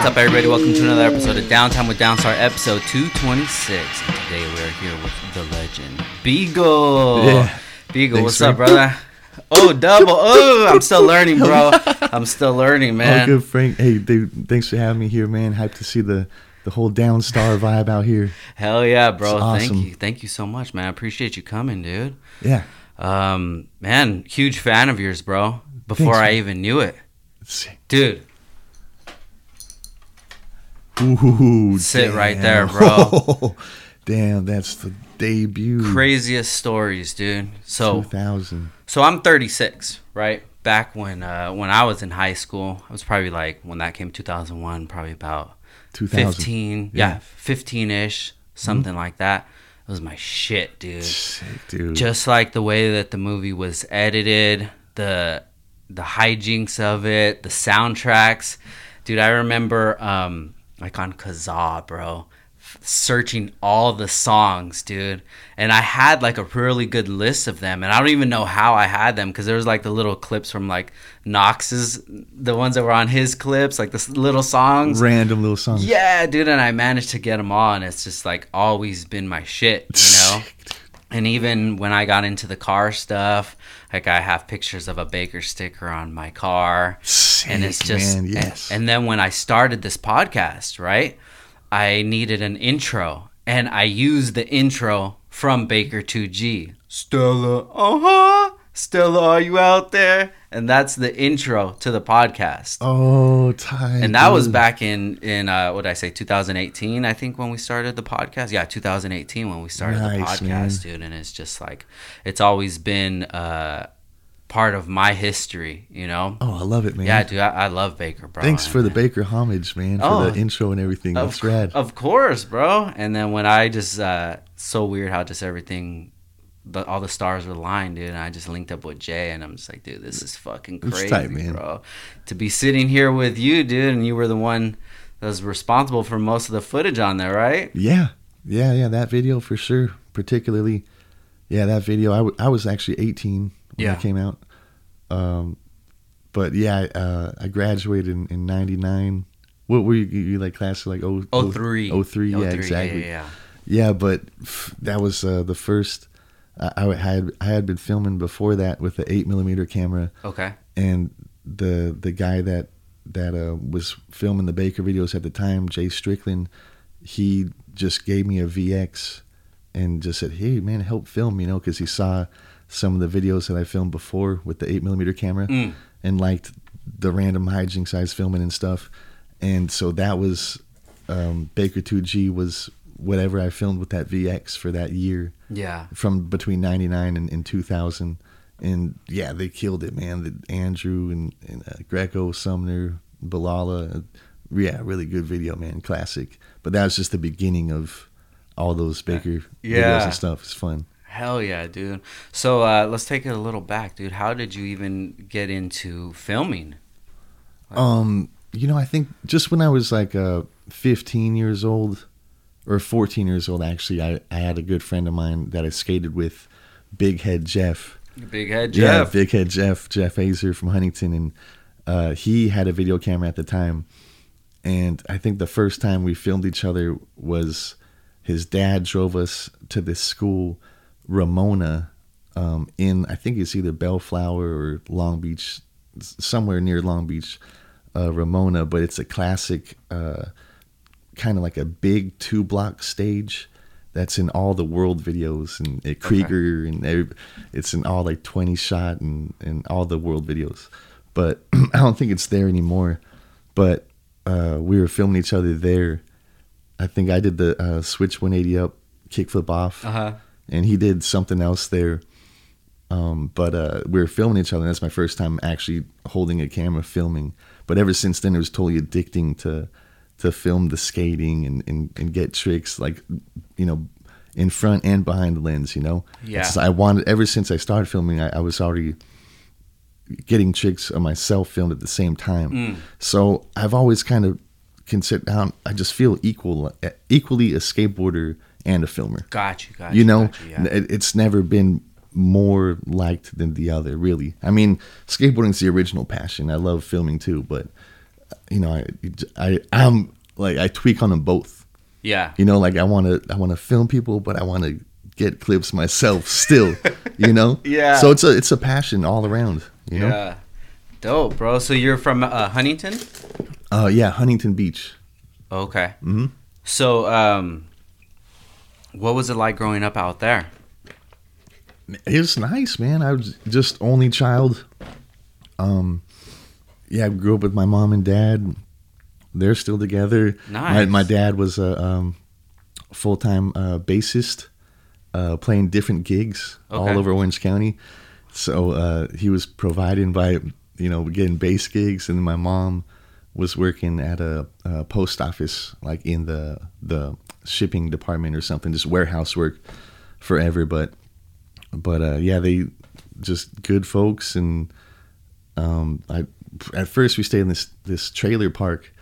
what's up, everybody? Welcome to another episode of Downtime with Downstar, episode 226. And today we're here with the legend, Beagle. Yeah. Beagle, Thanks, what's up, brother? Oh, double. Oh, I'm still learning, bro. I'm still learning, Oh, man. good, Frank. Hey, dude, thanks for having me here, man. Hyped to see the the whole Downstar vibe out here. Hell yeah, bro. It's Thank awesome. you. Thank you so much, man. I appreciate you coming, dude. Yeah. Um, man, huge fan of yours, bro. Before Thanks, I man. even knew it. Dude, Ooh, Sit right there, bro. damn, that's the debut. craziest stories, dude. So 2000. So I'm 36, right? Back when uh, when I was in high school, I was probably like when that came 2001, probably about 2000. 15, Yeah. yeah, 15 ish, something like that. It was my shit, dude. Sick, dude. Just like the way that the movie was edited, the the hijinks of it, the soundtracks, dude. I remember um, like on Kazaa, bro, f- searching all the songs, dude. And I had like a really good list of them, and I don't even know how I had them because there was like the little clips from like Knox's, the ones that were on his clips, like the s- little songs. Random little songs. Yeah, dude, and I managed to get them all, and it's just like always been my shit, you know. and even when I got into the car stuff, like I have pictures of a Baker sticker on my car, Sick, and it's just man. and- And, then when I started this podcast, right, I needed an intro, and I used the intro from Baker 2G. Stella, uh huh. Stella, are you out there? And that's the intro to the podcast oh, tight. and that was back in in uh what did I say 2018 I think when we started the podcast yeah 2018 when we started the podcast man. dude and it's just like it's always been uh part of my history you know Oh, I love it, man. yeah dude I, I love Baker bro Thanks for the Baker homage, man, for Oh. the intro and everything. of, That's rad. of course bro and then when I just uh so weird how just everything the, all the stars were aligned, dude. And I just linked up with Jay, and I'm just like, dude, this is fucking crazy, tight, man. bro. To be sitting here with you, dude, and you were the one that was responsible for most of the footage on there, right? Yeah, yeah, yeah. That video for sure. Particularly, yeah, that video. I, w- I was actually 18 when Yeah. it came out. Um, but yeah, uh, I graduated in, in '99. What were you, you like class of like oh Oh three. oh three? Yeah, exactly. Yeah, yeah, Yeah, but f- that was uh, the first. I, I had I had been filming before that with the eight millimeter camera. Okay. and the the guy that that uh, was filming the Baker videos at the time, Jay Strickland, he just gave me a VX and just said, "Hey man, help film," you know, because he saw some of the videos that I filmed before with the eight millimeter camera Mm. and liked the random hijinks I was filming and stuff, and so that was um, Baker 2G was whatever I filmed with that VX for that year. Yeah. from between 99 and, and 2000 and yeah they killed it man. The, andrew and, and uh, greco sumner Boulala. Uh, yeah really good video man. Classic. But that was just the beginning of all those baker videos and stuff. It's fun. Hell yeah, dude. So uh, let's take it a little back, dude. How did you even get into filming? um you know i think just when i was like uh 15 years old or 14 years old actually i, I had a good friend of mine that i skated with big head jeff Big head jeff Yeah, big head Jeff, Jeff Azer from Huntington, and uh, he had a video camera at the time. And I think the first time we filmed each other was his dad drove us to this school, Ramona, um, in I think it's either Bellflower or Long Beach, somewhere near Long Beach, uh, Ramona. But it's a classic, uh, kind of like a big two block stage that's in all the world videos and at Krieger and every, it's in all like 20 shot and, and all the world videos. But I don't think it's there anymore. But uh, we were filming each other there. I think I did the uh, switch 180 up, kickflip off, Uh huh. and he did something else there. Um, but uh, we were filming each other. And that's my first time actually holding a camera filming. But ever since then, it was totally addicting to to film the skating and, and, and get tricks like you know in front and behind the lens. You know, Yeah. I wanted ever since I started filming. I, I was already getting tricks of myself filmed at the same time. Mm. So I've always kind of considered. down. I just feel equal, equally a skateboarder and a filmer Got you. Got you know got you, yeah. it- it's never been more liked than the other really i mean skateboarding's the original passion i love filming too but you know, I, I, I'm like I tweak on them both. Yeah. You know, like I want to, I want to film people, but I want to get clips myself still. you know. Yeah. So it's a, it's a passion all around. You know. Yeah. Dope, bro. So you're from uh, Huntington? Uh, yeah, Huntington Beach. Okay. hmm So, um, what was it like growing up out there? It was nice, man. I was just only child. Um, yeah, I grew up with my mom and dad. They're still together. My, Nice. my dad was a um, full time uh, bassist, uh, playing different gigs Okay. all over Orange County. So uh, he was providing by you know getting bass gigs, and my mom was working at a, a post office, like in the the shipping department or something, just warehouse work forever. But but uh, yeah, they just good folks, and um, I at first we stayed in this this trailer park,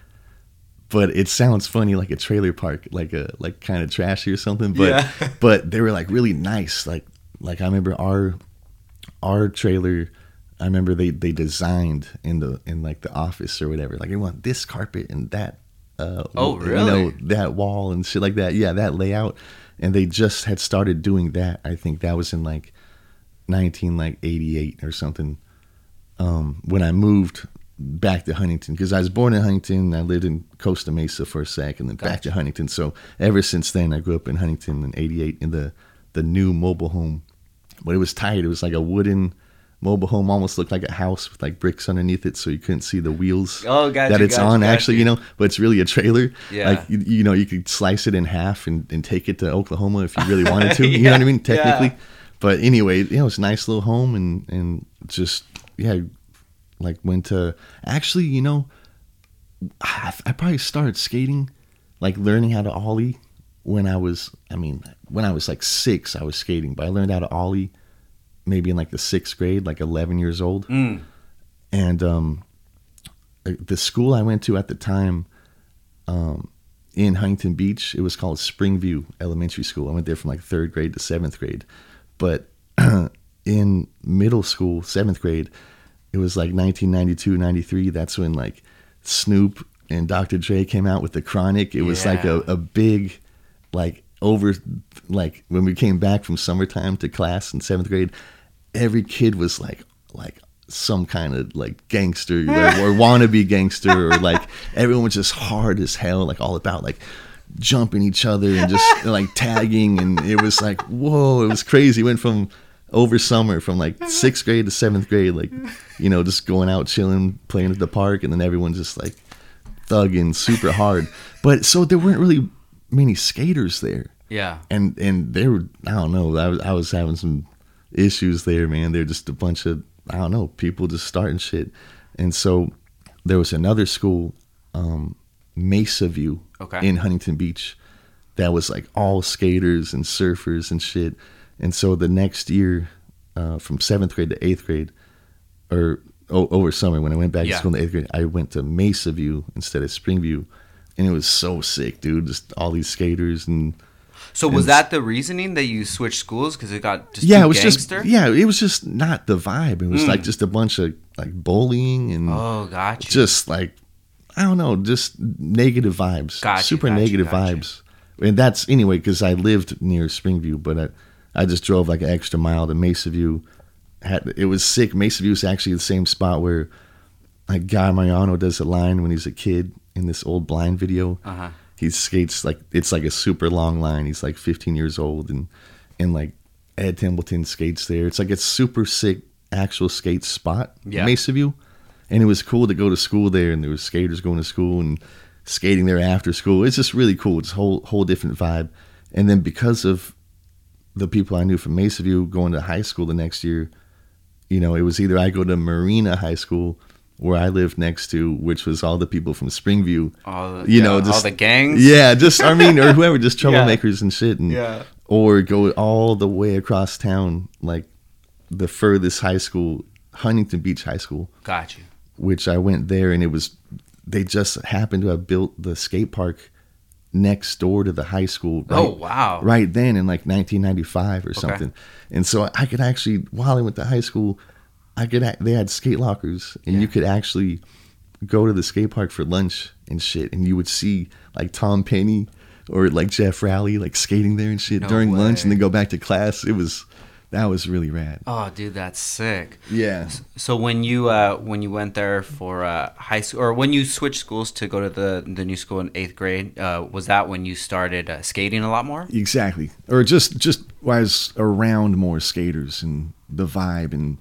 but it sounds funny like a trailer park, like a like kind of trashy or something. But Yeah. but they were like really nice. Like like I remember our our trailer. I remember they they designed in the in like the office or whatever. Like they want this carpet and that. Uh, Oh, You know that wall and shit like that. Yeah, that layout. And they just had started doing that. I think that was in like nineteen like eighty eight or something. Um, when I moved back to Huntington because I was born in Huntington. I lived in Costa Mesa for a sec, and then back to Huntington. So ever since then, I grew up in Huntington in '88 in the the new mobile home. But it was tight. It was like a wooden mobile home, almost looked like a house with like bricks underneath it, so you couldn't see the wheels Oh, got that it's it's got you, on. got actually, you. know, but it's really a trailer. Yeah. Like you, you know, you could slice it in half and, and take it to Oklahoma if you really wanted to. You know what I mean? Technically. yeah. But anyway, you know, it's a nice little home and and just yeah, like went to actually, you know, I, I probably started skating, like learning how to ollie when I was, I mean, when I was like six, I was skating, but I learned how to ollie maybe in like the sixth grade, like 11 years old. Mm. And um, uh, the school I went to at the time um, in Huntington Beach, it was called Springview Elementary School. I went there from like third grade to seventh grade. But in middle school, seventh grade, it was like 1992, 93. That's when like Snoop and Dr. Dre came out with the Chronic. It was like a, a big, like over, like when we came back from summertime to class in seventh grade, every kid was like, like some kind of like gangster like, or wannabe gangster or like everyone was just hard as hell, like all about like jumping each other and just like tagging and it was like whoa it was crazy went from over summer from like sixth grade to seventh grade like you know just going out chilling playing at the park and then everyone just like thugging super hard. But so there weren't really many skaters there. Yeah. and and they were I don't know I was I was having some issues there man. They're just a bunch of I don't know people just starting shit. And so there was another school um Mesa View Okay. in Huntington Beach that was like all skaters and surfers and shit and so the next year uh, from seventh grade to eighth grade or o- over summer when I went back Yeah. to school in the eighth grade I went to Mesa View instead of Springview and it was so sick dude just all these skaters and So was And- that the reasoning that you switched schools because it got just yeah, it was gangster? just yeah, it was just not the vibe. It was Mm. like just a bunch of like bullying and Oh, got you. just like I don't know, just negative vibes, Gotcha, super gotcha, negative gotcha. vibes. And that's anyway because I lived near Springview, but I I just drove like an extra mile to Mesa View. Had it was sick. Mesa View is actually the same spot where like Guy Mariano does a line when he's a kid in this old blind video Uh huh. he skates like it's like a super long line. He's like 15 years old, and and like Ed Templeton skates there. It's like a super sick actual skate spot, Yeah. Mesa View, and it was cool to go to school there, and there was skaters going to school and skating there after school. It's just really cool. It's a whole whole different vibe. And then because of the people I knew from Mesa View going to high school the next year, you know, it was either I go to Marina High School where I lived next to, which was all the people from Springview All the, you yeah, know, all the gangs. Yeah, just I mean, or whoever, just Yeah. troublemakers and shit, and Yeah. or go all the way across town, like the furthest high school, Huntington Beach High School, Got you. which I went there, and it was they just happened to have built the skate park next door to the high school. Right, Oh wow. right then in like 1995 or Okay. something. And so I could actually, while I went to high school, I could. They had skate lockers, and Yeah. you could actually go to the skate park for lunch and shit, and you would see like Tom Penny or like Geoff Rowley like skating there and shit No during lunch, and then go back to class. It was that was really rad. Oh, dude, that's sick. Yeah. So when you uh, when you went there for uh, high school, or when you switched schools to go to the the new school in eighth grade, uh, was that when you started uh, skating a lot more? Exactly. Or just just was around more skaters and the vibe and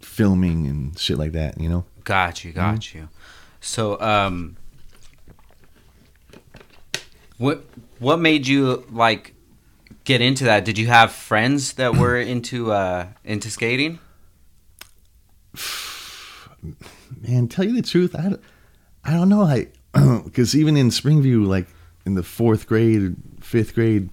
filming and shit like that, you know? Got you, got you. So, um, what what made you like get into that? Did you have friends that were into uh into skating? Man, tell you the truth, I, don't- I don't know. I because even in Springview, like in the fourth grade, fifth grade,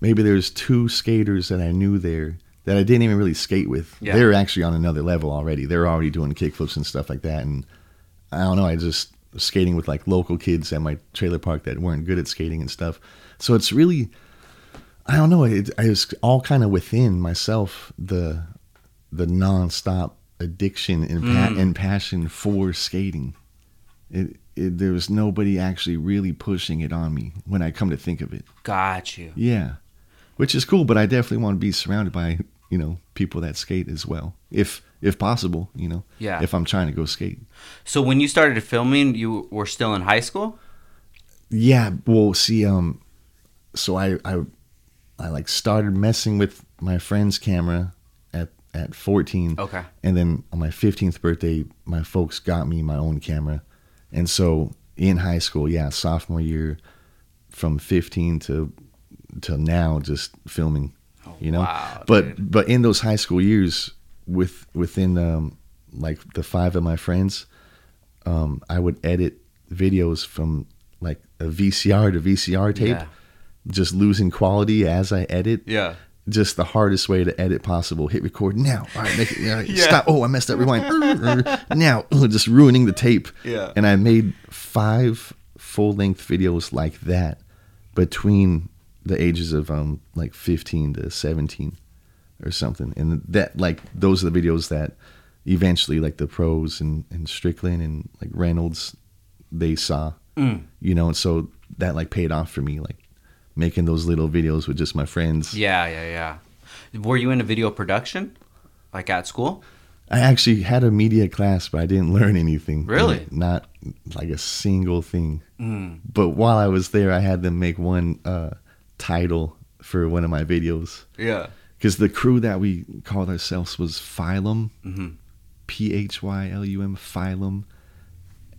maybe there's two skaters that I knew there that I didn't even really skate with. Yeah. They're actually on another level already. They're already doing kickflips and stuff like that. And I don't know. I just skating with like local kids at my trailer park that weren't good at skating and stuff. So it's really, I don't know. It, I was all kind of within myself the the nonstop addiction and, pa- and passion for skating. It, it there was nobody actually really pushing it on me when I come to think of it. Got you. Yeah, which is cool, but I definitely want to be surrounded by you know people that skate as well, if if possible. You know, Yeah. If I'm trying to go skate. So when you started filming, you were still in high school. Yeah, well, see, um, so I I I like started messing with my friend's camera at at 14. Okay. And then on my 15th birthday, my folks got me my own camera. And so in high school, yeah, sophomore year, from 15 to to now, just filming, you know. wow, but dude. but in those high school years, with within um, like the five of my friends, um, I would edit videos from like a VCR to VCR tape, Yeah. Just losing quality as I edit Yeah. just the hardest way to edit possible. Hit record now. All right, make it. All right, Yeah. Stop. Oh, I messed up. Rewind. now, just ruining the tape. Yeah. And I made five full length videos like that between the ages of um like 15 to 17 or something. And that like those are the videos that eventually like the pros and, and Strickland and like Reynolds they saw. Mm. You know, and so that like paid off for me like making those little videos with just my friends. Yeah, yeah, yeah. Were you into video production, like at school? I actually had a media class, but I didn't learn anything. Really? Not like a single thing. Mm. But while I was there, I had them make one uh, title for one of my videos. Yeah. Because the crew that we called ourselves was Phylum, Mhm. P H Y L U M, Phylum,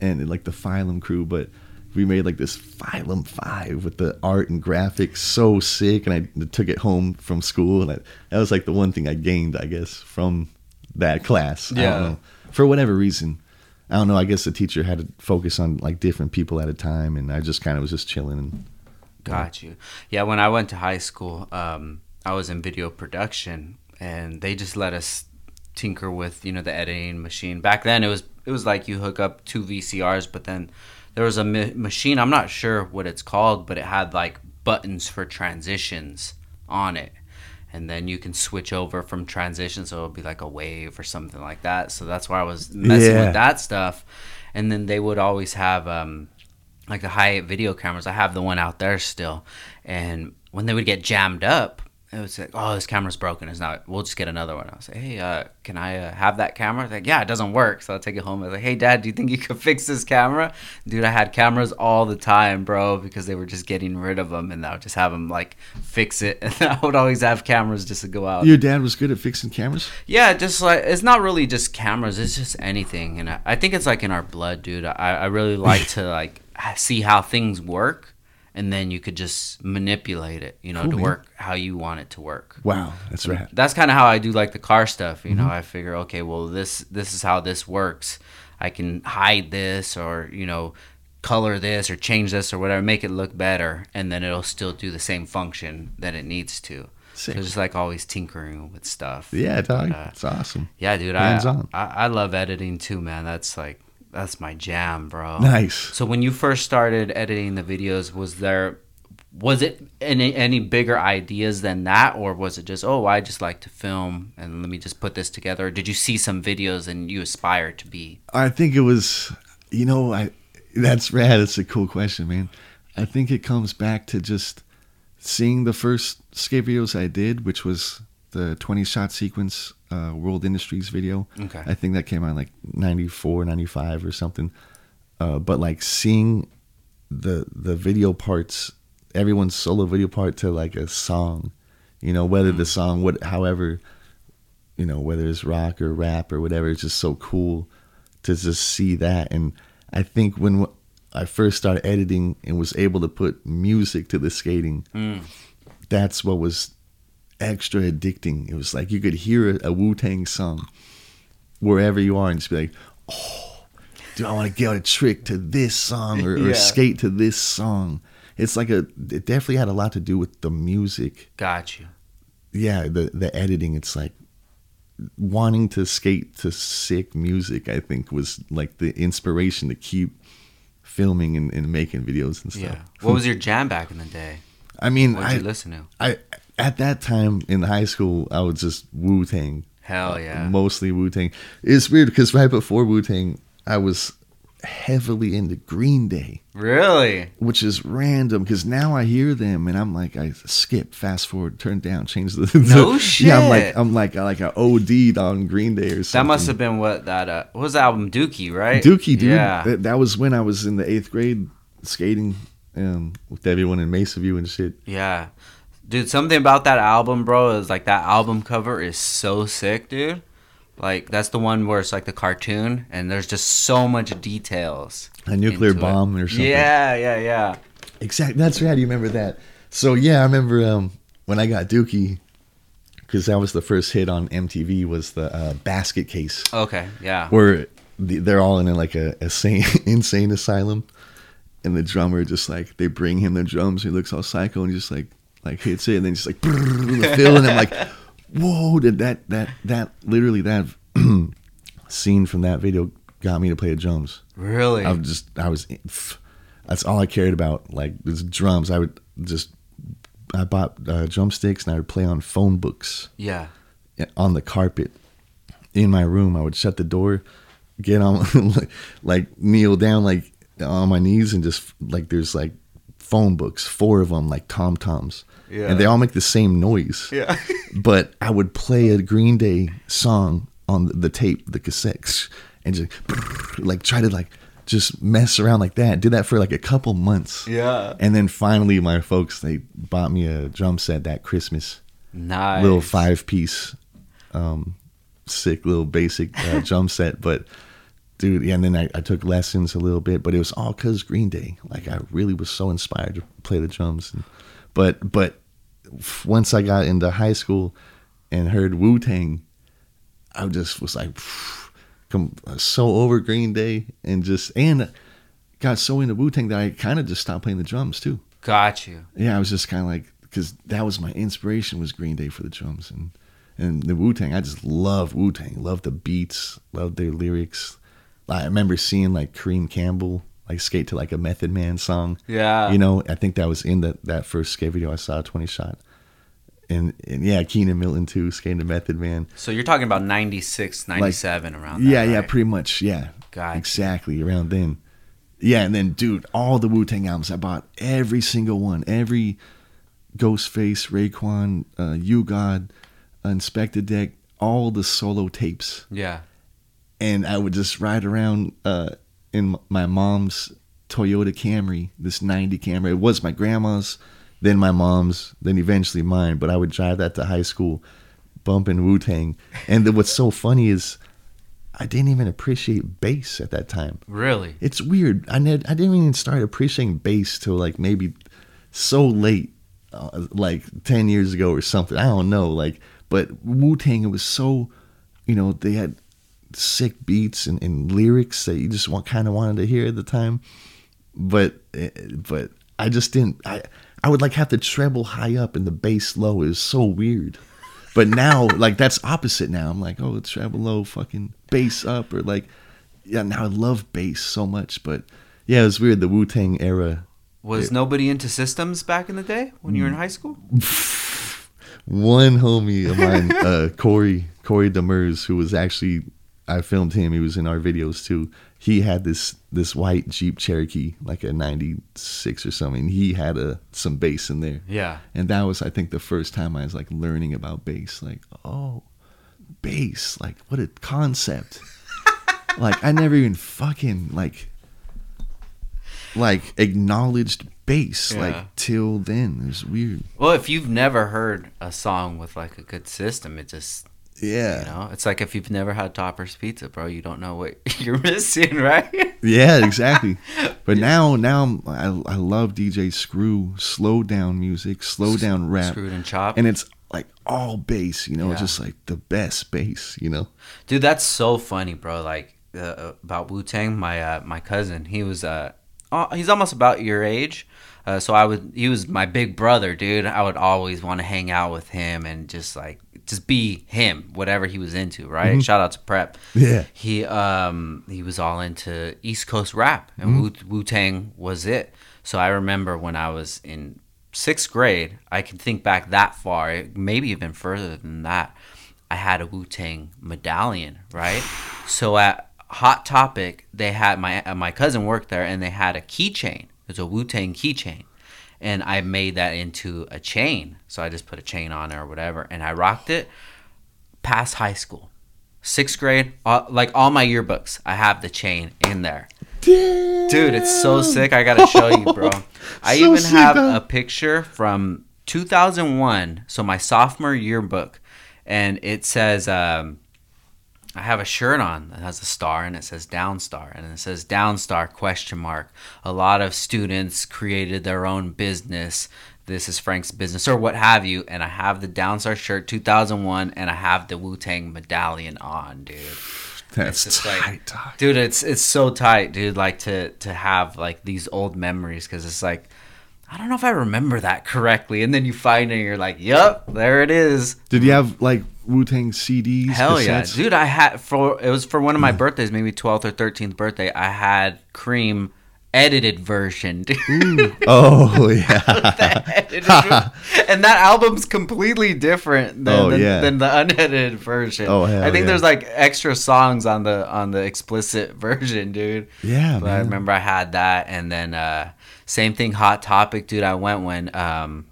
and like the Phylum crew. But we made like this Phylum Five with the art and graphics, so sick. And I took it home from school, and I, that was like the one thing I gained, I guess, from that class. I Yeah. don't know. for whatever reason. I don't know. I guess the teacher had to focus on like different people at a time, and I just kind of was just chilling. And Got you. Yeah, when I went to high school, um, I was in video production, and they just let us tinker with you know the editing machine. Back then, it was it was like you hook up two VCRs, but then there was a ma- machine. I'm not sure what it's called, but it had like buttons for transitions on it. And then you can switch over from transition, so it'll be like a wave or something like that. So that's why I was messing Yeah. with that stuff. And then they would always have um, like the high video cameras. I have the one out there still. And when they would get jammed up, it was like, oh, this camera's broken. It's not. We'll just get another one. I was like, hey, uh, can I uh, have that camera? They're like, yeah, it doesn't work. So I'll take it home. I was like, hey, dad, do you think you could fix this camera? Dude, I had cameras all the time, bro, because they were just getting rid of them, and I would just have them like fix it. And I would always have cameras just to go out. your dad was good at fixing cameras. Yeah, just like it's not really just cameras; it's just anything, and I, I think it's like in our blood, dude. I, I really like to like see how things work, and then you could just manipulate it, you know, Cool, to man. work how you want it to work. Wow, that's right. That's kind of how I do like the car stuff, you know. I figure, okay, well, this this is how this works. I can hide this, or you know, color this, or change this, or whatever, make it look better, and then it'll still do the same function that it needs to. So Sick. just like always tinkering with stuff. Yeah, dog, uh, it's awesome. yeah, dude, I, Hands-on. I I love editing too, man. That's like that's my jam, bro. Nice. So when you first started editing the videos, was there was it any any bigger ideas than that, or was it just oh I just like to film and let me just put this together? Or did you see some videos and you aspire to be? I think it was, You know, I that's rad. It's a cool question, man. I think it comes back to just seeing the first skate videos I did, which was the 20 shot sequence uh, World Industries video. Okay. I think that came out in like 94, 95 or something. Uh, but like seeing the the video parts, everyone's solo video part to like a song, you know, whether the song, what, however, you know, whether it's rock or rap or whatever, it's just so cool to just see that. And I think when I first started editing and was able to put music to the skating, that's what was extra addicting. It was like you could hear a, a Wu Tang song wherever you are and just be like, oh, do I want to get a trick to this song or, or skate to this song? It's like a, it definitely had a lot to do with the music. Got you. Yeah, the, the editing, it's like wanting to skate to sick music, I think was like the inspiration to keep filming and, and making videos and stuff. Yeah. What was your jam back in the day? I mean, What did I, you listen to? I at that time in high school, I was just Wu Tang, Hell yeah. mostly Wu Tang. It's weird because right before Wu Tang, I was heavily into Green Day, Really? which is random because now I hear them and I'm like, I skip, fast forward, turn down, change the. No shit. Yeah, I'm like. I'm like, I like I OD'd on Green Day or something. That must have been what that uh what was the album Dookie, right? Dookie, dude. Yeah. That, that was when I was in the eighth grade skating um, with everyone in Mesa View and shit. Yeah. Dude, something about that album, bro, is like that album cover is so sick, dude. Like that's the one where it's like the cartoon and there's just so much details. A nuclear into it. bomb or something. Yeah, yeah, yeah. Exactly. That's right. You remember that? So yeah, I remember um, when I got Dookie, because that was the first hit on MTV. Was the uh, basket case Okay, yeah. where they're all in like a, a sane, insane asylum, and the drummer just like they bring him the drums. He looks all psycho and just like like hits it, and then just like the fill, and I'm like, whoa! Did that that that literally that scene from that video got me to play the drums. Really? I was just I was that's all I cared about like was drums. I would just I bought uh, drumsticks and I would play on phone books yeah. on the carpet in my room. I would shut the door, get on like kneel down like on my knees and just like there's like phone books, four of them like tom toms, Yeah. and they all make the same noise. Yeah. but I would play a Green Day song on the tape, the cassettes, and just like try to like just mess around like that. Did that for like a couple months. Yeah. And then finally, my folks they bought me a drum set that Christmas, Nice. little five piece, um, sick little basic uh, drum set. But dude, yeah, and then I, I took lessons a little bit, but it was all cause Green Day. Like I really was so inspired to play the drums. And, but but once I got into high school and heard Wu Tang, I just was like com- uh, so over Green Day and just and got so into Wu Tang that I kind of just stopped playing the drums too. Got you. Yeah, I was just kind of like because that was my inspiration was Green Day for the drums and and the Wu Tang. I just love Wu Tang, love the beats, love their lyrics. I remember seeing like Kareem Campbell like skate to like a Method Man song. Yeah. You know, I think that was in that that first skate video I saw, Twenty Shot. And, and yeah, Keenan Milton too, skating to Method Man. So you're talking about 96, 97 around that, Yeah, yeah, pretty much. Yeah. Gotcha. Exactly around then. Yeah, and then dude, all the Wu Tang albums I bought every single one, every Ghostface, Raekwon, uh, You God, Inspectah Deck, all the solo tapes, Yeah. and I would just ride around uh, in my mom's Toyota Camry, this '90 Camry. It was my grandma's, then my mom's, then eventually mine. But I would drive that to high school, bumping Wu Tang. And what's so funny is, I didn't even appreciate bass at that time. Really? It's weird. I ne- I didn't even start appreciating bass till like maybe so late, uh, like ten years ago or something. I don't know. Like, but Wu Tang, it was so, you know, they had sick beats and, and lyrics that you just want kind of wanted to hear at the time. But eh, but I just didn't. I I would like have the treble high up and the bass low. It was so weird. But now, like that's opposite. Now I'm like, oh, treble low, fucking bass up, or like, yeah. Now I love bass so much, but yeah, it was weird. The Wu Tang era. Was nobody into systems back in the day when you were in high school? One homie of mine, uh, Corey Corey Demers, who was actually I filmed him. He was in our videos too. He had this this white Jeep Cherokee, like a '96 or something. He had a some bass in there, Yeah. and that was I think the first time I was like learning about bass. Like, oh, bass! Like, what a concept! like, I never even fucking like like acknowledged bass Yeah. like till then. It was weird. Well, if you've never heard a song with like a good system, it just Yeah. you know, it's like if you've never had Topper's Pizza, bro, you don't know what you're missing, right? Yeah, exactly. But now, now I'm- I, I love DJ Screw, slow down music, slow down rap, Screwed and chopped. and it's like all bass. You know, it's Yeah. just like the best bass. You know. Dude, that's so funny, bro. Like uh, about Wu Tang, my uh, my cousin, he was uh, uh, he's almost about your age. Uh, so I would, he was my big brother, dude. I would always want to hang out with him and just like, just be him, whatever he was into, right? Shout out to Prep. Yeah. He um he was all into East Coast rap, and Wu Wu Tang was it. So I remember when I was in sixth grade, I can think back that far, maybe even further than that. I had a Wu Tang medallion, right? So at Hot Topic, they had my uh, my cousin worked there, and they had a keychain. It's a Wu Tang keychain, and I made that into a chain. So I just put a chain on it or whatever, and I rocked it past high school, sixth grade. Uh, like all my yearbooks, I have the chain in there. Dude, it's so sick. I gotta show you, bro. I So even sick, have a picture from 2001, so my sophomore yearbook, and it says um, I have a shirt on that has a star and it says Downstar and it says Downstar question mark. A lot of students created their own business. This is Frank's business or what have you, and I have the Downstar shirt 2001 and I have the Wu Tang medallion on, dude. That's It's tight, like- dude it's it's so tight dude like to to have like these old memories because it's like i don't know if i remember that correctly and then you find it and you're like yep there it is Did you have like Wu Tang CDs? hell yeah dude i had for it was for one of my birthdays maybe 12th or 13th birthday i had cream edited version dude Oh yeah. And that album's completely different than, Oh, than, yeah. than the unedited version. Oh, hell I think yeah. there's like extra songs on the on the explicit version, dude. Yeah, But I remember I had that, and then uh, same thing. Hot Topic, dude. I went when um,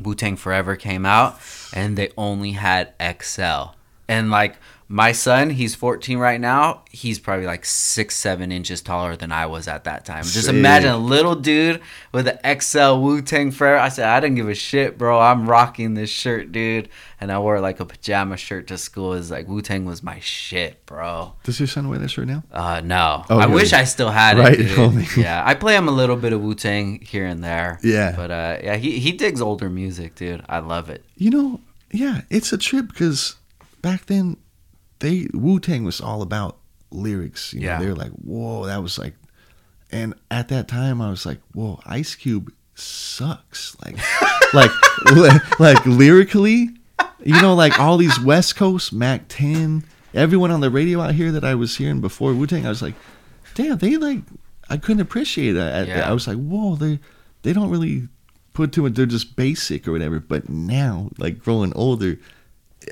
Wu Tang Forever came out, and they only had XL. And like my son, he's 14 right now. He's probably like six, seven inches taller than I was at that time. Just imagine a little dude with an XL Wu Tang Forever. I said, I didn't give a shit, bro. I'm rocking this shirt, dude. And I wore like a pajama shirt to school. It's like Wu Tang was my shit, bro. Does your son wear this shirt now? Uh, no. Oh, I good. wish I still had Right, it. yeah, I play him a little bit of Wu Tang here and there. Yeah. But uh, yeah, he he digs older music, dude. I love it. You know, yeah, it's a trip because back then, they Wu Tang was all about lyrics. You know, Yeah. they were like, whoa, that was like, and at that time, I was like, whoa, Ice Cube sucks. Like, like, li- like lyrically, you know, like all these West Coast Mack 10, everyone on the radio out here that I was hearing before Wu Tang, I was like, damn, they like, I couldn't appreciate it. Yeah. I, I was like, whoa, they they don't really put to it. They're just basic or whatever. But now, like growing older,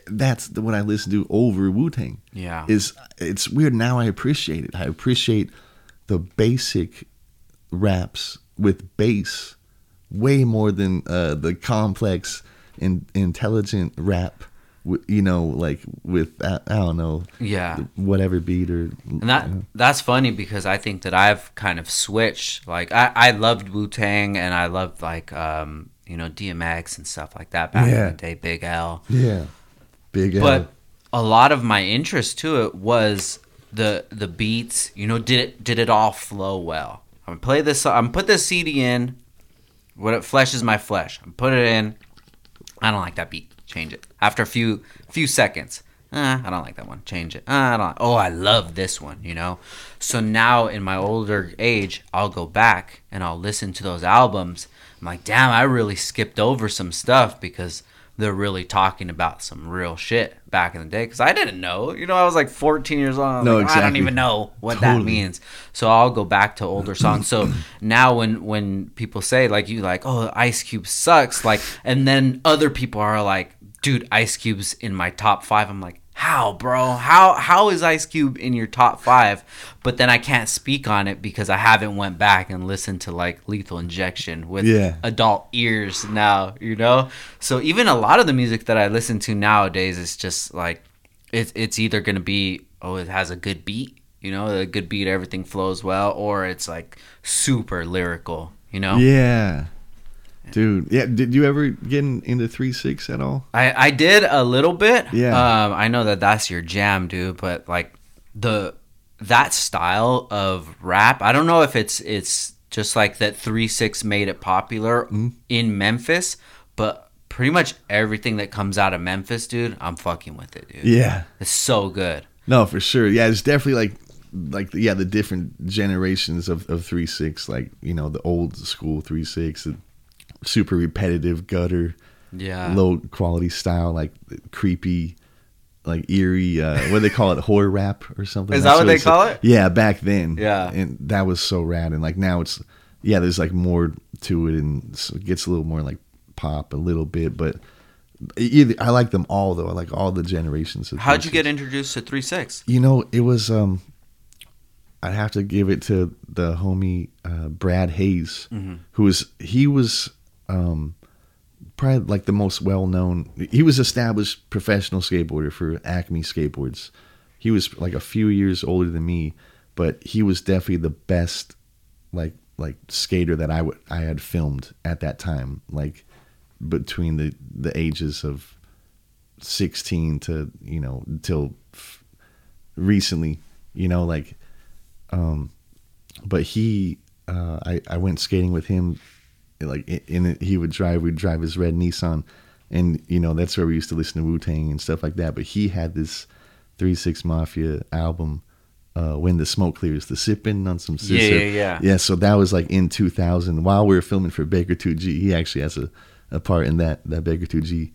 that's the, what I listen to over Wu Tang. Yeah. Is it's weird now. I appreciate it. I appreciate the basic raps with bass way more than uh, the complex and intelligent rap. You know, like with uh, I don't know Yeah. whatever beat or And that that's funny because I think that I've kind of switched. Like I, I loved Wu Tang and I loved like um you know DMX and stuff like that back Yeah. in the day, Big L. yeah, big. L. But a lot of my interest to it was the the beats. You know, did it did it all flow well? I'm gonna play this. I'm put this CD in. What it flesh is my flesh. I'm put it in. I don't like that beat. Change it after a few few seconds. Uh, I don't like that one. Change it. Uh, I don't. Oh, I love this one. You know. So now in my older age, I'll go back and I'll listen to those albums. I'm like, damn, I really skipped over some stuff because they're really talking about some real shit back in the day. Because I didn't know. You know, I was like 14 years old. No, like, I don't even know what that means. So I'll go back to older songs. So now when when people say like you like oh Ice Cube sucks like and then other people are like dude Ice Cube's in my top five. I'm like how, bro? How how is Ice Cube in your top five? But then I can't speak on it because I haven't went back and listened to like Lethal Injection with Yeah. adult ears now, you know. So even a lot of the music that I listen to nowadays is just like it's it's either gonna be oh it has a good beat, you know, a good beat, everything flows well, or it's like super lyrical, you know. Yeah. Dude, yeah. Did you ever get in, into three six at all? I, I did a little bit. Yeah. Um, I know that that's your jam, dude. But like the that style of rap, I don't know if it's it's just like that three six made it popular Mm-hmm. in Memphis, but pretty much everything that comes out of Memphis, dude, I'm fucking with it, dude. Yeah. It's so good. No, for sure. Yeah, it's definitely like like yeah, the different generations of, of three six, like, you know, the old school three six, the super repetitive gutter, Yeah. low quality style, like creepy, like eerie, uh what do they call it, horror rap or something. Is that what they it's- call it? Yeah, back then. Yeah. And that was so rad. And like now it's yeah, there's like more to it and so it gets a little more like pop a little bit, but either I like them all though. I like all the generations of How'd you get introduced to three six? You know, it was um I'd have to give it to the homie uh, Brad Hayes, who was he was um probably like the most well known. He was established professional skateboarder for Acme Skateboards. He was like a few years older than me, but he was definitely the best like like skater that I would I had filmed at that time. Like between the the ages of 16 to you know till f- recently you know like um but he uh i i went skating with him like in, it, he would drive we'd drive his red nissan and you know that's where we used to listen to wu-tang and stuff like that but he had this 3-6 mafia album uh when the smoke clears the sipping on some Yeah, scissor. yeah, yeah. yeah so that was like in 2000 while we were filming for baker 2g he actually has a, a part in that that baker 2g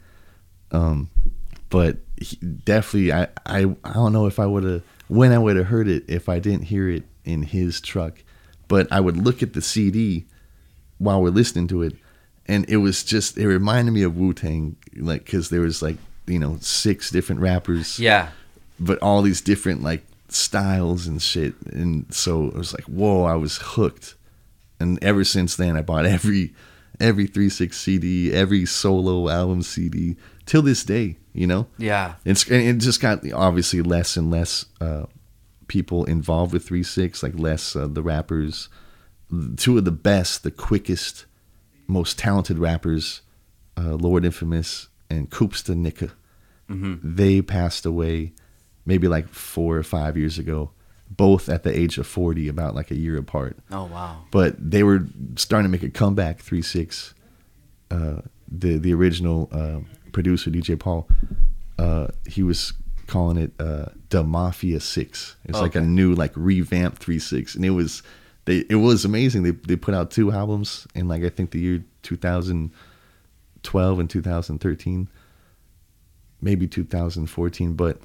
um, but he, definitely, I, I I don't know if I would have when I would have heard it if I didn't hear it in his truck. But I would look at the CD while we're listening to it, and it was just it reminded me of Wu Tang, like because there was like you know six different rappers, Yeah. but all these different like styles and shit, and so it was like whoa, I was hooked, and ever since then I bought every every three six CD, every solo album CD till this day, you know. Yeah. It's and it just got obviously less and less uh, people involved with three six, like less uh, the rappers. Two of the best, the quickest, most talented rappers, uh, Lord Infamous and Koopsta Nika. They passed away maybe like four or five years ago, both at the age of forty, about like a year apart Oh wow. but they were starting to make a comeback. Three six, uh, the the original uh, producer DJ Paul, uh, he was calling it uh, the Mafia Six. It's like a new like revamped three six, and it was they it was amazing. They they put out two albums in like I think the year two thousand twelve and two thousand thirteen, maybe two thousand fourteen, but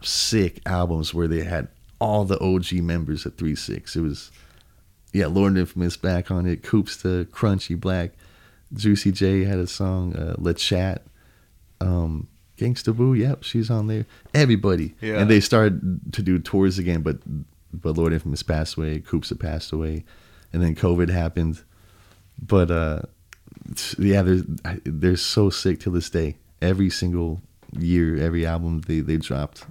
sick albums where they had all the OG members at three six. It was yeah, Lord Infamous back on it. Koopsta Crunchy Black. Juicy J had a song, uh, La Chat. Um, Gangsta Boo, yep, she's on there. Everybody. Yeah. And they started to do tours again, but but Lord Infamous passed away, Coops had passed away, and then COVID happened. But uh yeah, they're they're so sick to this day. Every single year, every album they, they dropped.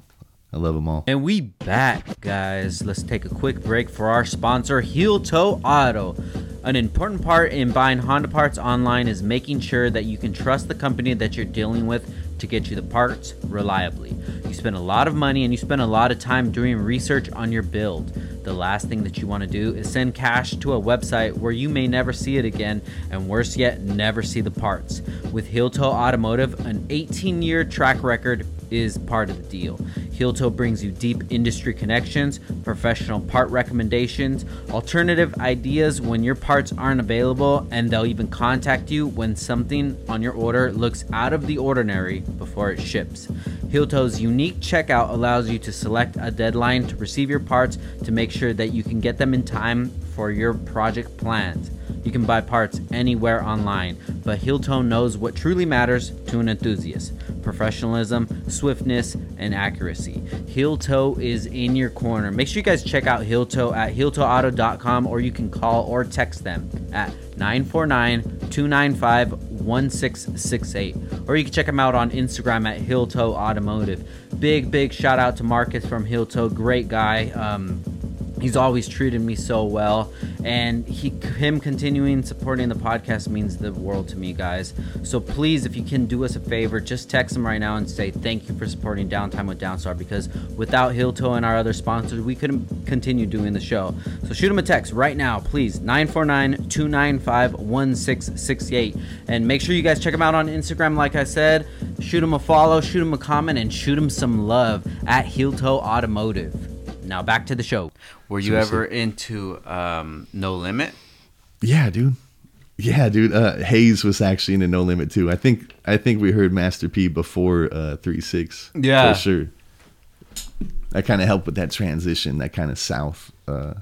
I love them all. And we back, guys. Let's take a quick break for our sponsor, Heel Toe Auto. An important part in buying Honda parts online is making sure that you can trust the company that you're dealing with to get you the parts reliably. You spend a lot of money and you spend a lot of time doing research on your build. The last thing that you want to do is send cash to a website where you may never see it again, and worse yet, never see the parts. With Heel Toe Automotive, an 18 year track record is part of the deal. Heel Toe brings you deep industry connections, professional part recommendations, alternative ideas when your parts aren't available, and they'll even contact you when something on your order looks out of the ordinary before it ships. Heel Toe's unique checkout allows you to select a deadline to receive your parts to make sure that you can get them in time for your project plans. You can buy parts anywhere online, but Heeltoe knows what truly matters to an enthusiast. professionalism, swiftness, and accuracy. Heel Toe is in your corner. Make sure you guys check out Heel Toe at heeltoeauto.com or you can call or text them at 949 295 1668. Or you can check them out on Instagram at Heel Toe Automotive. Big, big shout out to Marcus from Heel Toe. Great guy. Um, he's always treated me so well. And he him continuing supporting the podcast means the world to me guys. So please if you can do us a favor just text him right now and say thank you for supporting downtime with downstar because without heel toe and our other sponsors we couldn't continue doing the show. So shoot him a text right now please. 949-295-1668 and make sure you guys check him out on instagram like i said. Shoot him a follow shoot him a comment and shoot him some love at heel toe automotive now back to the show. Were you Seriously. ever into um, No Limit? Yeah, dude. Yeah, dude. Uh, Hayes was actually in the No Limit too. I think I think we heard Master P before uh, Three Six. Yeah. for sure. That kind of helped with that transition. That kind of South, uh,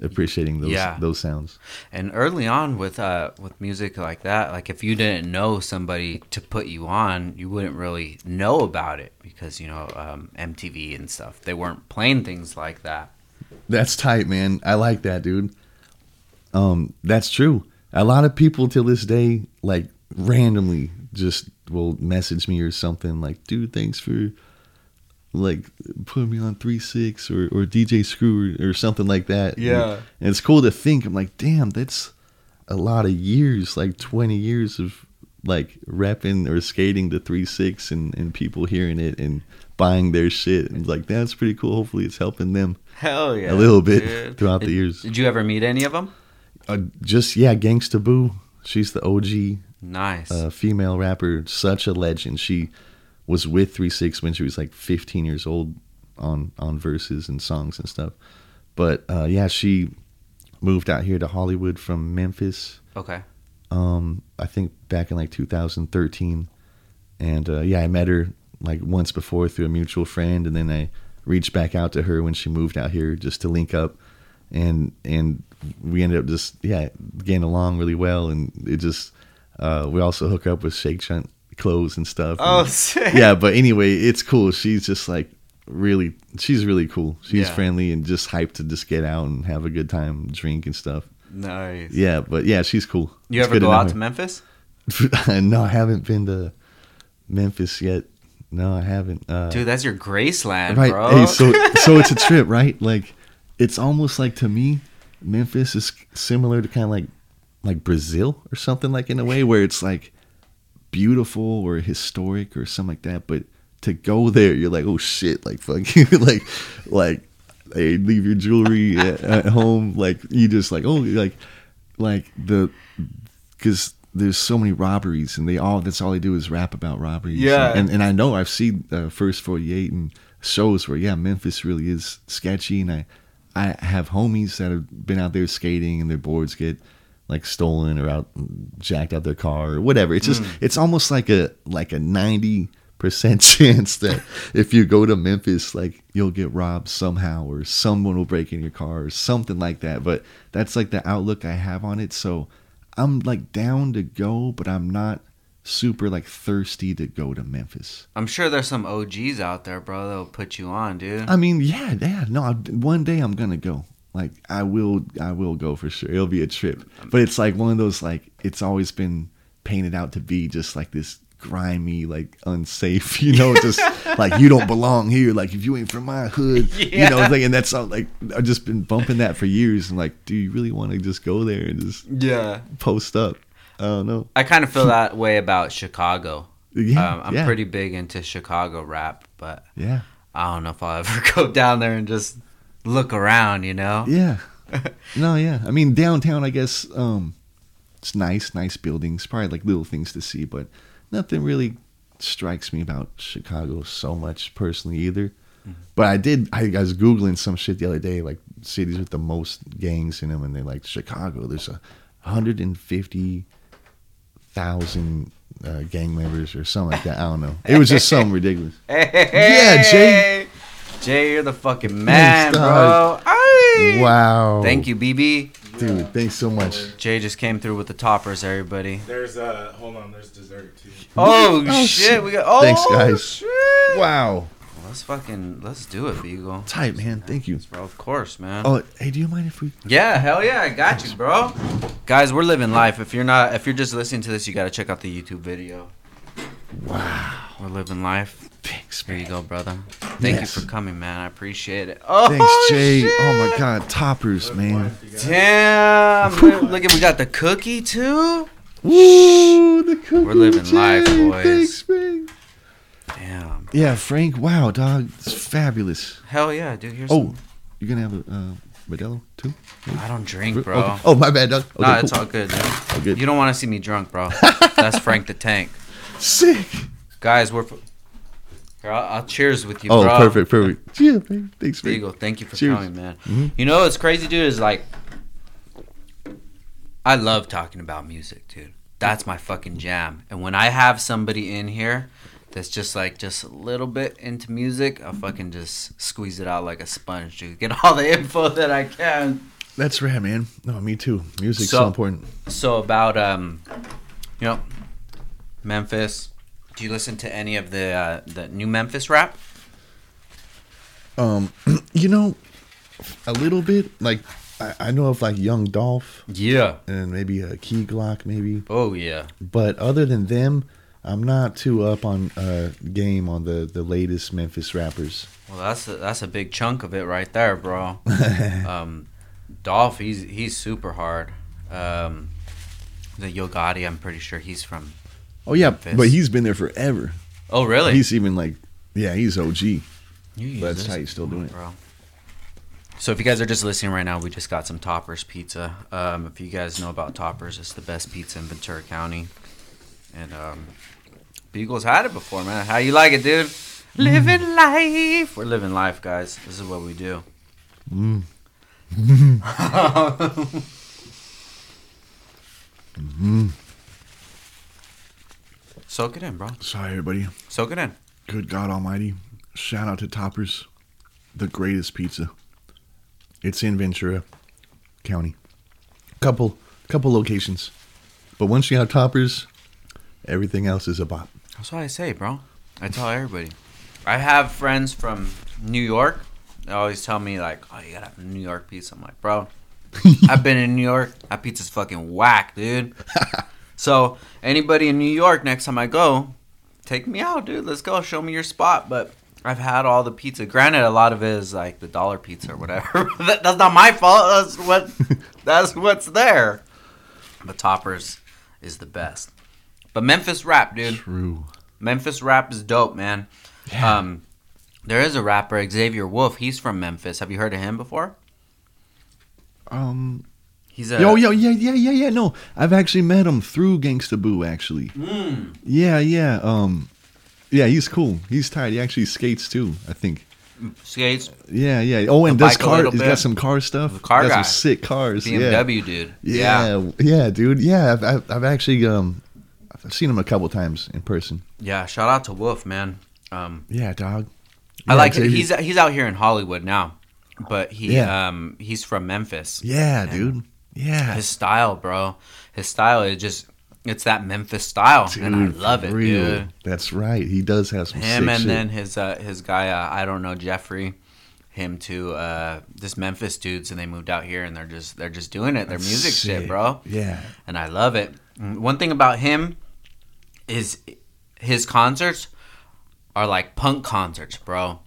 appreciating those Yeah. those sounds. And early on with uh, with music like that, like if you didn't know somebody to put you on, you wouldn't really know about it because you know um, MTV and stuff. They weren't playing things like that. That's tight, man. I like that, dude. Um, that's true. A lot of people till this day, like randomly, just will message me or something like, "Dude, thanks for like putting me on three six or or DJ Screw or, or something like that." Yeah. and it's cool to think. I'm like, damn, that's a lot of years, like 20 years of like repping or skating the three six and and people hearing it and buying their shit and like that's pretty cool. Hopefully, it's helping them Hell yeah, a little bit dude. throughout the years. Did you ever meet any of them? Uh, just yeah, Gangsta Boo. She's the OG Nice. uh, female rapper, such a legend. She was with Three Six when she was like 15 years old on on verses and songs and stuff. But uh, yeah, she moved out here to Hollywood from Memphis. okay. Um, I think back in like 2013, and uh, yeah, I met her like once before through a mutual friend, and then I reached back out to her when she moved out here just to link up, and and we ended up just yeah getting along really well, and it just uh, we also hook up with Shake Junt clothes and stuff. Oh, and- sick. yeah, but anyway, it's cool. She's just like really, she's really cool. She's Yeah. friendly and just hyped to just get out and have a good time, drink and stuff. Nice. Yeah, but yeah, she's cool. You It's ever go out her. to Memphis? no, I haven't been to Memphis yet. No, I haven't. Uh, Dude, that's your Graceland, right. bro. Hey, so so it's a trip, right? Like, it's almost like to me, Memphis is similar to kind of like like Brazil or something like in a way where it's like beautiful or historic or something like that. But to go there, you're like, oh shit, like fuck, you, like like hey, leave your jewelry at, at home. Like you just like oh like like the because there's so many robberies and they all that's all they do is rap about robberies. Yeah. and and I know I've seen uh, first 48 and shows where yeah Memphis really is sketchy and I I have homies that have been out there skating and their boards get like stolen or out jacked out their car or whatever. It's just mm. it's almost like a like a 90 percent chance that if you go to Memphis like you'll get robbed somehow or someone will break in your car or something like that. But that's like the outlook I have on it. So I'm like down to go, but I'm not super like thirsty to go to Memphis. I'm sure there's some OGs out there, bro, that'll put you on, dude. I mean, yeah, yeah. No, I, one day I'm gonna go. Like I will, I will go for sure. It'll be a trip, but it's like one of those like it's always been painted out to be just like this grimy, like unsafe. You know, just like you don't belong here. Like if you ain't from my hood, you know. Yeah. Like, and that's all. Like I've just been bumping that for years. And like, do you really want to just go there and just yeah. post up? I don't know. I kind of feel that way about Chicago. Yeah, um, I'm yeah. pretty big into Chicago rap, but Yeah, I don't know if I'll ever go down there and just look around, you know? Yeah. no, yeah. I mean, downtown, I guess, um, it's nice, nice buildings, probably like little things to see, but nothing really strikes me about Chicago so much personally either. But I did, I, I was Googling some shit the other day, like cities with the most gangs in them, and they're like, Chicago, there's a 150,000 uh, gang members or something like that. I don't know. It was just something ridiculous. Yeah, Jay. Jay, you're the fucking man, Thanks, bro. Aye. Wow. Thank you, BB. Dude, thanks so much. Jay just came through with the toppers, everybody. There's uh, hold on. There's dessert too. Oh, Oh, shit, shit. we got. Oh, Thanks, guys. Shit. Wow. Let's fucking let's do it, Beagle. Tight, man. Thank you. Bro, of course, man. Oh, hey, do you mind if we? Yeah, hell yeah, I got you, bro. Guys, we're living life. If you're not, if you're just listening to this, you gotta check out the YouTube video. Wow. We're living life. Thanks, There you go, brother. Thank Yes. you for coming, man. I appreciate it. Oh, Thanks, Jay. shit. Oh my God, toppers, man. Damn. Look at we got the cookie too. Woo, the cookie. We're living life, Jay. boys. Thanks, man. Damn. Yeah, Frank. Wow, dog, it's fabulous. Hell yeah, dude. Here's Oh, some- you gonna have a uh, Modelo too? I don't drink, bro. Okay. Oh, my bad, dog. Okay, nah, it's all good, dude. All good. You don't want to see me drunk, bro. That's Frank the Tank. Sick. Guys, we're. Here, I'll, I'll cheers with you, Oh, bro. perfect, perfect. Yeah, man. Thanks, There you man. go. Thank you for Cheers. coming, man. Mhm. You know what's crazy, dude? Is like, I love talking about music, dude. That's my fucking jam. And when I have somebody in here that's just like just a little bit into music, I fucking just squeeze it out like a sponge, dude. Get all the info that I can. That's rad, man. No, me too. Music's so, So- important. So about um, you know, Memphis. Do you listen to any of the uh, the new Memphis rap? Um, you know, a little bit. Like, I, I know of like Young Dolph Yeah. and maybe a Key Glock, maybe. Oh yeah. But other than them, I'm not too up on uh game on the the latest Memphis rappers. Well, that's a, that's a big chunk of it right there, bro. um, Dolph, he's he's super hard. Um, the Yo Gotti, I'm pretty sure he's from. Oh yeah, Memphis. but he's been there forever. Oh, really? He's even like, yeah, he's OG. That's how he's still doing it. bro. So if you guys are just listening right now, we just got some Toppers pizza. Um, if you guys know about Toppers, it's the best pizza in Ventura County. And um, Beagle's had it before, man. How you like it, dude? Living life. We're living life, guys. This is what we do. Mm. Soak it in, bro. Sorry, everybody. Soak it in. Good God Almighty! Shout out to Toppers, the greatest pizza. It's in Ventura County. Couple couple locations, but once you have Toppers, everything else is a bop. That's what I say, bro. I tell everybody. I have friends from New York. They always tell me like, "Oh, you gotta have a New York pizza." I'm like, bro, I've been in New York. That pizza's fucking whack, dude. so anybody in New York, next time I go, take me out, dude. Let's go. Show me your spot. But I've had all the pizza. Granted, a lot of it is like the dollar pizza or whatever. that, that's not my fault. That's what. that's what's there. But Toppers is the best. But Memphis rap, dude. True. Memphis rap is dope, man. Yeah. Um, there is a rapper, Xavier Wulf. He's from Memphis. Have you heard of him before? Um. He's a Yo, yo, yeah, yeah, yeah, yeah. No, I've actually met him through Gangsta Boo. Actually. Mm. Yeah, yeah. Um. Yeah, he's cool. He's tight. He actually skates too. I think. skates, Yeah, yeah. Oh, and does car. He's bit. got some car stuff. The car got guy. some sick cars. Yeah. BMW dude. Yeah, yeah, dude. Yeah, I've, I've, I've actually um, I've seen him a couple times in person. yeah. Shout out to Wulf, man. Um, Yeah, dog. I like it. He's he's out here in Hollywood now, but he Yeah. um he's from Memphis. Yeah, dude. Yeah, His style, bro. His style is just it's that Memphis style, and I love it, real. dude. That's right. He does have some him sick and shit. then his uh, his guy uh, I don't know Jeffrey him to uh this Memphis dudes and they moved out here and they're just they're just doing it their That's music shit bro Yeah, and I love it one thing about him is his concerts are like punk concerts bro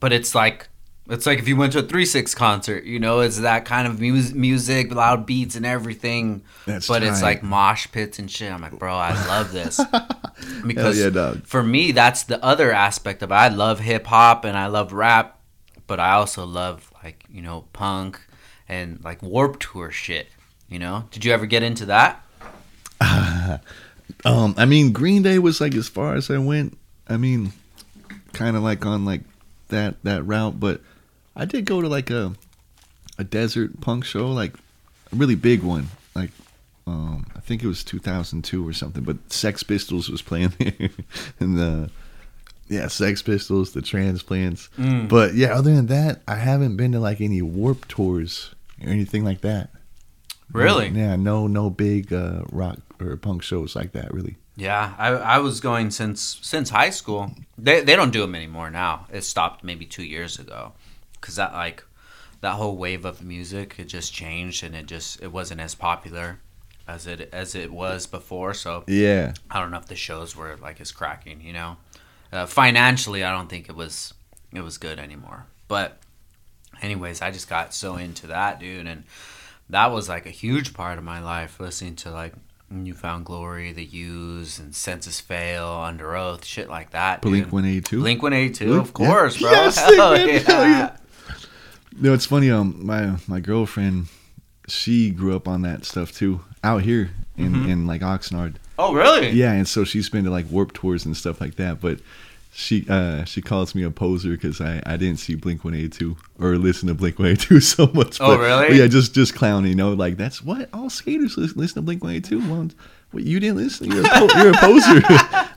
but it's like it's like if you went to a 3-6 concert you know it's that kind of mu- music loud beats and everything. That's but it's like mosh pits and shit. I'm like bro i love this. Because yeah, for me that's the other aspect of it. I love hip-hop and i love rap but i also love like you know punk and like Warped Tour shit you know? Did you ever get into that? Um, I mean, Green Day was like as far as I went. I mean, kind of like on like that that route, but I did go to like a a desert punk show, like a really big one. Like, um, I think it was 2002 or something. But Sex Pistols was playing there, and the yeah, Sex Pistols, the Transplants. But yeah, other than that, I haven't been to like any Warped tours or anything like that. Really? Yeah, no, no big uh, rock or punk shows like that. Really. Yeah, I, I was going since since high school. They they don't do them anymore now. It stopped maybe two years ago, because that like that whole wave of music it just changed and it just it wasn't as popular as it as it was before. So Yeah. I don't know if the shows were like as cracking. You know, uh, financially I don't think it was it was good anymore. But anyways, I just got so into that dude, and that was like a huge part of my life listening to like New Found Glory, The Used, and Senses Fail, Underoath, shit like that. Blink One Eighty Two. Blink One Eighty Two, of course, yeah. bro. Yes, Hell yeah. No, it's funny. Um, my my girlfriend, she grew up on that stuff too, out here in Mm-hmm. in like Oxnard. Oh, really? Yeah, and so she's been to like Warped tours and stuff like that. But she uh she calls me a poser because I I didn't see Blink One Eighty Two or listen to Blink One Eighty Two so much. Oh, really? but yeah, just just clowning. You know, like that's what all skaters listen, listen to Blink One Eighty Two. Well, what you didn't listen? You're a, po- you're a poser.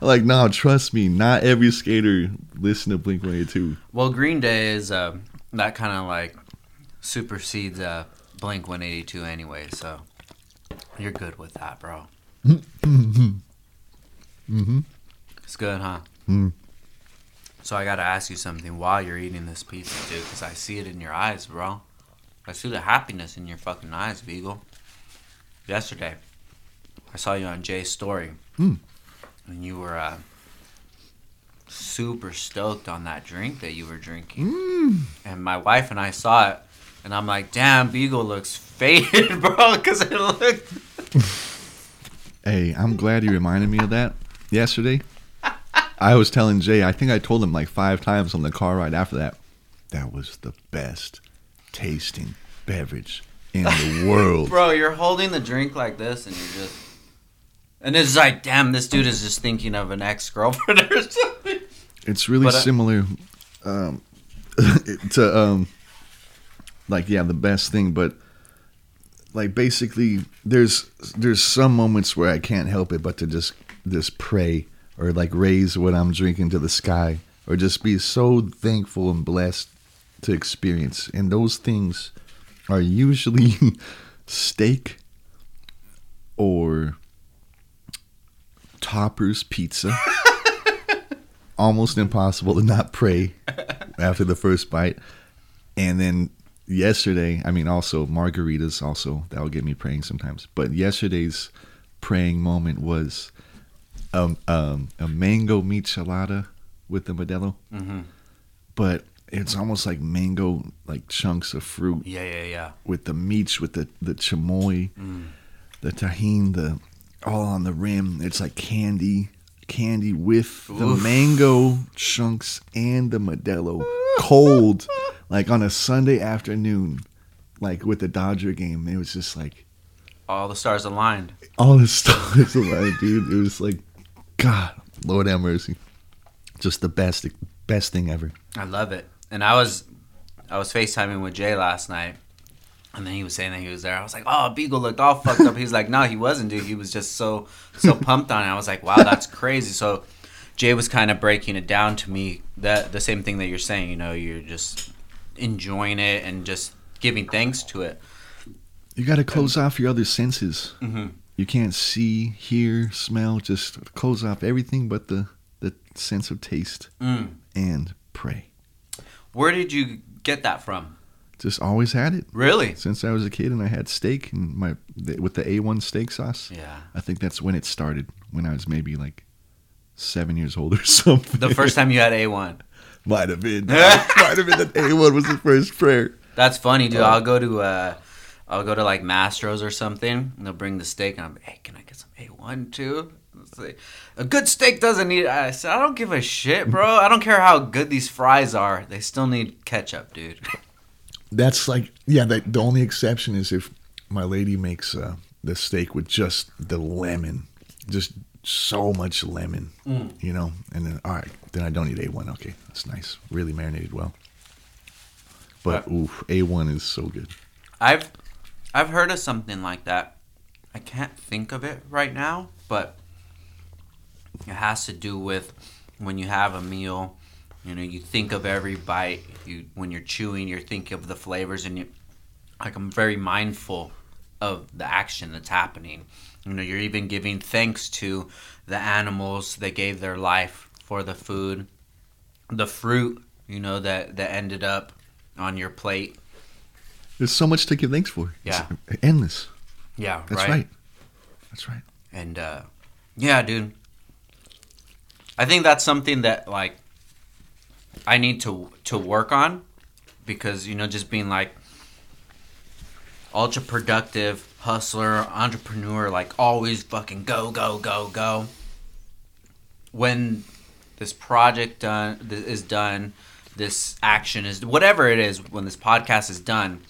like, no, trust me. Not every skater listen to Blink One Eighty Two. Well, Green Day is uh, that kind of like supersedes uh, Blink 182 anyway, so you're good with that, bro. Mm-hmm. It's good, huh? Mm. So I gotta ask you something while you're eating this pizza, dude, because I see it in your eyes, bro. I see the happiness in your fucking eyes, Beagle. Yesterday, I saw you on Jay's story, Mm. and you were uh, super stoked on that drink that you were drinking. Mm. And my wife and I saw it, and I'm like, damn, Beagle looks faded, bro, because it looked. Hey, I'm glad you reminded me of that yesterday. I was telling Jay, I think I told him like five times on the car ride after that. That was the best tasting beverage in the world. Bro, you're holding the drink like this, and you're just. And it's like, damn, this dude is just thinking of an ex girlfriend or something. It's really But, uh, similar um, to um, like yeah, the best thing, but like basically, there's there's some moments where I can't help it but to just just pray or like raise what I'm drinking to the sky or just be so thankful and blessed to experience. And those things are usually steak or Topper's pizza. Almost impossible to not pray after the first bite. And then yesterday, I mean, also margaritas, also that will get me praying sometimes. But yesterday's praying moment was um, um, a mango michelada with the Modelo, Mm-hmm. but it's almost like mango, like chunks of fruit Yeah, yeah, yeah. with the meats, with the the chamoy, the Tajín, the all on the rim. It's like candy, candy with the mango chunks and the Modelo, cold, like on a Sunday afternoon, like with the Dodger game. It was just like All the stars aligned. all the stars aligned, dude. It was like, God, Lord have mercy, just the best, best thing ever. I love it. And I was I was FaceTiming with Jay last night. And then he was saying that he was there. I was like, "Oh, Beagle looked all fucked up." He was like, "No, he wasn't, dude. He was just so so pumped on it." I was like, "Wow, that's crazy." So Jay was kind of breaking it down to me that the same thing that you're saying. You know, you're just enjoying it and just giving thanks to it. You got to close off your other senses. Mm-hmm. You can't see, hear, smell. Just close off everything but the the sense of taste Mm. and pray. Where did you get that from? Just always had it Really? since I was a kid, and I had steak and my with the A1 steak sauce. Yeah. I think that's when it started. When I was maybe like seven years old or something. The first time you had A1. might have been might have been that A1 was the first prayer. That's funny, dude. Oh. I'll go to uh, I'll go to like Mastro's or something, and they'll bring the steak, and I'm like, hey, can I get some A1 too? Like, a good steak doesn't need. I said, I don't give a shit, bro. I don't care how good these fries are. They still need ketchup, dude. That's like yeah. That the only exception is if my lady makes uh, the steak with just the lemon, just so much lemon, you know. And then all right, then I don't need A one. Okay, that's nice, really marinated well. But Right. oof, A one is so good. I've I've heard of something like that. I can't think of it right now, but it has to do with when you have a meal. You know, you think of every bite. You when you're chewing, you're thinking of the flavors, and you like I'm very mindful of the action that's happening. You know, you're even giving thanks to the animals that gave their life for the food, the fruit, you know, that that ended up on your plate. There's so much to give thanks for. Yeah. It's endless. Yeah, That's right. That's right. And uh, yeah, dude, I think that's something that like I need to to work on because you know just being like ultra productive hustler entrepreneur like always fucking go go go go. When this project done is done this action is whatever it is when this podcast is done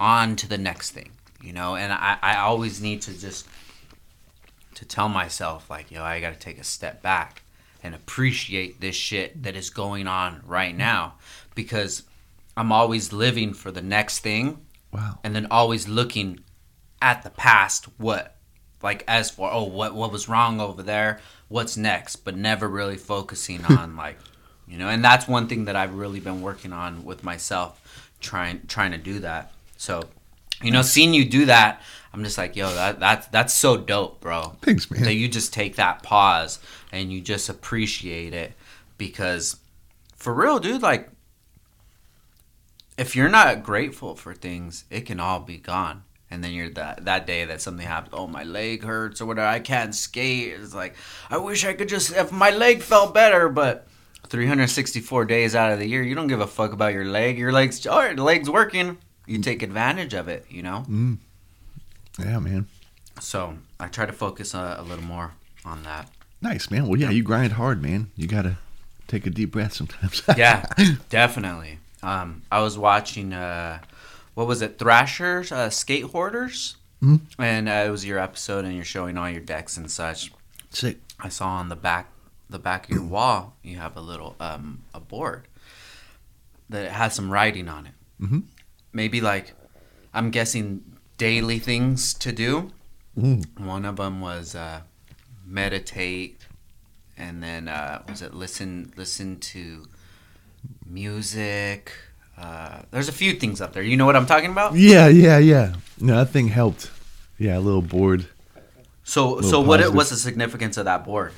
on to the next thing you know? And i, I always need to just to tell myself like yo i gotta take a step back and appreciate this shit that is going on right now. Because i'm always living for the next thing Wow. and then always looking at the past what like as for oh what what was wrong over there what's next but never really focusing on like you know and that's one thing that i've really been working on with myself trying trying to do that. So you know seeing you do that i'm just like yo that that's that's so dope bro. Thanks, man. that you just take that pause and you just appreciate it because for real dude like if you're not grateful for things it can all be gone. And then you're that that day that something happens oh my leg hurts or whatever i can't skate. It's like i wish i could just if my leg felt better but 364 days out of the year you don't give a fuck about your leg. Your legs oh, right the leg's working. You take advantage of it you know mm. Yeah, man. so i try to focus a, a little more on that Nice, man. Well, yeah, you grind hard, man. You gotta take a deep breath sometimes. yeah, definitely. Um, I was watching, uh, what was it, Thrashers, uh, Skate Hoarders, Mhm. and uh, it was your episode, and you're showing all your decks and such. Sick. I saw on the back, the back of your wall, you have a little um, a board that has some writing on it. Mhm. Maybe like, I'm guessing daily things to do. Mm. One of them was uh, meditate, and then uh, was it listen listen to music. Uh, there's a few things up there. You know what I'm talking about? Yeah, yeah, yeah. No, that thing helped. Yeah, a little bored. So Little so what positive. what's the significance of that board?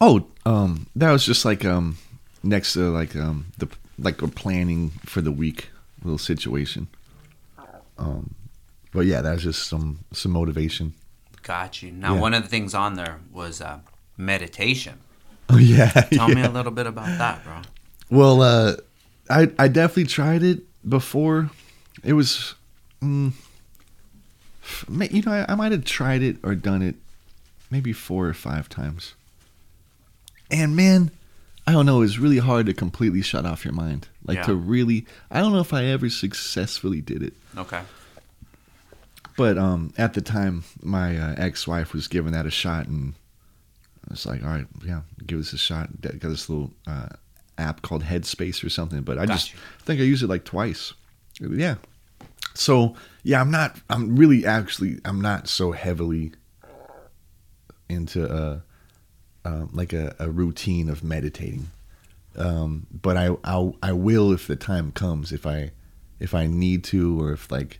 Oh, um, that was just like um, next to like um the like a planning for the week little situation. Um, but yeah, that was just some some motivation. Got you. Now Yeah. one of the things on there was uh, meditation. Oh yeah. Tell me a little bit about that, bro. Well, uh, I I definitely tried it before. It was, mm, you know, I, I might have tried it or done it maybe four or five times. And man, I don't know. It's really hard to completely shut off your mind. Like Yeah. to really, I don't know if I ever successfully did it. Okay. But um, at the time, my uh, ex-wife was giving that a shot, and I was like, "All right, yeah, give this a shot." Got this little uh, app called Headspace or something, but I Got just think I used it like twice. Yeah. So yeah, I'm not. I'm really actually. I'm not so heavily into uh, um, like a, a routine of meditating. Um, but I I'll, I will if the time comes if I if I need to or if like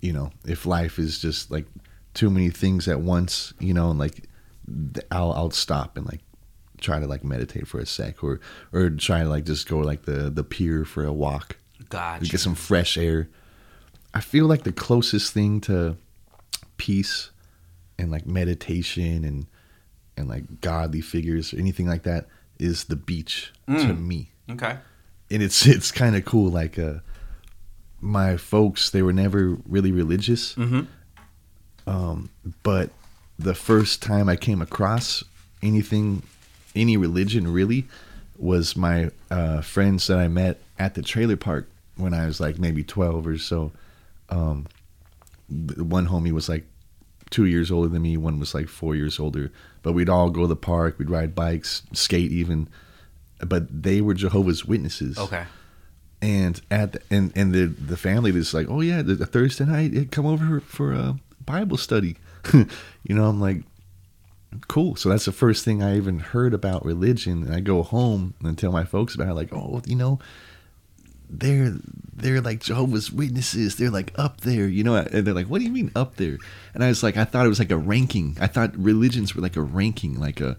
you know if life is just like too many things at once you know and like I'll I'll stop and like try to like meditate for a sec or or try to like just go like the the pier for a walk Got to you. get some fresh air. I feel like the closest thing to peace and like meditation and and like godly figures or anything like that is the beach to Mm. me. Okay. And it's it's kind of cool like uh my folks they were never really religious Mm-hmm. um, but the first time I came across anything, any religion really, was my uh, friends that I met at the trailer park when I was like maybe 12 or so. Um, one homie was like two years older than me, one was like four years older, but we'd all go to the park, we'd ride bikes, skate even. But they were Jehovah's Witnesses Okay. And at the, and and the the family is like, oh yeah, the, the Thursday night, come over for a Bible study. you know, I'm like, cool. So that's the first thing I even heard about religion. And I go home and tell my folks about it, like, oh, you know, they're they're like Jehovah's Witnesses. They're like up there, you know. And they're like, what do you mean up there? And I was like, I thought it was like a ranking. I thought religions were like a ranking, like a,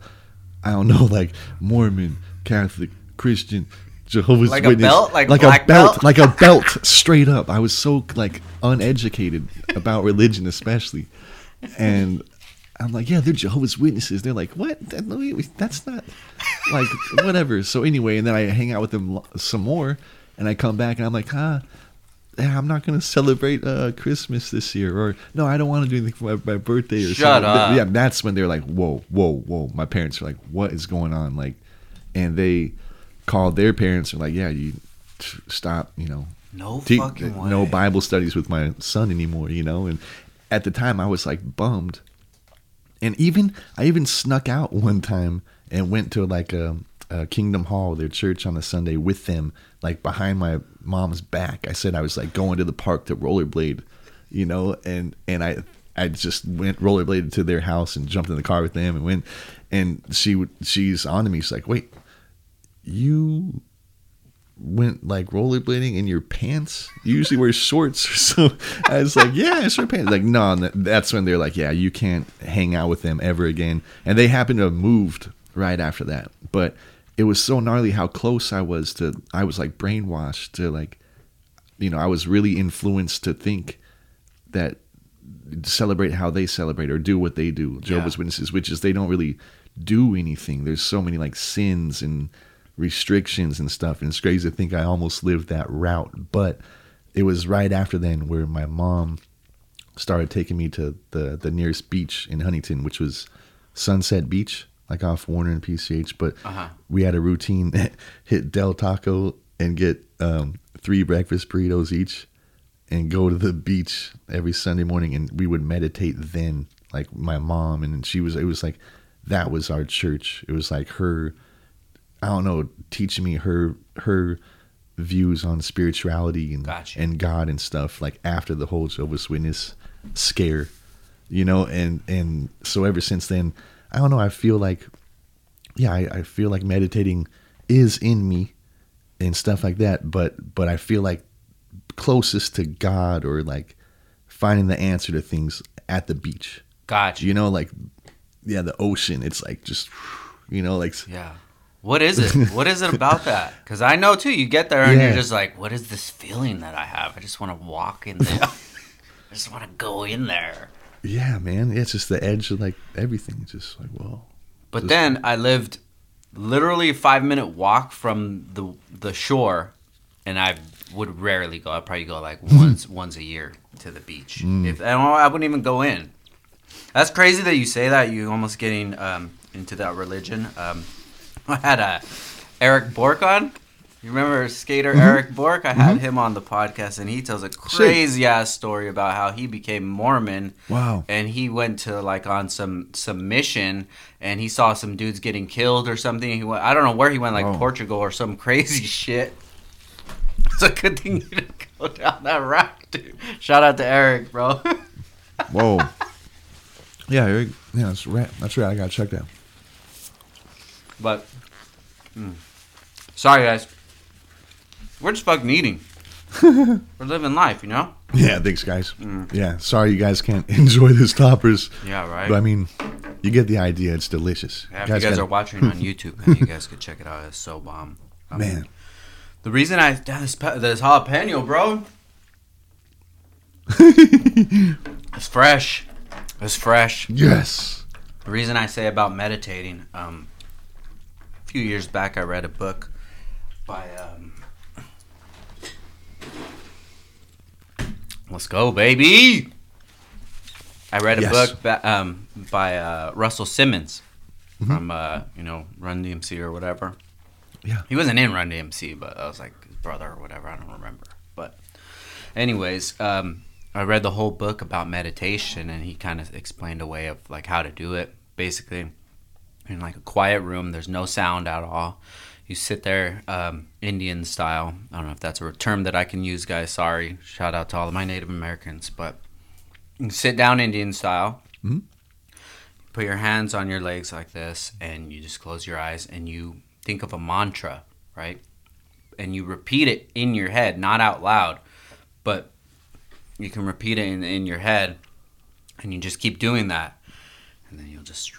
I don't know, like Mormon, Catholic, Christian, Jehovah's Like a belt? Like a black belt, belt? like a belt, straight up. I was so like uneducated about religion, especially, and I'm like, yeah, they're Jehovah's Witnesses. They're like, what? That- no, That's not like whatever. So anyway, and then I hang out with them some more, and I come back and I'm like, huh. I'm not gonna celebrate uh, Christmas this year, or no, I don't want to do anything for my, my birthday. Or Shut something. up. Yeah, that's when they're like, whoa, whoa, whoa. My parents are like, what is going on? Like, and they called their parents and like, yeah, you t- stop, you know, No te- fucking way. no Bible studies with my son anymore, you know. And at the time, I was like bummed, and even I even snuck out one time and went to like a, a Kingdom Hall, their church on a Sunday with them, like behind my mom's back. I said I was like going to the park to rollerblade, you know, and and I I just went rollerbladed to their house and jumped in the car with them and went, and she would she's on to me. She's like, wait, you went like rollerblading in your pants? You usually wear shorts or so. I was like, yeah, I short pants. Like, no, that's when they're like, yeah, you can't hang out with them ever again. And they happened to have moved right after that. But it was so gnarly how close I was to, I was like brainwashed to like, you know, I was really influenced to think that celebrate how they celebrate or do what they do. Jehovah's Yeah. Witnesses, which is they don't really do anything. There's so many like sins and restrictions and stuff. And it's crazy to think I almost lived that route. But it was right after then where my mom started taking me to the, the nearest beach in Huntington, which was Sunset Beach, like off Warner and PCH. But Uh-huh. we had a routine that hit Del Taco and get um, three breakfast burritos each and go to the beach every Sunday morning and we would meditate then like my mom and she was it was like that was our church it was like her I don't know teaching me her her views on spirituality and Gotcha. and God and stuff like after the whole Jehovah's Witness scare you know and and so ever since then I don't know I feel like yeah I, I feel like meditating is in me and stuff like that but but I feel like closest to God or like finding the answer to things at the beach. Gotcha. You know, like yeah, the ocean. It's like just you know, like Yeah. What is it? what is it about that? Because I know too. You get there and Yeah. you're just like, what is this feeling that I have? I just want to walk in there. I just want to go in there. yeah, man. Yeah, it's just the edge of like everything. It's just like whoa. But Just- then I lived literally a five minute walk from the the shore, and I would rarely go. I'd probably go like once once a year to the beach. If I, I wouldn't even go in. That's crazy that you say that. You almost getting um, into that religion. Um, I had a Eric Bork on. You remember skater mm-hmm. Eric Bork? I had mm-hmm. him on the podcast, and he tells a crazy ass story about how he became Mormon Wow. and he went to like on some some mission and he saw some dudes getting killed or something. He went, I don't know where he went, like Oh. Portugal or some crazy shit. It's a good thing you didn't go down that route, dude. Shout out to Eric, bro. Whoa. yeah, Eric, yeah, that's right. That's right. I gotta check that. but mm. sorry, guys. We're just fucking eating. We're living life, you know. Yeah, thanks, guys. Yeah, sorry you guys can't enjoy this toppers. Yeah, right. But I mean, you get the idea. It's delicious. Yeah, if you guys gotta- are watching on YouTube, man, you guys could check it out. It's so bomb. I mean, man. The reason I this this jalapeno, bro. it's fresh. It's fresh. Yes. The reason I say about meditating, um, few years back, I read a book by um, Let's go, baby. I read a Yes. book ba- um, by uh, Russell Simmons from uh, you know Run DMC or whatever. Yeah. He wasn't in Run DMC, but I was like his brother or whatever. I don't remember. But, anyways, um, I read the whole book about meditation, and he kind of explained a way of like how to do it. Basically, in like a quiet room, there's no sound at all. You sit there, um, Indian style. I don't know if that's a term that I can use, guys. Sorry. Shout out to all of my Native Americans, but you sit down Indian style. Mhm. Put your hands on your legs like this, and you just close your eyes and you think of a mantra, right? and you repeat it in your head, not out loud, but you can repeat it in, in your head, and you just keep doing that, and then you'll just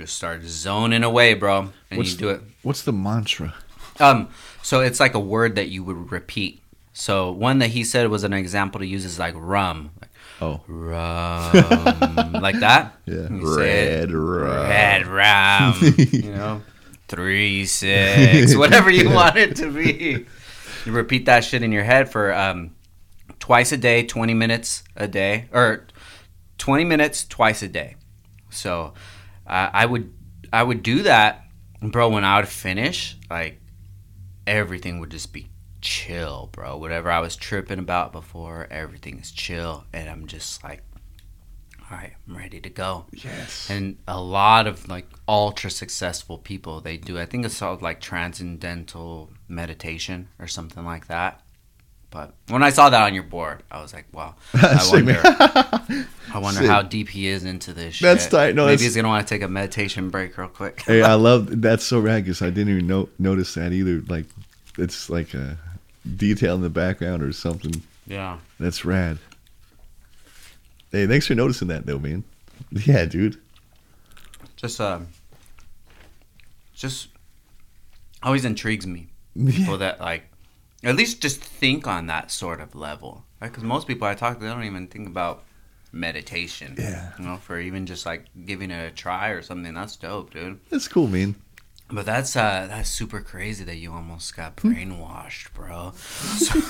just start zoning away, bro, and What's you do it. What's the mantra? Um, so it's like a word that you would repeat. So one that he said was an example to use is like rum, like Oh, rum, like that. yeah. You. Red rum. Red rum, you know, three six, whatever you want it to be. You repeat that shit in your head for um, twice a day, twenty minutes a day, or twenty minutes twice a day. So uh, I would I would do that, bro. When I would finish, like everything would just be chill, bro. Whatever I was tripping about before, everything is chill, and I'm just like, all right, I'm ready to go Yes. and a lot of like ultra successful people they do i think it's called like transcendental meditation or something like that but when i saw that on your board i was like wow i wonder i wonder Sick. how deep he is into this shit. That's tight. No, maybe that's- he's gonna want to take a meditation break real quick hey, I love that's so rad 'cause I didn't even know, notice that either. Like, it's like a detail in the background or something. yeah That's rad. Hey, thanks for noticing that though, man. Yeah, dude. just um just always intrigues me Yeah. people that like at least just think on that sort of level right? Because most people i talk to they don't even think about meditation Yeah. you know for even just like giving it a try or something. That's dope dude. That's cool, man. but that's uh that's super crazy that you almost got brainwashed bro. So,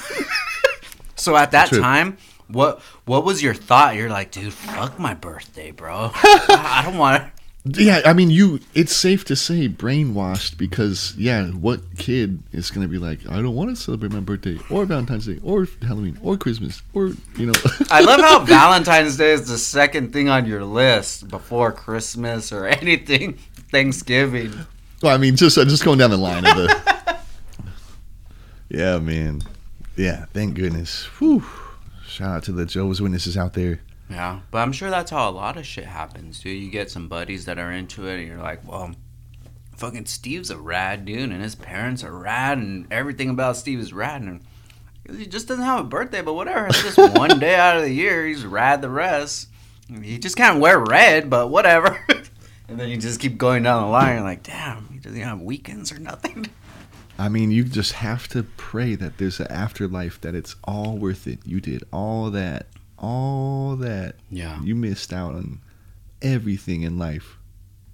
so at that True. time what what was your thought? You're like dude fuck my birthday bro. I don't want to Yeah, I mean, you. It's safe to say brainwashed because, yeah, what kid is gonna be like? I don't want to celebrate my birthday or Valentine's Day or Halloween or Christmas or you know. I love how Valentine's Day is the second thing on your list before Christmas or anything Thanksgiving. Well, I mean, just uh, just going down the line of the. yeah, man. Yeah, thank goodness. Whew. Shout out to the Jehovah's Witnesses out there. Yeah, but I'm sure that's how a lot of shit happens, dude. You get some buddies that are into it, and you're like, well, fucking Steve's a rad dude, and his parents are rad, and everything about Steve is rad, and he just doesn't have a birthday, but whatever. It's just one day out of the year, he's rad the rest. He just can't wear red, but whatever. and then you just keep going down the line, you're like, damn, he doesn't have weekends or nothing. I mean, you just have to pray that there's an afterlife, that it's all worth it. You did all that, all that. Yeah. You missed out on everything in life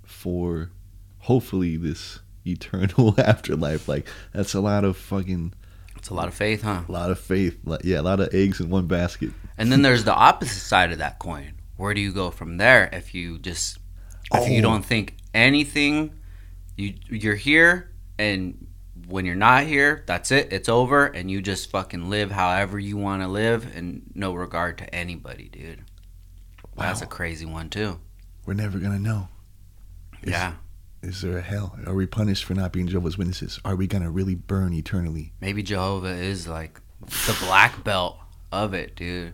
for hopefully this eternal afterlife. Like, that's a lot of fucking, It's a lot of faith, huh? a lot of faith. Like, yeah, a lot of eggs in one basket. And then there's the opposite side of that coin. Where do you go from there if you just if you Oh. don't think anything you you're here and when you're not here, that's it. It's over and you just fucking live however you want to live and no regard to anybody, dude. That's a crazy one too. We're never to know. Is- yeah. Is there a hell? Are we punished for not being Jehovah's Witnesses? Are we to really burn eternally? Maybe Jehovah is like the black belt of it, dude.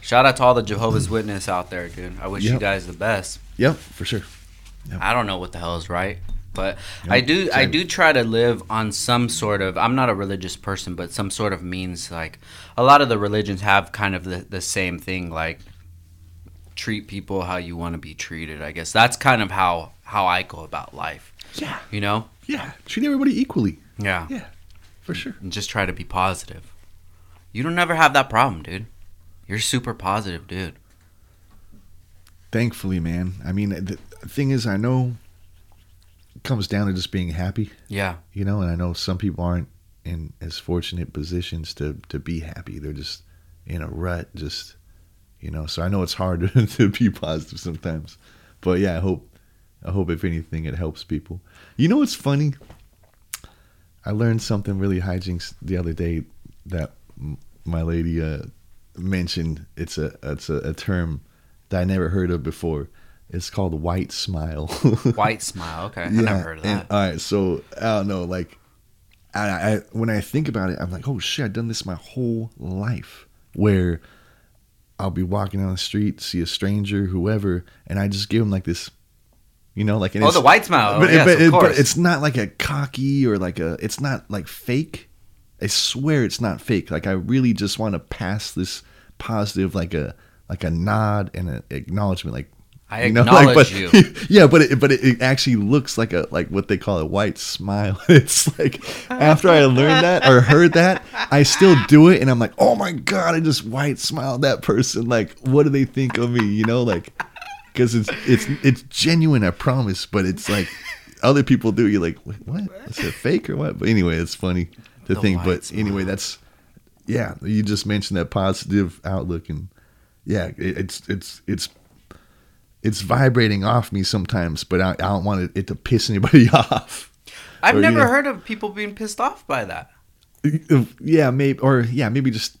Shout out to all the Jehovah's Witness out there, dude. I wish you guys the best. Yep, for sure. I don't know what the hell is right, but I do I do try to live on some sort of I'm not a religious person, but some sort of means like a lot of the religions have kind of the, the same thing like treat people how you want to be treated. I guess that's kind of how how I go about life, Yeah. you know? Yeah. Treat everybody equally. Yeah. Yeah, for sure. And just try to be positive. You don't ever have that problem, dude. You're super positive, dude. Thankfully, man. I mean, the thing is, I know comes down to just being happy, Yeah. you know, and I know some people aren't in as fortunate positions to, to be happy. They're just in a rut, just, you know, so I know it's hard to, be positive sometimes. But yeah, I hope, I hope if anything, it helps people. You know what's funny? I learned something really hijinks the other day that my lady uh, mentioned. It's a it's a, a term that I never heard of before. It's called white smile. White smile. Okay. I never heard of and- that. all right, so I don't know. Like, I, I when I think about it, I'm like, oh shit, I've done this my whole life. Where I'll be walking down the street, see a stranger, whoever, and I just give them like this You know, like and Oh, the white smile. But, yes, but, of it- but it's not like a cocky or like a. It's not like fake. I swear it's not fake. Like I really just want to pass this positive, like a like a nod and an acknowledgement. Like I know, acknowledge but, you. Yeah, but it, but it, it actually looks like a like what they call a white smile. It's like after I learned that or heard that, I still do it, and I'm like, oh my god, I just white smiled that person. Like, what do they think of me? You know, like because it's it's it's genuine, I promise. But it's like other people do. You're like, Wait, what? Is it fake or what? But anyway, it's funny to The think. But smile. anyway, that's yeah. You just mentioned that positive outlook, and yeah, it, it's it's it's it's vibrating off me sometimes. But I, I don't want it, it to piss anybody off. I've or, you never know- heard of people being pissed off by that. yeah, maybe or yeah, maybe just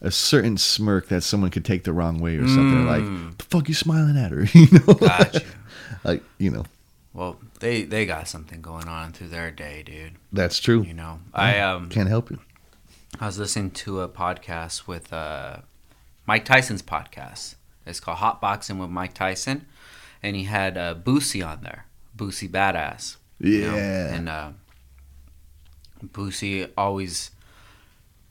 a certain smirk that someone could take the wrong way or something like the fuck you smiling at her, you know? Gotcha. like you know, Well, they they got something going on through their day, dude. that's true. You know, I um Can't help it. I was listening to a podcast with uh, Mike Tyson's podcast. It's called Hot Boxing with Mike Tyson, and he had uh, Boosie on there, Boosie Badazz. you know? Yeah. and uh, Boosie always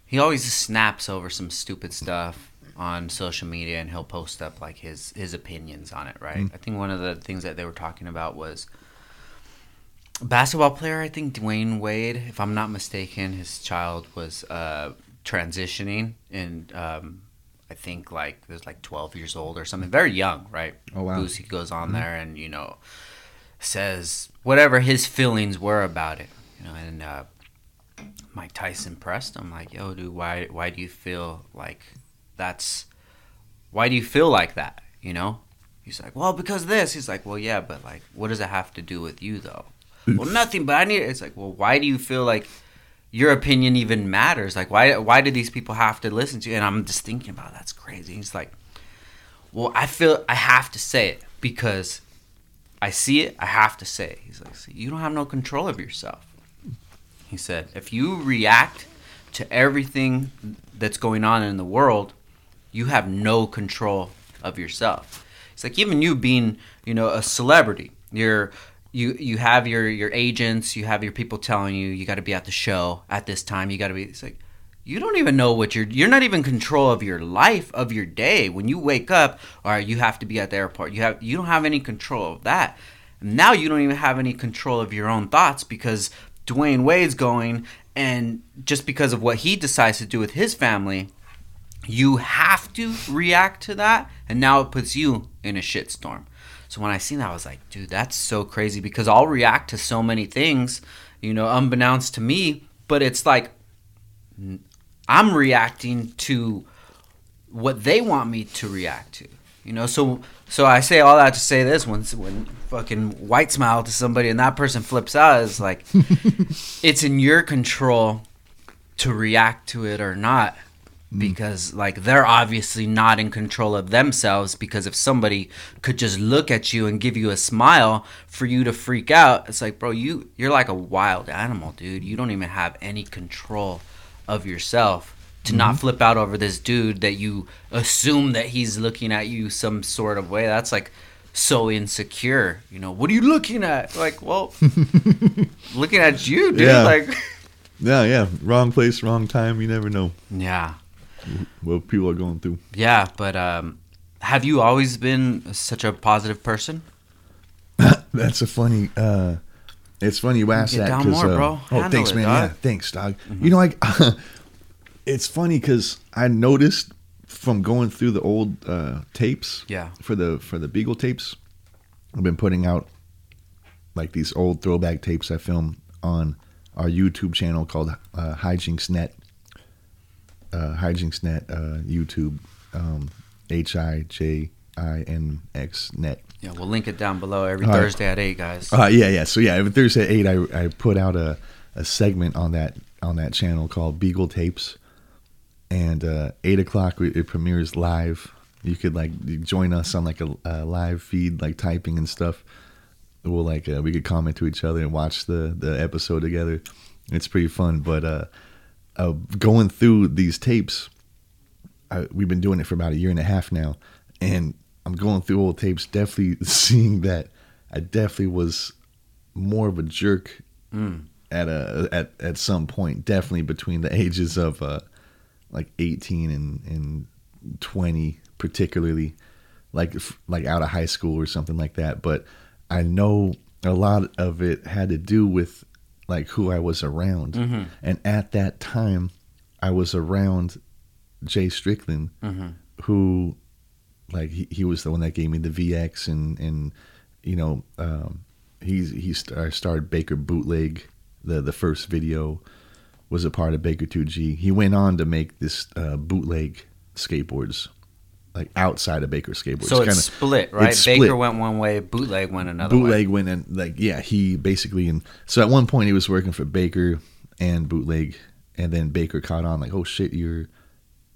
he always snaps over some stupid stuff on social media, and he'll post up like his his opinions on it. Right? I think one of the things that they were talking about was basketball player. I think Dwyane Wade, if I'm not mistaken, his child was uh, transitioning, and um, I think like it was like 12 years old or something, very young, right? Oh, wow. Boosie goes on there and you know says whatever his feelings were about it, you know, and uh, Mike Tyson pressed him like, "Yo, dude, why why do you feel like that's why do you feel like that?" You know, he's like, "Well, because of this." He's like, "Well, yeah, but like, what does it have to do with you though?" well, nothing. But I need. It's like, well, why do you feel like your opinion even matters? Like, why why do these people have to listen to you? And I'm just thinking about that's crazy. He's like, well, I feel I have to say it because I see it. I have to say it. He's like, "See, you don't have no control of yourself. He said, if you react to everything that's going on in the world, you have no control of yourself. It's like even you being, you know, a celebrity. You're you you have your your agents, you have your people telling you you got to be at the show at this time. You got to be. It's like you don't even know what you're. You're not even control of your life of your day. When you wake up, or you have to be at the airport. You have you don't have any control of that. Now you don't even have any control of your own thoughts because Dwyane Wade's going, and just because of what he decides to do with his family, you have to react to that, and now it puts you in a shitstorm. So when I seen that, I was like, dude, that's so crazy because I'll react to so many things, you know, unbeknownst to me, but it's like I'm reacting to what they want me to react to. You know, so so I say all that to say this when when fucking white smile to somebody and that person flips out is like it's in your control to react to it or not Mm. because like they're obviously not in control of themselves because if somebody could just look at you and give you a smile for you to freak out it's like bro you you're like a wild animal dude. You don't even have any control of yourself to not mm-hmm. flip out over this dude that you assume that he's looking at you some sort of way. That's like so insecure you know. What are you looking at? Like well looking at you dude Yeah. like Yeah, yeah. Wrong place, wrong time. You never know. Yeah what people are going through. Yeah, but um, have you always been such a positive person? That's a funny. uh It's funny you asked that more, uh, bro. oh, Handle thanks, it, man. dog. Mm-hmm. Yeah, thanks, dog. You know, like it's funny because I noticed from going through the old uh tapes. Yeah. For the for the Beagle tapes, I've been putting out like these old throwback tapes I filmed on our YouTube channel called uh, Hijinx Net. Uh, hijinxnet uh, YouTube, um, H I J I N X Net. Yeah, we'll link it down below every All right. Thursday at eight, guys. Uh, yeah, yeah. So yeah, every Thursday at eight, I I put out a, a segment on that on that channel called Beagle Tapes, and uh, eight o'clock it it premieres live. You could like join us on like a, a live feed, like typing and stuff. We'll like uh, we could comment to each other and watch the the episode together. It's pretty fun. But uh, uh, going through these tapes, I, we've been doing it for about a year and a half now, and I'm going through old tapes, definitely seeing that I definitely was more of a jerk Mm. at a at at some point. Definitely between the ages of uh, like 18 and and 20, particularly like like out of high school or something like that. But I know a lot of it had to do with like who I was around, Mhm. and at that time, I was around Jay Strickland, Mhm. who like he, he was the one that gave me the VX and and you know um, he's he st- I started Baker Bootleg the the first video was a part of Baker 2G. He went on to make this uh, bootleg skateboards like outside of Baker skateboards. So it's Kinda- split, right? it's Baker split. went one way, bootleg went another bootleg way. went and like yeah he basically and so at one point he was working for Baker and bootleg and then Baker caught on like oh shit you're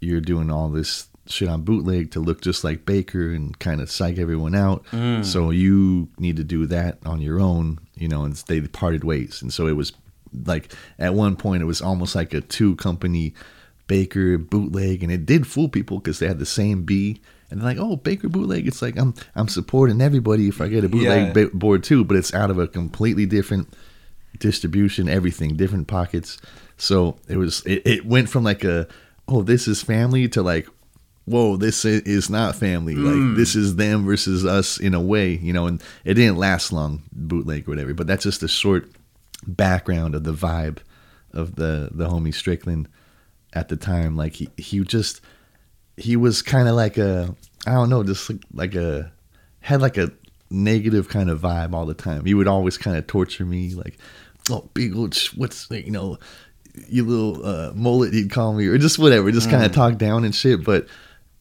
you're doing all this shit on bootleg to look just like Baker and kind of psych everyone out Mm. so you need to do that on your own you know and they parted ways and so it was like at one point it was almost like a two company Baker bootleg and it did fool people because they had the same B. And they're like oh Baker bootleg? It's like I'm I'm supporting everybody if I get a bootleg Yeah. ba- board too but it's out of a completely different distribution everything different pockets. So it was it, it went from like a oh this is family to like whoa this is not family. Like mm. this is them versus us in a way you know and it didn't last long bootleg or whatever but that's just a short background of the vibe of the the homie strickland at the time like he he just he was kind of like a i don't know just like, like a had like a negative kind of vibe all the time. He would always kind of torture me like oh sh- what's you know you little uh mullet he'd call me or just whatever just kind of talk down and shit. But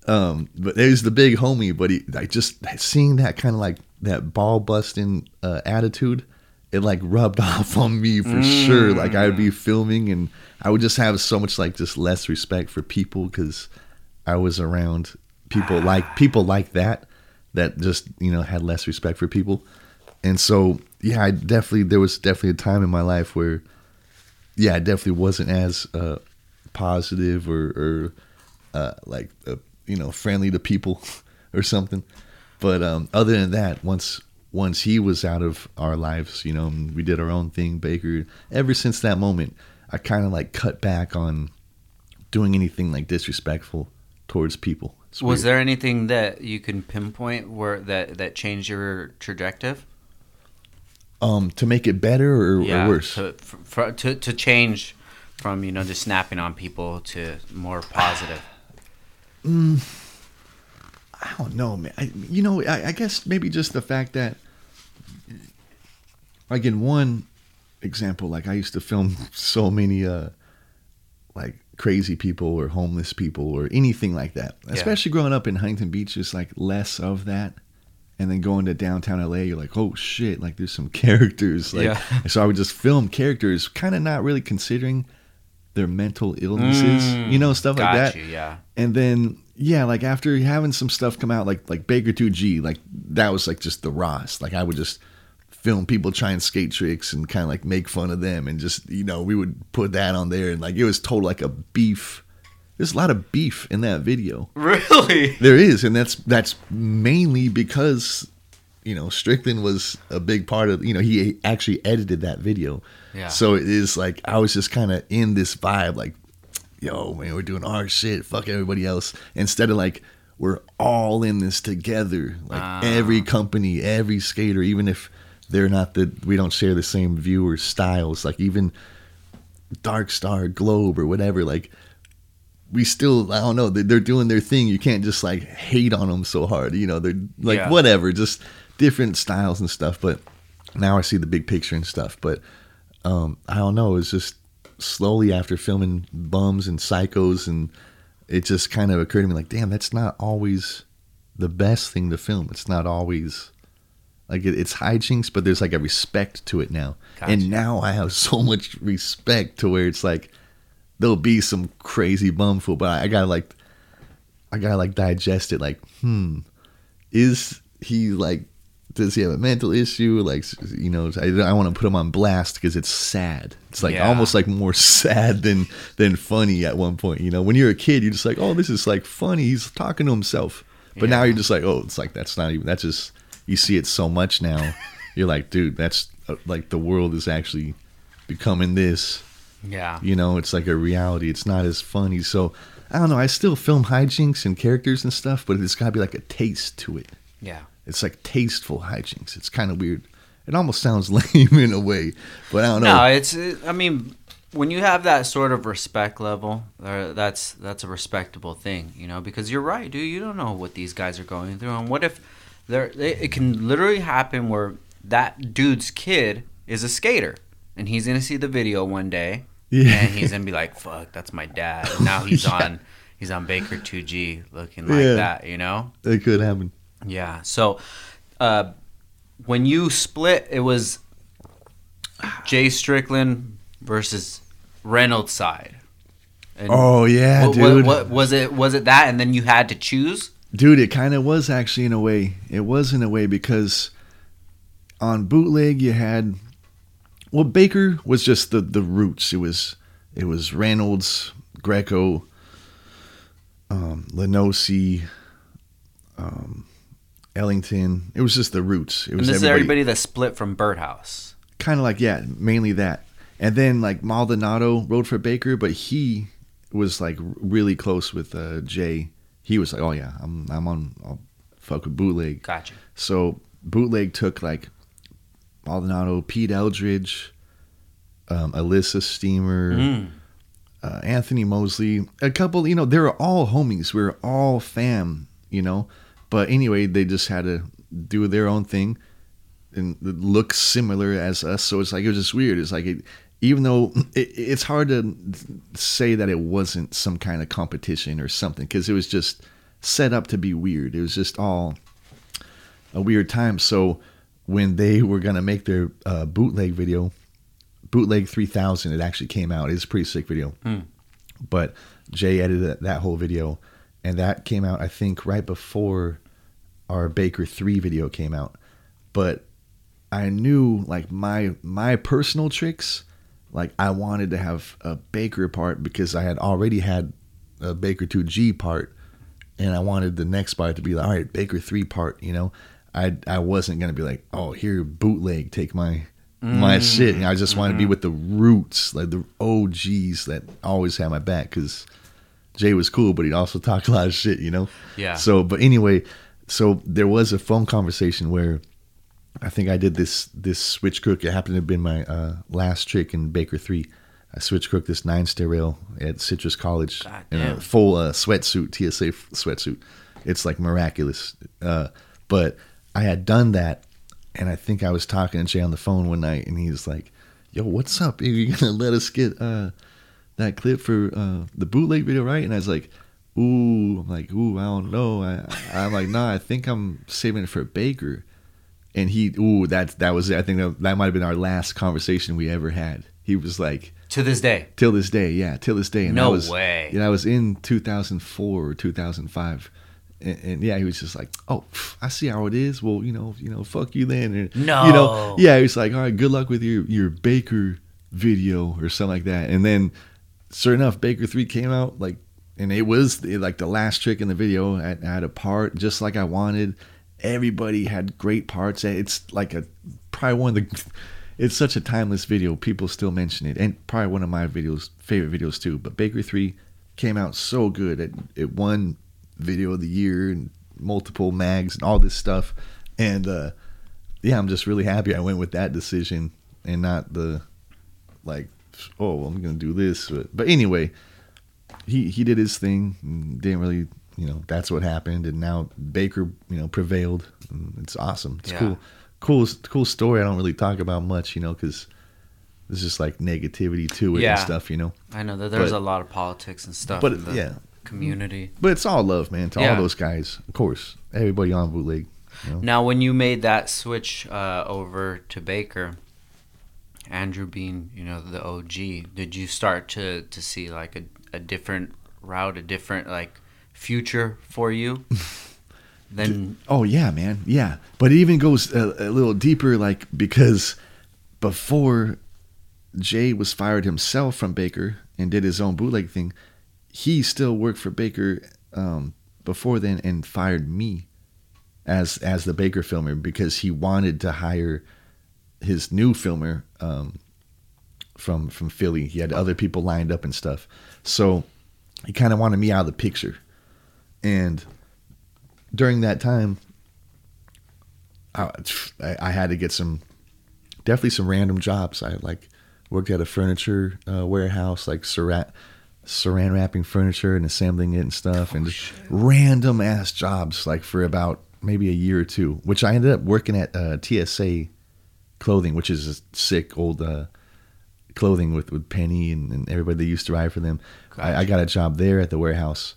um but there's the big homie but he like just seeing that kind of like that ball busting uh, attitude it like rubbed off on me for sure. Like i would be filming and i would just have so much like just less respect for people because i was around people like people like that that just you know had less respect for people. And so yeah i definitely there was definitely a time in my life where yeah i definitely wasn't as uh positive or or uh like uh, you know friendly to people or something. But um other than that once once he was out of our lives you know and we did our own thing baker ever since that moment i kind of like cut back on doing anything like disrespectful towards people It's Was weird. there anything that you can pinpoint where that that changed your trajectory? um to make it better or, or worse To, for, to to change from you know just snapping on people to more positive. I don't know, man. I, you know, I, I guess maybe just the fact that, like in one example, like I used to film so many, uh, like crazy people or homeless people or anything like that. Yeah. Especially growing up in Huntington Beach, is like less of that. And then going to downtown LA, you're like, oh shit, like there's some characters. Like, Yeah. so I would just film characters, kind of not really considering their mental illnesses, Mm, you know, stuff like that you, yeah. and then yeah like after having some stuff come out like like baker 2g like that was like just the ross like i would just film people trying skate tricks and kind of like make fun of them and just you know we would put that on there and like it was total like a beef there's a lot of beef in that video Really? there is and that's that's mainly because you know strickland was a big part of you know he actually edited that video Yeah. so it is like i was just kind of in this vibe like yo man we're doing our shit. Fuck everybody else. Instead of like we're all in this together. Like Ah. every company every skater even if they're not the we don't share the same view or styles like even dark star globe or whatever like we still i don't know they- they're doing their thing. You can't just like hate on them so hard you know they're like Yeah. whatever just different styles and stuff. But now i see the big picture and stuff. But um i don't know it's just slowly after filming bums and psychos and it just kind of occurred to me like damn that's not always the best thing to film it's not always like it, it's hijinks but there's like a respect to it now Gotcha. and now i have so much respect to where it's like there'll be some crazy bumful but I, I gotta like i gotta like digest it like hmm is he like does he have a mental issue like you know i, I want to put him on blast because it's sad it's like Yeah. almost like more sad than than funny at one point you know when you're a kid you're just like oh this is like funny he's talking to himself but now you're just like oh it's like that's not even that's just you see it so much now you're like, dude, that's uh, like the world is actually becoming this. Yeah. You know, it's like a reality. It's not as funny. So I don't know. I still film hijinks and characters and stuff, but it's got to be like a taste to it. Yeah. It's like tasteful hijinks. It's kind of weird. It almost sounds lame in a way, but I don't know. No, it's. It, I mean, when you have that sort of respect level, uh, that's that's a respectable thing, you know. Because you're right, dude. You don't know what these guys are going through, and what if there? It can literally happen where that dude's kid is a skater, and he's gonna see the video one day, Yeah. and he's gonna be like, "Fuck, that's my dad." And now he's Yeah. on. He's on Baker 2G looking like Yeah. that, you know? it could happen. Yeah. So, uh, when you split, it was Jay Strickland versus Reynolds side. And Oh yeah, what, dude. What, what was it? Was it that, and then you had to choose? Dude, it kind of was actually in a way. It was in a way because on bootleg you had well Baker was just the the roots. It was it was Reynolds, Greco, um, Lenosi, um, Ellington. It was just the roots. It And was this is everybody, everybody that split from Birdhouse. kind of like yeah, mainly that. And then like Maldonado rode for Baker, but he was like really close with uh, Jay. He was like, oh yeah, I'm I'm on. I'll fuck with bootleg. Gotcha. So bootleg took like Maldonado, Pete Eldridge, um, Elissa Steamer, Mm. uh, Anthony Mosley, a couple. You know, they were all homies. We were all fam. You know, but anyway, they just had to do their own thing and look similar as us. So it's like it was just weird. It's like it, even though it, it's hard to say that it wasn't some kind of competition or something because it was just set up to be weird. It was just all a weird time. So when they were gonna make their uh, bootleg video, bootleg 3000, it actually came out. It's a pretty sick video. Hmm. But Jay edited that whole video, and that came out I think right before our Baker 3 video came out. But I knew like my my personal tricks, like I wanted to have a Baker part because I had already had a Baker 2G part and I wanted the next part to be like, all right, Baker 3 part, you know. I I wasn't gonna be like, oh, here bootleg, take my my mm. shit. You know, I just wanted to be mm-hmm. with the roots, like the OGs that always had my back because Jay was cool, but he also talked a lot of shit, you know. Yeah. So, but anyway, so there was a phone conversation where I think I did this this switch crook. It happened to have been my uh, last trick in Baker Three. I switch crooked this nine stair rail at Citrus College God in damn. a full uh, sweatsuit, TSA f- sweatsuit. It's like miraculous. Uh, but I had done that, and I think I was talking to Jay on the phone one night, and he's like, "Yo, what's up? Are you gonna let us get uh, that clip for uh, the bootleg video, right?" And I was like, "Ooh," I'm like, "Ooh, I don't know." I, I'm like, "Nah, I think I'm saving it for Baker." And he, ooh, that that was it. I think that, that might have been our last conversation we ever had. He was like, To this day. till this day, yeah, till this day. And No was, way. Yeah, I was in 2004 or 2005. And, and yeah, he was just like, "Oh, I see how it is. Well, you know, you know, fuck you then." And, No. you know, yeah, he was like, "All right, good luck with your your Baker video or something like that." And then, sure enough, Baker three came out like, and it was like the last trick in the video. I, I had a part just like I wanted. Everybody had great parts. It's like a probably one of the. It's such a timeless video. People still mention it, and probably one of my videos, favorite videos too. But Baker Three came out so good. It it won video of the year and multiple mags and all this stuff. And uh, yeah, I'm just really happy I went with that decision and not the like, oh, well, I'm gonna do this. But, but anyway, he he did his thing. And didn't really, you know, that's what happened. And now Baker, you know, prevailed. And it's awesome. It's Yeah. cool, cool, cool story. I don't really talk about much, you know, because there's just like negativity to it Yeah. and stuff, you know. I know that there's But- a lot of politics and stuff But in the yeah, community. but it's all love, man, to Yeah. all those guys. Of course, everybody on bootleg. You know? Now, when you made that switch uh, over to Baker, Andrew being you know the OG, did you start to to see like a, a different route, a different like future for you? Then Oh yeah, man, yeah. But it even goes a, a little deeper, like because before Jay was fired himself from Baker and did his own bootleg thing, he still worked for Baker um, before then and fired me as as the Baker filmer because he wanted to hire his new filmer um, from from Philly. He had other people lined up and stuff. So he kind of wanted me out of the picture. And during that time, I, I had to get some, definitely some random jobs. I like worked at a furniture uh, warehouse, like saran, saran wrapping furniture and assembling it and stuff, and just random ass jobs, like for about maybe a year or two. Which I ended up working at uh, TSA Clothing, which is a sick old uh, clothing with with Penny and, and everybody that used to ride for them. I, I got a job there at the warehouse,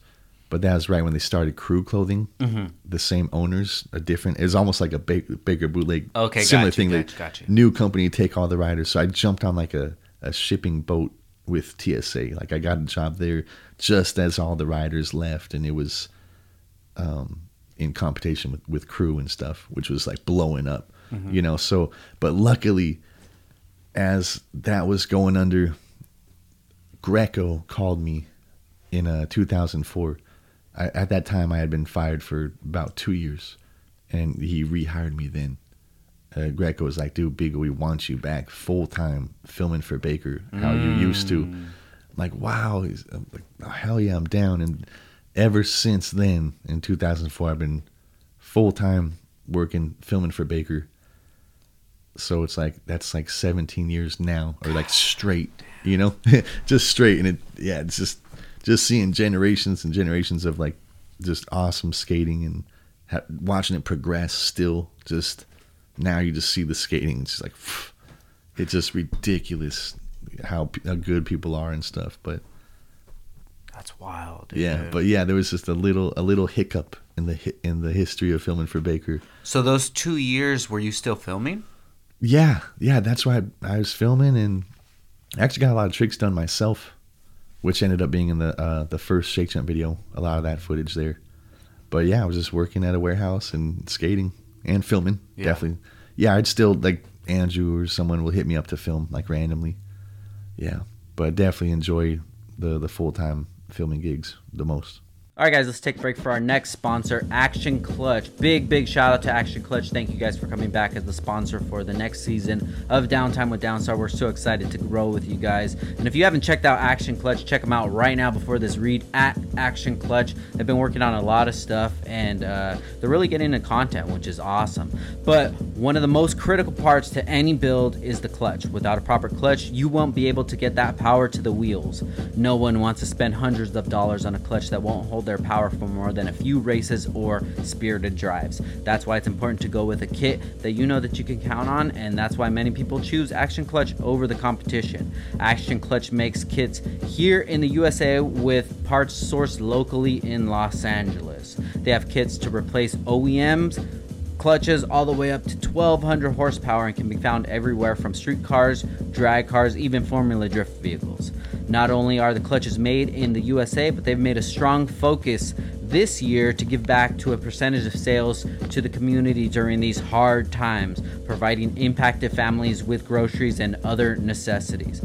but that was right when they started KR3W Clothing. Mm-hmm. The same owners, a different. It's almost like a big, bigger bootleg. Okay, similar gotcha, thing. gotcha, gotcha. new company take all the riders. So I jumped on like a a shipping boat with TSA. Like I got a job there just as all the riders left, and it was um, in competition with with KR3W and stuff, which was like blowing up. Mm-hmm. You know. So, but luckily, as that was going under, Greco called me in uh, 2004. I, at that time, I had been fired for about two years, and he rehired me then. Uh, Greco was like, "Dude, Big, we want you back full time filming for Baker, how you used to." I'm like, wow, he's I'm like, oh, hell yeah, I'm down. And ever since then, in 2004, I've been full time working filming for Baker. So it's like that's like 17 years now, or like straight, you know, just straight. And it, yeah, it's just just seeing generations and generations of like just awesome skating and ha- watching it progress. Still, just now you just see the skating. It's just like it's just ridiculous how how good people are and stuff. But That's wild. Dude. yeah, but yeah, there was just a little a little hiccup in the in the history of filming for Baker. so those two years, were you still filming? Yeah, yeah, that's why I, I was filming and I actually got a lot of tricks done myself, which ended up being in the uh, the first Shake Junt video. A lot of that footage there. But yeah, I was just working at a warehouse and skating and filming. Yeah. Definitely. Yeah, I'd still like Andrew or someone will hit me up to film like randomly. Yeah, but I definitely enjoy the the full time filming gigs the most. All right, guys, let's take a break for our next sponsor, Action Clutch. Big, big shout out to Action Clutch. Thank you guys for coming back as the sponsor for the next season of Downtime with Downstar. We're so excited to grow with you guys. And if you haven't checked out Action Clutch, check them out right now before this read at Action Clutch. They've been working on a lot of stuff and uh, they're really getting into content, which is awesome. But one of the most critical parts to any build is the clutch. Without a proper clutch, you won't be able to get that power to the wheels. No one wants to spend hundreds of dollars on a clutch that won't hold their power for more than a few races or spirited drives. That's why it's important to go with a kit that you know that you can count on, and that's why many people choose Action Clutch over the competition. Action Clutch makes kits here in the USA with parts sourced locally in Los Angeles. They have kits to replace OEMs clutches all the way up to 1200 horsepower and can be found everywhere from street cars, drag cars, even Formula Drift vehicles. Not only are the clutches made in the USA, but they've made a strong focus this year to give back to a percentage of sales to the community during these hard times, providing impacted families with groceries and other necessities.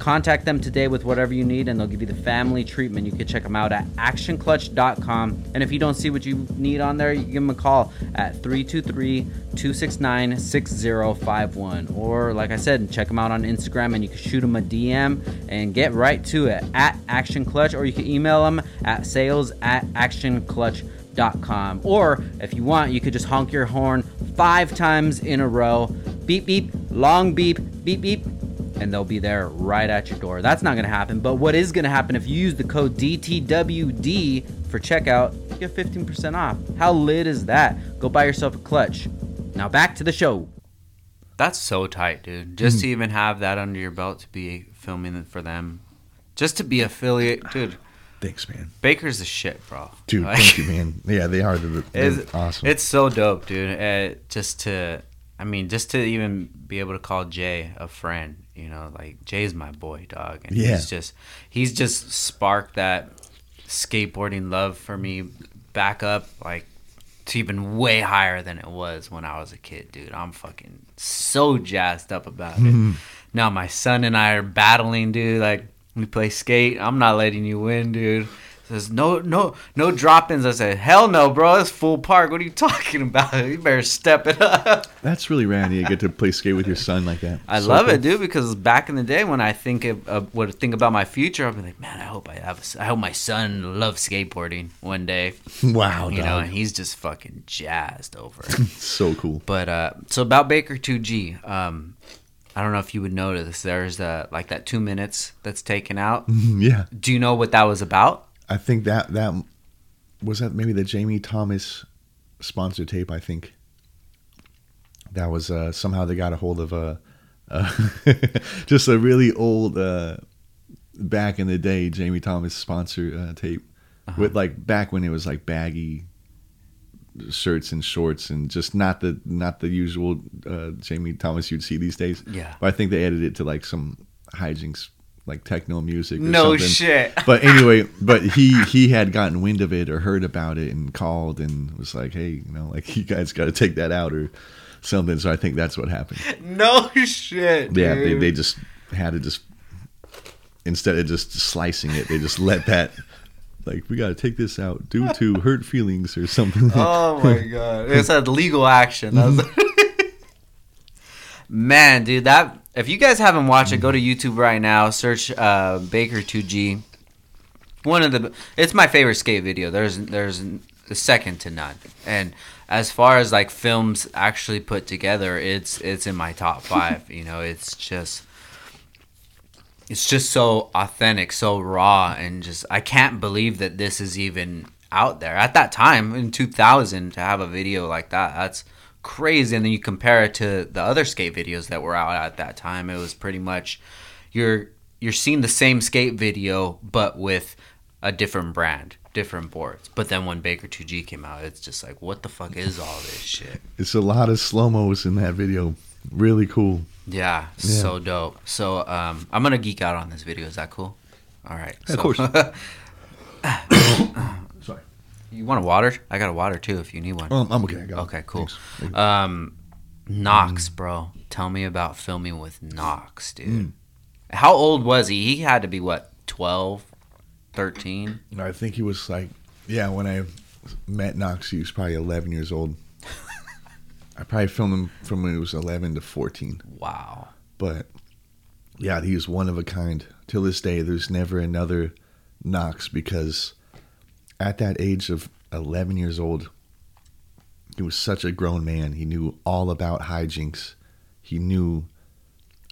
Contact them today with whatever you need and they'll give you the family treatment. You can check them out at actionclutch.com. And if you don't see what you need on there, you give them a call at 323 269 6051. Or, like I said, check them out on Instagram and you can shoot them a DM and get right to it at Action Clutch. Or you can email them at sales at actionclutch.com. Or if you want, you could just honk your horn five times in a row. Beep, beep, long beep, beep, beep and they'll be there right at your door. That's not going to happen. But what is going to happen if you use the code DTWD for checkout, you get 15% off. How lit is that? Go buy yourself a clutch. Now back to the show. That's so tight, dude. Just to even have that under your belt to be filming for them, just to be affiliate, dude. Thanks, man. Baker's the shit, bro. Dude, Like- thank you, man. Yeah, they are the, they're it's awesome. It's so dope, dude. Uh, just to, I mean, just to even be able to call Jay a friend, you know, like Jay's my boy, dog, and Yeah. he's just, he's just sparked that skateboarding love for me back up, like to even way higher than it was when I was a kid, dude. I'm fucking so jazzed up about it. Mm-hmm. Now my son and I are battling, dude. Like we play skate. I'm not letting you win, dude. There's no no no drop-ins. I said, hell no, bro. It's full park. What are you talking about? You better step it up. That's really rad. You get to play skate with your son like that. I So love cool. it, dude. Because back in the day, when I think of, of would think about my future, I'd be like, man, I hope I have. A, I hope my son loves skateboarding one day. Wow, You know, and he's just fucking jazzed over it. so cool. But uh, so about Baker 2G, um, I don't know if you would notice. There's uh, like that two minutes that's taken out. yeah, Do you know what that was about? I think that that was that maybe the Jamie Thomas sponsor tape. I think that was uh, somehow they got a hold of a uh, just a really old uh, back in the day Jamie Thomas sponsor uh, tape Uh-huh. with like back when it was like baggy shirts and shorts and just not the not the usual uh, Jamie Thomas you'd see these days. Yeah. but I think they added it to like some hijinks like techno music. Or No something shit. but anyway, but he he had gotten wind of it or heard about it and called and was like, "Hey, you know, like you guys got to take that out or something." So I think that's what happened. No shit. Yeah, they, dude. they just had to just instead of just slicing it, they just let that like we got to take this out due to hurt feelings or something. Oh my god! It's a legal action. Mm-hmm. Man, dude, that if you guys haven't watched it, go to YouTube right now. Search uh, Baker 2G. One of the, it's my favorite skate video. There's there's a second to none. And as far as like films actually put together, it's it's in my top five. you know, it's just it's just so authentic, so raw, and just I can't believe that this is even out there at that time in 2000 to have a video like that. That's crazy. And then you compare it to the other skate videos that were out at that time. It was pretty much you're you're seeing the same skate video but with a different brand, different boards. But then when Baker 2G came out, it's just like, what the fuck is all this shit? It's a lot of slow mos in that video. Really cool. Yeah, so dope. So um, I'm gonna geek out on this video. Is that cool? All right. Yeah, of course. You want a water? I got a water too if you need one. Um, I'm okay. I got it. okay, cool. Thanks. Um, Knox, Mm. bro. Tell me about filming with Knox, dude. Mm. How old was he? He had to be what, 12, 13? I think he was like, yeah, when I met Knox, he was probably 11 years old. I probably filmed him from when he was 11 to 14. Wow. But yeah, he was one of a kind. Till this day, there's never another Knox because at that age of 11 years old, he was such a grown man. He knew all about hijinks. He knew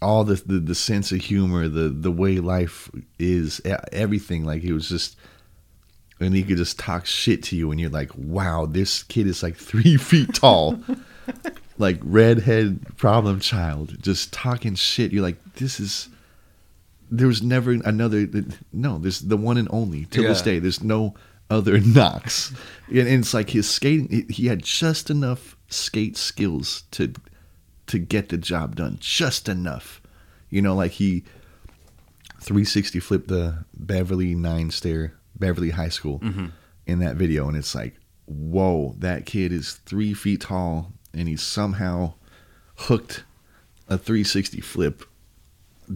all the, the, the sense of humor, the, the way life is, everything. Like he was just, and he could just talk shit to you, and you're like, wow, this kid is like three feet tall like redhead problem child just talking shit you're like this is there was never another no there's the one and only till this day there's no other Knox and, and it's like his skating he- had just enough skate skills to to get the job done. Just enough. You know like he 360 flipped the Beverly nine stair Beverly High School mm-hmm. in that video. And it's like whoa that kid is three feet tall and he somehow hooked a 360 flip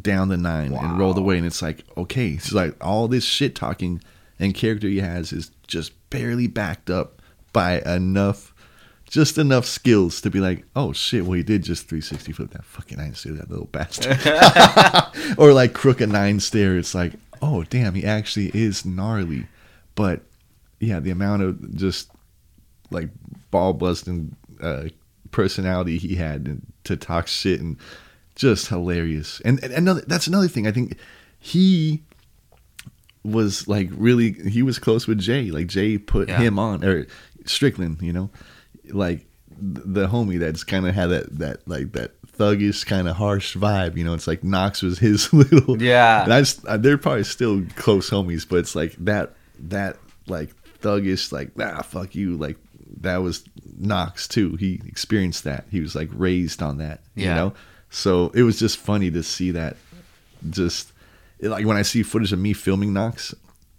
down the nine and rolled away. And it's like okay it's like all this shit talking and character he has is just barely backed up by enough just enough skills to be like oh shit well he did just 360 flip that fucking nine stair that little bastard or like crook a nine stair it's like oh damn he actually is gnarly but yeah the amount of just like ball busting uh, personality he had to talk shit and just hilarious. And, and another that's another thing. I think he was like really he was close with Jay. Like Jay put Yeah. him on or Strickland, you know, like the homie that's kind of had that that like that thuggish kind of harsh vibe. You know, it's like Knox was his little Yeah. And I just uh, they're probably still close homies, but it's like that that like thuggish like nah fuck you like that was Knox too. He experienced that. He was like raised on that. You know, so it was just funny to see that. Just like when I see footage of me filming Knox.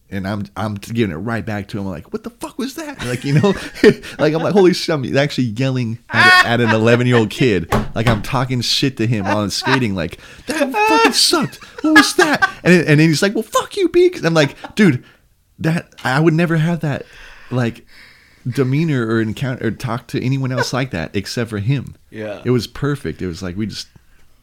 And I'm I'm giving it right back to him. I'm like, what the fuck was that? Like you know, like I'm like, holy shit! I'm actually yelling at, at an 11 year old kid. Like I'm talking shit to him while I'm skating. Like that fucking sucked. What was that? And and then he's like, well, fuck you, Beak. I'm like, dude, that I would never have that like demeanor or encounter or talk to anyone else like that except for him. Yeah. It was perfect. It was like we just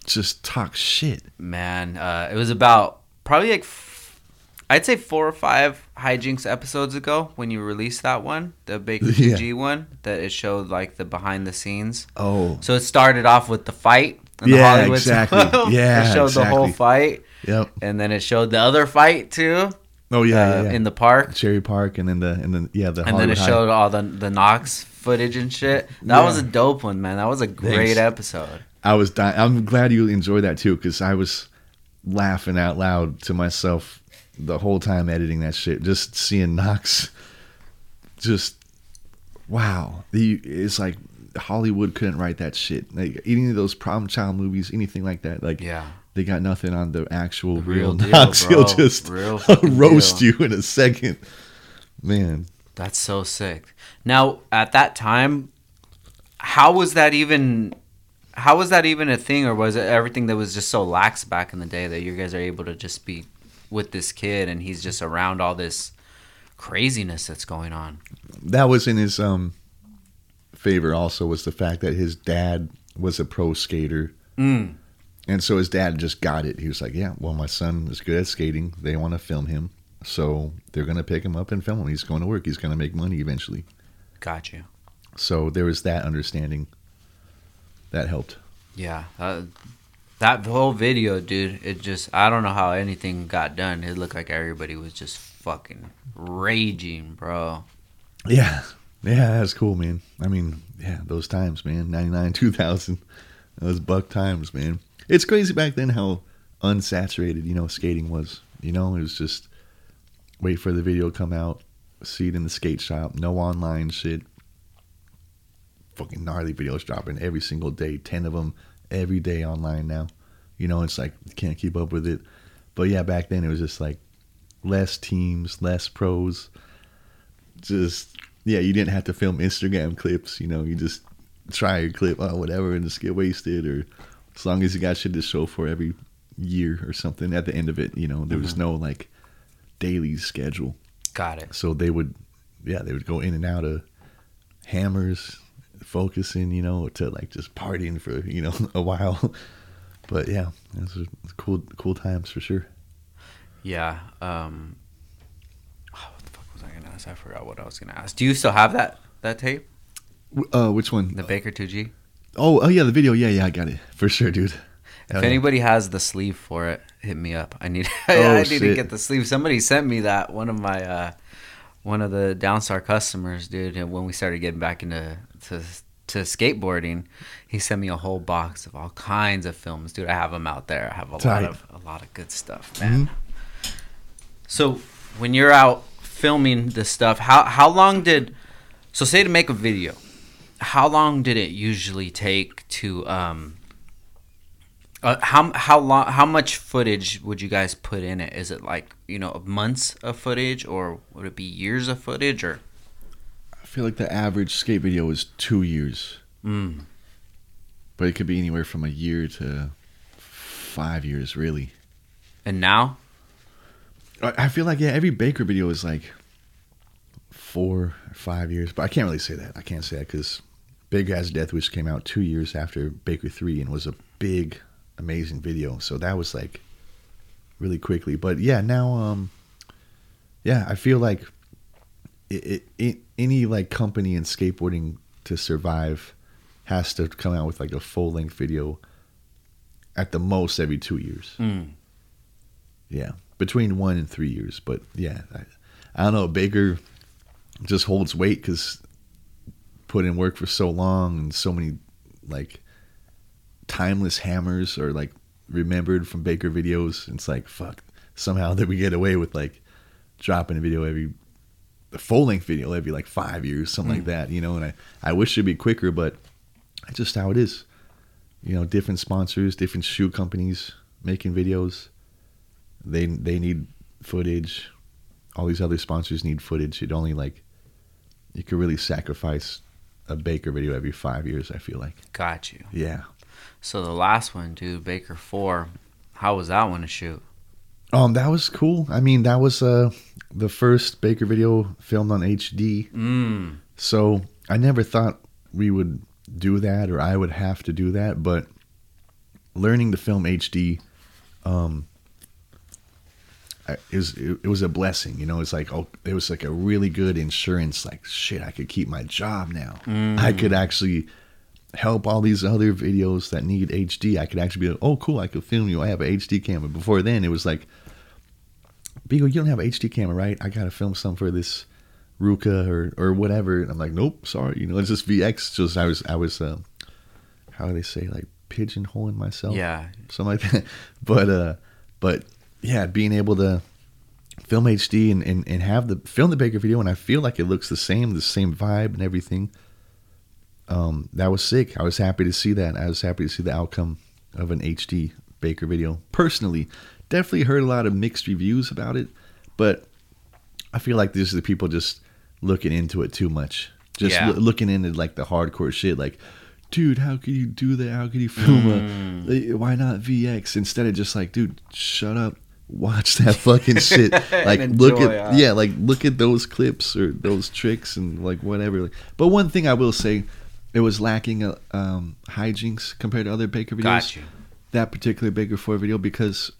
just talk shit. Man, uh, it was about probably like f- I'd say four or five hijinks episodes ago when you released that one, the Baker Yeah. 2G one, that it showed like the behind the scenes. Oh. So it started off with the fight. in the Yeah, Hollywood exactly. Yeah, it showed the whole fight, Yep. and then it showed the other fight too. Oh yeah, uh, yeah, yeah. in the park, Cherry Park and then the and then yeah the and then it High. showed all the the Knox footage and shit. That was a dope one, man. That was a great Thanks. episode. I was dying. I'm glad you enjoyed that too because I was laughing out loud to myself the whole time editing that shit. Just seeing Knox, just wow. The it's like Hollywood couldn't write that shit. Like any of those problem child movies, anything like that. Like Yeah. they got nothing on the actual The real, real deal, Knox. bro. He'll just Real roast deal. you in a second. Man, That's so sick. Now, at that time, how was that even? How was that even a thing, or was it everything that was just so lax back in the day that you guys are able to just be with this kid and he's just around all this craziness that's going on? that was in his um favor. Also, was the fact that his dad was a pro skater. Mm. And so his dad just got it. He was like, "Yeah, well, my son is good at skating. They want to film him, so they're going to pick him up and film him. He's going to work. He's going to make money eventually." Got you. So there was that understanding. That helped. Yeah. Uh, that whole video, dude, it just, I don't know how anything got done. It looked like everybody was just fucking raging, bro. Yeah, yeah, that's cool, man. I mean, yeah, those times, man. Ninety nine, two thousand, those buck times, man. It's crazy back then how unsaturated you know skating was. You know, it was just wait for the video to come out, see it in the skate shop, no online shit. Fucking gnarly videos dropping every single day, ten of them every day online now. You know, it's like can't keep up with it. But yeah, back then it was just like less teams, less pros just yeah, you didn't have to film Instagram clips. You know, you just try your clip or whatever and just get wasted, or as long as you got shit to show for every year or something. At the end of it, you know, there was mm-hmm. no like daily schedule, Got it. so they would yeah they would go in and out of hammers, focusing, you know, to like just partying for you know a while. But yeah, were cool cool times for sure. Yeah. Um, oh, what the fuck was I gonna ask? I forgot what I was gonna ask. Do you still have that that tape, Uh, which one? the Baker Two G? Oh, oh yeah, the video. Yeah, yeah, I got it for sure, dude. If Hell yeah. anybody has the sleeve for it, hit me up. I need Oh, I need to get the sleeve. Somebody sent me that. One of my uh, one of the Downstar customers, dude. When we started getting back into to to skateboarding, he sent me a whole box of all kinds of films, dude. I have them out there. I have a Tight. lot of a lot of good stuff, man. So when you're out filming this stuff, how how long did so say to make a video, how long did it usually take to um uh, how how long how much footage would you guys put in it? Is it like, you know, months of footage or would it be years of footage or feel like the average skate video is two years, mm, but it could be anywhere from a year to five years, really. and now? I I feel like yeah, every Baker video is like four or five years, but I can't really say that. I can't say that because Baker Has a Deathwish came out two years after Baker Three and was a big, amazing video. So that was like really quickly. But yeah, now um, yeah, I feel like it, it, any like company in skateboarding to survive has to come out with like a full length video at the most every two years. Mm. Yeah, between one and three years. But yeah, I, I don't know. Baker just holds weight because put in work for so long and so many like timeless hammers are like remembered from Baker videos. It's like fuck. Somehow that we get away with like dropping a video every a full length video every like five years, something like hmm. that. You know, and I I wish it'd be quicker, but that's just how it is. You know, different sponsors, different shoe companies making videos they they need footage. All these other sponsors need footage. It only like you could really sacrifice a Baker video every five years. I feel like. Got you. Yeah. So the last one, dude, Baker 4, how was that one to shoot? Um, that was cool. I mean, that was uh, the first Baker video filmed on HD. Mm. So I never thought we would do that or I would have to do that, but learning to film HD, um, it was it, it was a blessing. You know, it's like oh, it was like a really good insurance. Like shit, I could keep my job now. I could actually help all these other videos that need HD. I could actually be like, oh cool, I could film you. I have an HD camera. Before then, it was like, Beagle, you don't have an HD camera, right? I gotta film some for this RVCA or or whatever. And I'm like, nope, sorry. You know, it's just VX. Just I was I was uh, how do they say like pigeonholing myself? Yeah. something like that. But uh, but yeah, being able to film HD and, and, and have the film the Baker video, and I feel like it looks the same, the same vibe and everything. Um, that was sick. I was happy to see that. I was happy to see the outcome of an HD Baker video. Personally, definitely heard a lot of mixed reviews about it, but I feel like this is the people just looking into it too much. Just Yeah. loo- looking into like the hardcore shit, like, dude, how could you do that? How could you film Mm. a? Why not VX instead of just like, dude, shut up, watch that fucking shit. Like, look at yeah, like look at those clips or those tricks and like whatever. But one thing I will say, it was lacking uh, um, hijinks compared to other Baker videos that particular Baker 4 video because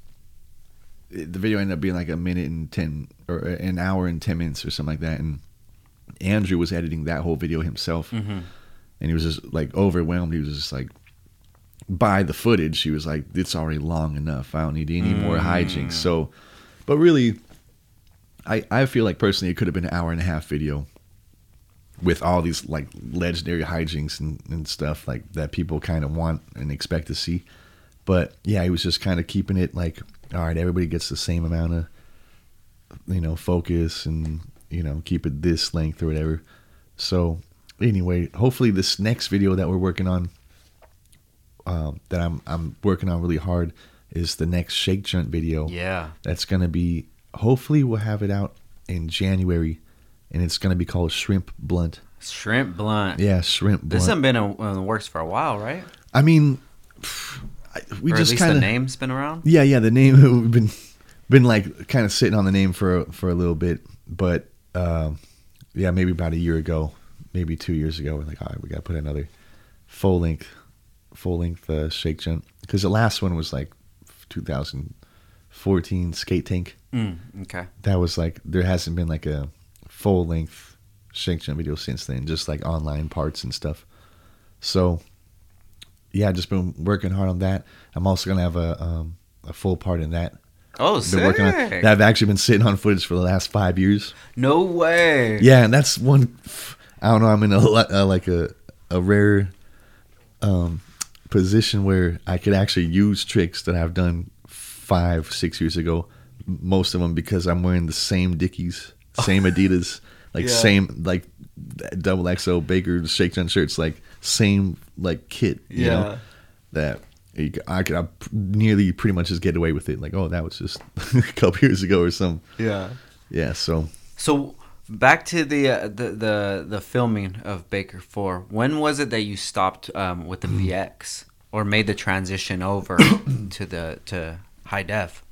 the video ended up being like a minute and 10 or an hour and 10 minutes or something like that. And Andrew was editing that whole video himself. Mhm. And he was just like overwhelmed. He was just like, by the footage, he was like, it's already long enough. I don't need any more hijinks. So, but really, I, I feel like personally it could have been an hour and a half video with all these like legendary hijinks and, and stuff like that people kind of want and expect to see. But yeah, he was just kind of keeping it like, all right, everybody gets the same amount of, you know, focus and, you know, keep it this length or whatever. So anyway, hopefully this next video that we're working on, um, that I'm, I'm working on really hard is the next Shake Junt video. Yeah. That's going to be, hopefully we'll have it out in January and it's going to be called Shrimp Blunt. Shrimp blunt. Yeah, Shrimp Blunt. This hasn't been in, the works for a while, right? I mean, we or just kind of name's been around. yeah, yeah. The name we've been been like kind of sitting on the name for for a little bit, but um, yeah, maybe about a year ago, maybe two years ago, we're like, all right, we got to put another full length full length uh, Shake Junt because the last one was like 2014 skate tank. Mm, okay. That was like there hasn't been like a full length Shake Junt video since then, just like online parts and stuff. So yeah, just been working hard on that. I'm also gonna have a um, a full part in that. Oh, Been sick. working on that. I've actually been sitting on footage for the last five years. No way. Yeah, and that's one. I don't know. I'm in a, uh, like a a rare um, position where I could actually use tricks that I've done five, six years ago. Most of them because I'm wearing the same Dickies, same Adidas, like Yeah. same like double XO Baker Shakedown shirts, like same like kit. You Yeah. know that. you c- I could I nearly pretty much just get away with it. Like, oh, that was just a couple years ago or something. Yeah. Yeah. So So back to the uh, the the the filming of Baker Four. When was it that you stopped um, with the VX or made the transition over to the to high def?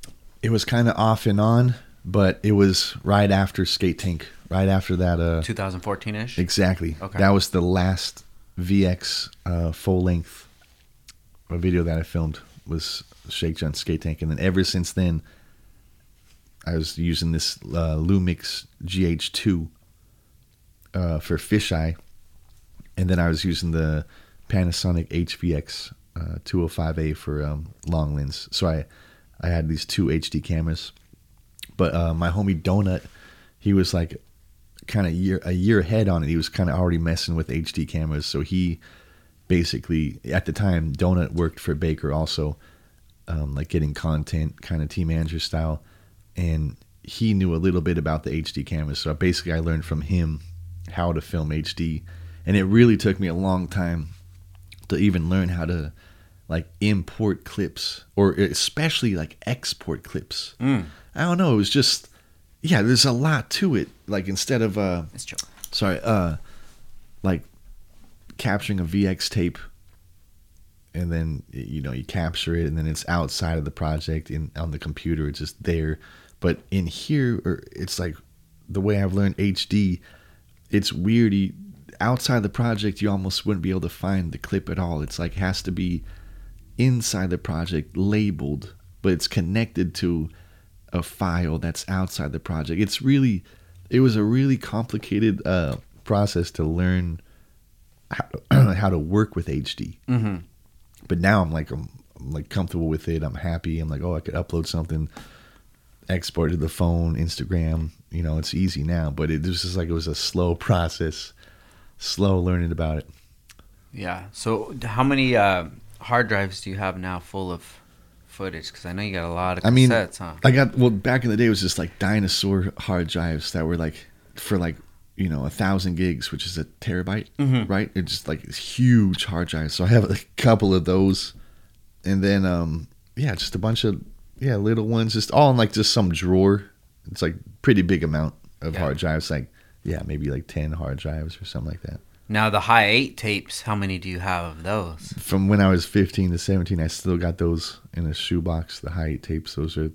it was kind of off and on, but it was right after Skate Tank, right after that. Uh, 2014 ish. exactly. Okay. That was the last VX uh, full length video that I filmed was Shake Junt Skate Tank, and then ever since then, I was using this uh, Lumix GH2 uh, for fisheye, and then I was using the Panasonic HVX uh, 205A for um, long lens. So I I had these two HD cameras, but uh, my homie Donut, he was like kind of year a year ahead on it. He was kind of already messing with HD cameras, so he basically at the time Donut worked for Baker also, um, like getting content kind of team manager style, and he knew a little bit about the HD cameras. So basically, I learned from him how to film HD, and it really took me a long time to even learn how to like import clips or especially like export clips. Mm. I don't know. It was just yeah. There's a lot to it. Like instead of uh, sorry, uh, like capturing a VX tape, and then you know you capture it, and then it's outside of the project in on the computer. It's just there, but in here, or it's like the way I've learned HD, it's weird. You, outside the project, you almost wouldn't be able to find the clip at all. It's like has to be inside the project labeled, but it's connected to a file that's outside the project. It's really, it was a really complicated uh, process to learn how to, how to work with HD. Mm-hmm. But now I'm like I'm, I'm like comfortable with it. I'm happy. I'm like, oh, I could upload something, export to the phone, Instagram. You know, it's easy now. But it was just like it was a slow process, slow learning about it. Yeah. So how many uh, hard drives do you have now full of footage? Because I know you got a lot of I mean, cassettes, huh? I got well back in the day. It was just like dinosaur hard drives that were like for like you know a thousand gigs, which is a terabyte, Mhm. right? It's just like huge hard drive. So I have a couple of those, and then um yeah, just a bunch of yeah little ones, just all in like just some drawer. It's like pretty big amount of Yeah. hard drives, like yeah maybe like ten hard drives or something like that. Now the high eight tapes. How many do you have of those? From when I was fifteen to seventeen, I still got those in a shoebox. The high eight tapes. Those are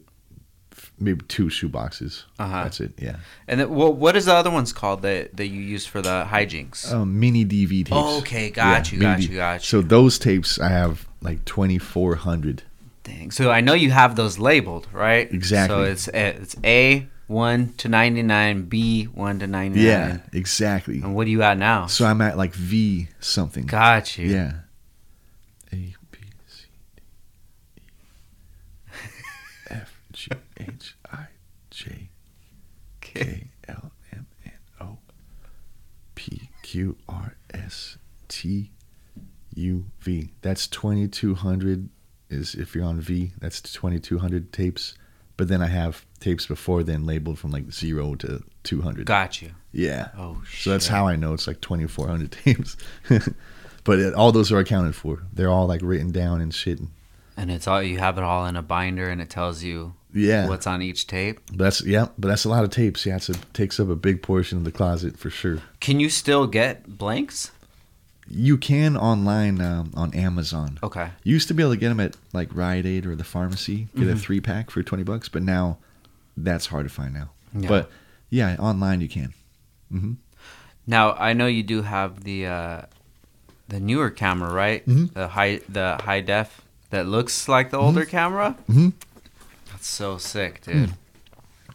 maybe two shoeboxes. Uh-huh. That's it. Yeah. And then, well, what is the other ones called that that you use for the hijinks? um, mini DV tapes. Oh, okay, got you, got you, got you. So those tapes I have like twenty four hundred. Dang. So I know you have those labeled, right? Exactly. So it's it's A one to ninety nine, B one to ninety nine. Yeah, exactly. And what are you at now? So I'm at like V something. Got you. Yeah. A B C D E F G H I J K L M N O P Q R S T U V. That's 2200 is if you're on V, that's 2200 tapes. But then I have tapes before then labeled from like 0 to 200. Got you. Yeah. Oh shit. So that's how I know it's like 2400 tapes. but it, all those are accounted for. They're all like written down and shit. And it's all you have it all in a binder, and it tells you Yeah. what's on each tape. But that's yeah, but that's a lot of tapes. Yeah, it's a, takes up a big portion of the closet for sure. Can you still get blanks? You can online um, on Amazon. Okay. You used to be able to get them at like Rite Aid or the pharmacy, get Mm-hmm. a three pack for twenty bucks, but now that's hard to find now. Yeah. But yeah, online you can. hmm Now I know you do have the uh, the newer camera, right? Mhm. The high the high def that looks like the older camera. Mhm. That's so sick, dude.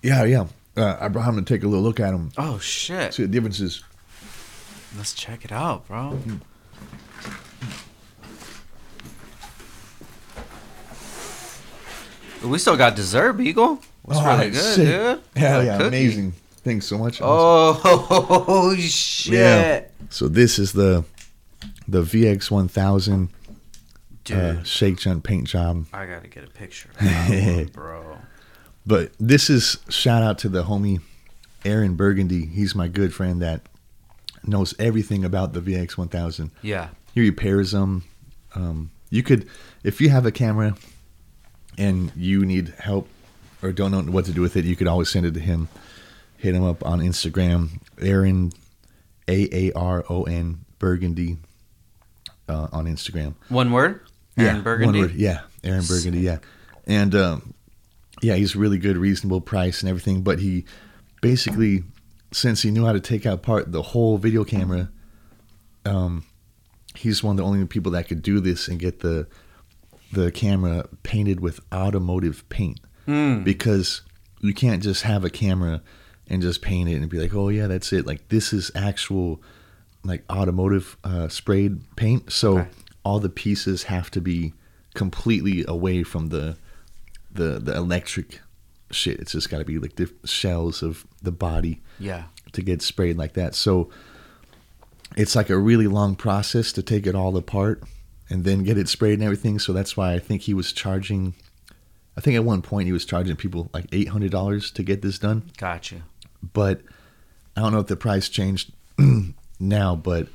Yeah, yeah. Uh, I brought him to take a little look at him. Oh shit. See the differences. Let's check it out, bro. We still got dessert, Beagle. It's Oh, really that's good, sick. dude. Hell yeah, amazing. Thanks so much. Oh shit, Yeah. So this is the the VX one thousand uh, Shake Junt paint job. I gotta get a picture, one, bro. But this is shout out to the homie Aaron Burgundy. He's my good friend that knows everything about the VX one thousand. Yeah, He repairs them. Um, you could, if you have a camera and you need help or don't know what to do with it, you could always send it to him. Hit him up on Instagram, Aaron, A A R O N Burgundy, uh, on Instagram. one word. Aaron yeah, Burgundy. One word, yeah, Aaron Burgundy. Yeah, and um, yeah, he's really good, reasonable price and everything. But he basically, since he knew how to take out part the whole video camera, um, he's one of the only people that could do this and get the the camera painted with automotive paint Mm. because you can't just have a camera and just paint it and be like, oh yeah, that's it. Like this is actual like automotive uh, sprayed paint, so Okay. all the pieces have to be completely away from the the the electric shit. It's just got to be like the shells of the body Yeah. to get sprayed like that. So it's like a really long process to take it all apart and then get it sprayed and everything. So that's why I think he was charging. I think at one point he was charging people like eight hundred dollars to get this done, Gotcha. but I don't know if the price changed now. But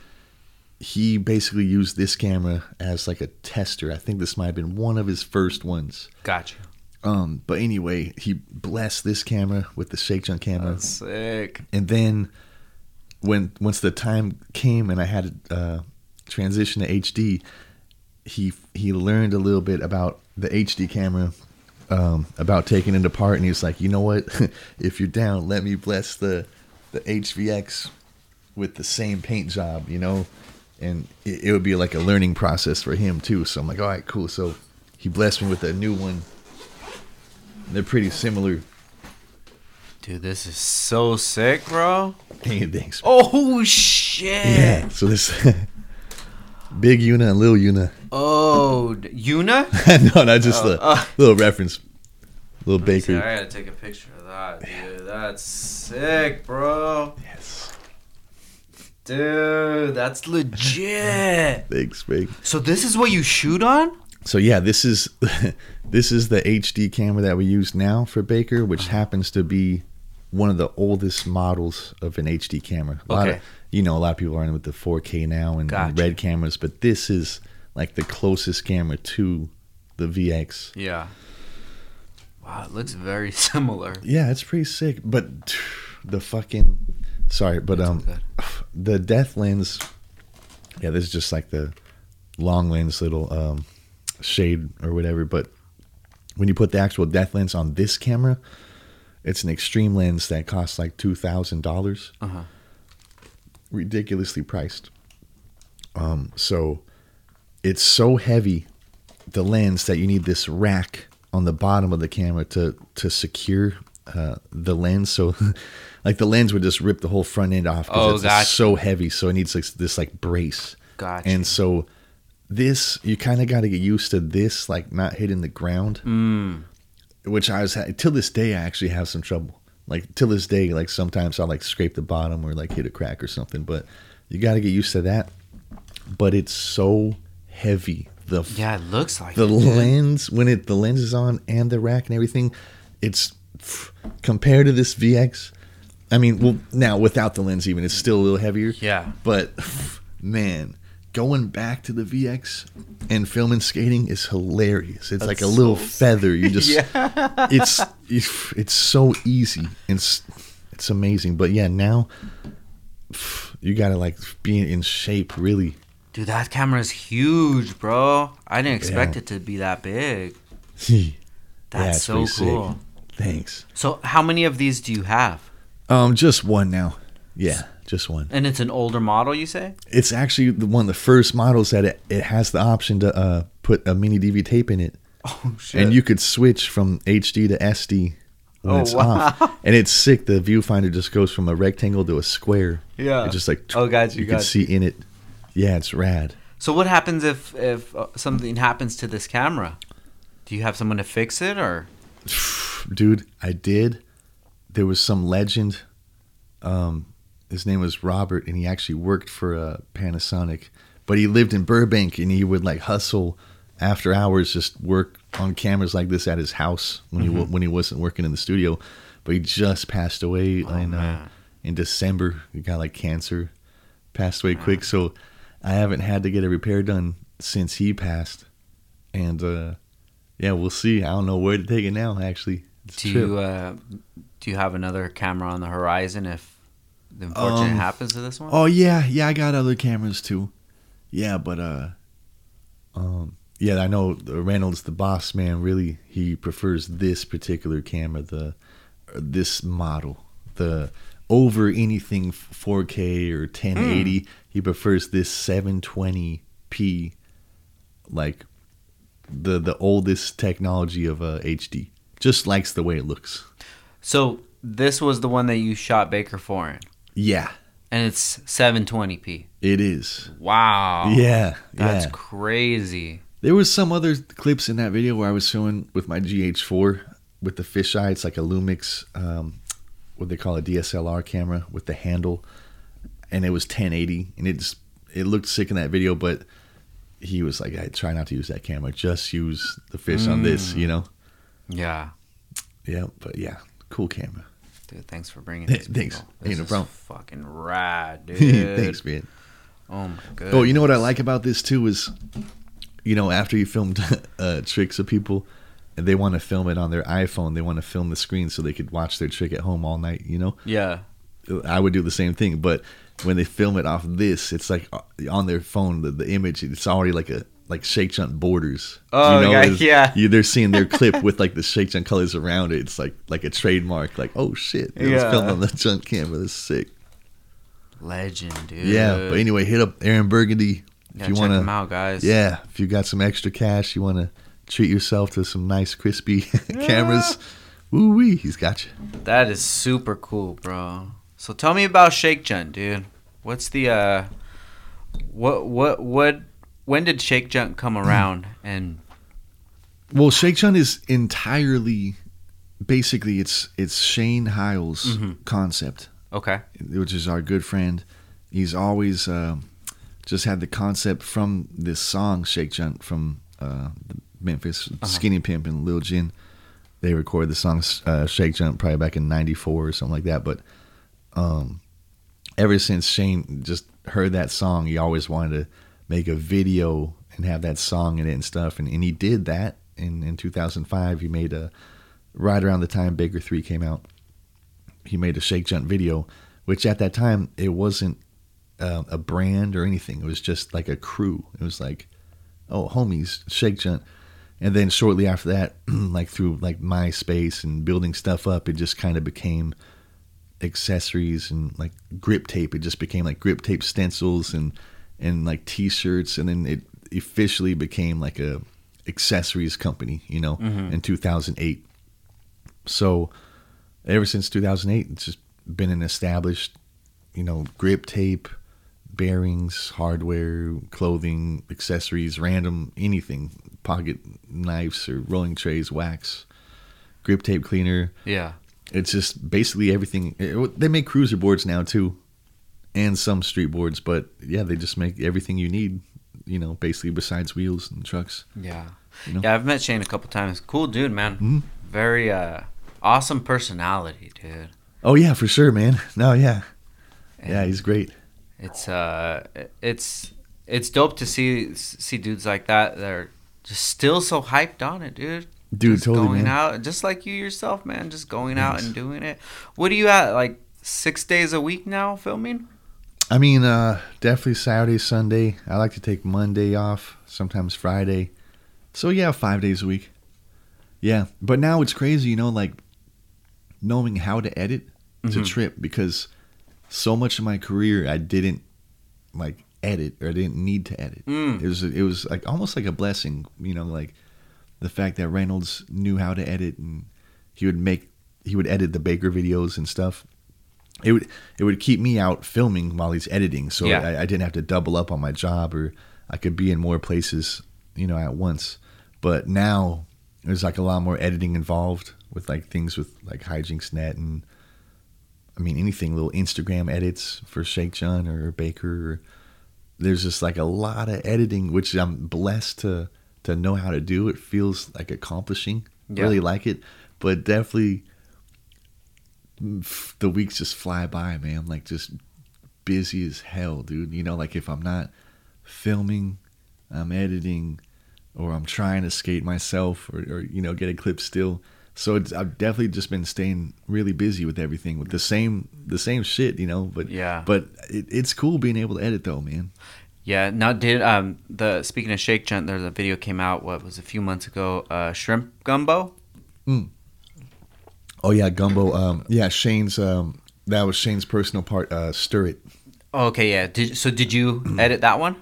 he basically used this camera as like a tester. I think this might have been one of his first ones. Gotcha. Um, but anyway, he blessed this camera with the Shake Junt camera That's sick. and then when once the time came and I had to uh, transition to HD, he he learned a little bit about the HD camera, um, about taking it apart, and he was like, "You know what? if you're down, let me bless the the HVX with the same paint job, you know." And it, it would be like a learning process for him too. So I'm like, "All right, cool." So he blessed me with a new one. They're pretty similar. Dude, this is so sick, bro. Hey, thanks. Oh shit. Yeah. So this big Una and little Una. Oh, Yuna? no, not just Oh, the uh. little reference. Little me see, baker. I gotta take a picture of that, dude. That's sick, bro. Yes. Dude, that's legit. Thanks, big. So this is what you shoot on? So yeah, this is this is the HD camera that we use now for Baker, Uh-huh. which happens to be one of the oldest models of an HD camera. A lot Okay. of you know, a lot of people are in with the 4K now and, and Gotcha. red cameras, but this is like the closest camera to the VX. Yeah. Wow, it looks very similar. Yeah, it's pretty sick. But the fucking sorry, but um, the death lens. Yeah, this is just like the long lens little um shade or whatever. But when you put the actual death lens on this camera, it's an extreme lens that costs like two thousand dollars. Uh-huh. Ridiculously priced. Um, so it's so heavy, the lens that you need this rack on the bottom of the camera to to secure uh, the lens. So, like the lens would just rip the whole front end off Oh, it's gotcha. so heavy. So it needs like this like brace. Gotcha. And so this you kind of got to get used to this like not hitting the ground, Mm. which I was till this day I actually have some trouble. Like till this day, like sometimes I'll like scrape the bottom or like hit a crack or something. But you got to get used to that. But it's so heavy. The Yeah, it looks like the it, lens when it the lens is on and the rack and everything, it's compared to this VX. I mean, well, now without the lens, even it's still a little heavier. Yeah. But man, going back to the VX and filming skating is hilarious. It's like a little so feather. You just yeah. it's it's so easy. It's it's amazing. But yeah, now you gotta like be in shape really. Dude, that camera is huge, bro. I didn't expect Yeah. it to be that big. Yeah, That's it's so pretty sick. cool. Thanks. So, how many of these do you have? Um, just one now. Yeah, just one. And it's an older model, you say? It's actually the one of the first models that it, it has the option to uh, put a mini DV tape in it, Oh shit! and you could switch from HD to SD when Oh, it's wow. off. And it's sick. The viewfinder just goes from a rectangle to a square. Yeah. It's just like Oh, got you, You can see in it. Yeah, it's rad. So, what happens if if uh, something happens to this camera? Do you have someone to fix it, or? dude i did. There was some legend um his name was robert and he actually worked for uh, panasonic but he lived in burbank and he would like hustle after hours just work on cameras like this at his house when he when he wasn't working in the studio. But he just passed away Oh, in uh, in december. He got like cancer. Passed away quick. So i haven't had to get a repair done since he passed and uh yeah, we'll see. I don't know where to take it now. Actually, it's Do you uh, do you have another camera on the horizon if the unfortunate Um, happens to this one? Oh yeah, yeah. I got other cameras too. Yeah, but uh, um, yeah. I know Reynolds, the boss man, really he prefers this particular camera, the this model, the over anything 4K or 1080. He prefers this 720p, like the the oldest technology of uh, HD. Just likes the way it looks. So this was the one that you shot Baker 4 in, Yeah, and it's 720p. it is. Wow. Yeah, That's yeah. crazy. There was some other clips in that video where I was showing with my GH4 with the fisheye. It's like a Lumix, um, what they call a DSLR camera with the handle, and it was 1080, and it just it looked sick in that video. But he was like, "I try not to use that camera. Just use the fish on this," Mm. you know. Yeah. Yeah, but yeah, cool camera. Dude, thanks for bringing this. thanks. This no problem. Fucking rad, dude. Thanks, man. Oh my god. Oh, you know what I like about this too is, you know, after you filmed uh, tricks of people, they want to film it on their iPhone, they want to film the screen so they could watch their trick at home all night. You know, Yeah. I would do the same thing, but when they film it off this, it's like uh, on their phone, the, the image, it's already like a like Shake Junt borders. Oh, yeah, it's- yeah. You, they're seeing their clip with like the Shake Junt colors around it. It's like like a trademark. Like oh shit, it was Yeah. filmed on the Junt camera. This is sick. Legend, dude. Yeah, but anyway, hit up Aaron Burgundy if you check want them to. out, guys. Yeah, if you got some extra cash, you want to treat yourself to some nice crispy cameras. Woo wee, he's got you. That is super cool, bro. So tell me about Shake Junt, dude. What's the uh what what what when did Shake Junt come around and Well, Shake Junt is entirely, basically, it's it's Shane Heil's Mhm. concept, okay. which is our good friend. He's always uh, just had the concept from this song Shake Junt from uh, the Memphis Skinny Pimp and Lil Jin. They recorded the song uh, Shake Junt probably back in '94 or something like that. But um, ever since Shane just heard that song, he always wanted to make a video and have that song in it and stuff. And, and he did that in, in 2005. He made a right around the time Baker 3 came out. He made a Shake Junt video, which at that time it wasn't uh, a brand or anything. It was just like a crew. It was like, oh, homies, Shake Junt. And then shortly after that, like through like MySpace and building stuff up, it just kind of became accessories and like grip tape. It just became like grip tape stencils and and like T-shirts, and then it officially became like a accessories company. You know, mm-hmm. in 2008. So ever since 2008, it's just been an established, you know, grip tape, bearings, hardware, clothing, accessories, random anything, pocket knives or rolling trays, wax, grip tape cleaner. Yeah. It's just basically everything. it- they make cruiser boards now too, and some street boards, but yeah, they just make everything you need. You know, basically besides wheels and trucks. Yeah. You know? Yeah, I've met Shane a couple times. Cool dude, man. Mhm. Very uh awesome personality, dude. Oh yeah, for sure, man. No, yeah, yeah, he's great. it's uh it's it's dope to see see dudes like that that are just still so hyped on it, dude. Dude, just totally, going man. out just like you yourself, man, just going out and doing it. What are you at like 6 days a week now filming? I mean, uh, definitely Saturday, Sunday. I like to take Monday off, sometimes Friday. So yeah, five days a week. Yeah, but now it's crazy, you know, like knowing how to edit. It's a Mhm. trip because so much of my career I didn't like edit or I didn't need to edit. Mm. It was it was like almost like a blessing, you know, like the fact that Reynolds knew how to edit and he would make he would edit the Baker videos and stuff. It would it would keep me out filming while he's editing, so Yeah. I, I didn't have to double up on my job or I could be in more places, you know, at once. But now there's like a lot more editing involved with like things with like Hijinx Net and I mean anything little Instagram edits for Shake Junt or Baker. Or, there's just like a lot of editing, which I'm blessed to to know how to do. It feels like accomplishing. Yeah. Really like it, but definitely the weeks just fly by, man. I'm like just busy as hell, dude. You know, like if I'm not filming, I'm editing, or I'm trying to skate myself, or, or you know, get a clip still. So it's, I've definitely just been staying really busy with everything, with the same the same shit, you know. But Yeah. but it, it's cool being able to edit though, man. Yeah, now did um the speaking of Shake Junt, there's a video came out what was a few months ago, uh shrimp gumbo. Oh yeah, gumbo. Um, yeah, Shane's. Um, that was Shane's personal part. Uh, stir it. Oh, okay, yeah. Did so did you edit that one?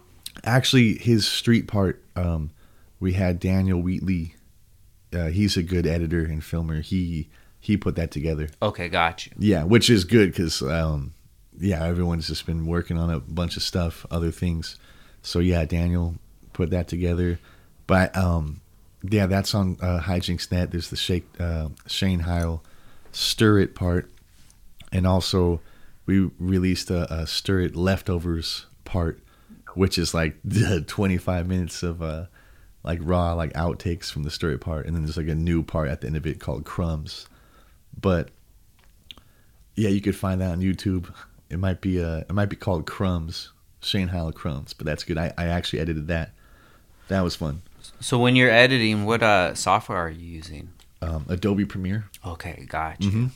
Actually, his street part. Um, we had Daniel Wheatley. Uh, he's a good editor and filmer. He he put that together. Okay, got you. Yeah, which is good because um, yeah, everyone's just been working on a bunch of stuff, other things. So yeah, Daniel put that together. But um, yeah, that's on uh, Hijinx Net. There's the Shake uh, Shane Heil Stir It part, and also we released a, a Stir It Leftovers part, which is like 25 minutes of uh, like raw like outtakes from the story part, and then there's like a new part at the end of it called Crumbs. But yeah, you could find that on YouTube. It might be uh, it might be called Crumbs, Shane Heil Crumbs, but that's good. I, I actually edited that. That was fun. So when you're editing, what uh software are you using? Um, Adobe Premiere. Okay, got you. Mhm.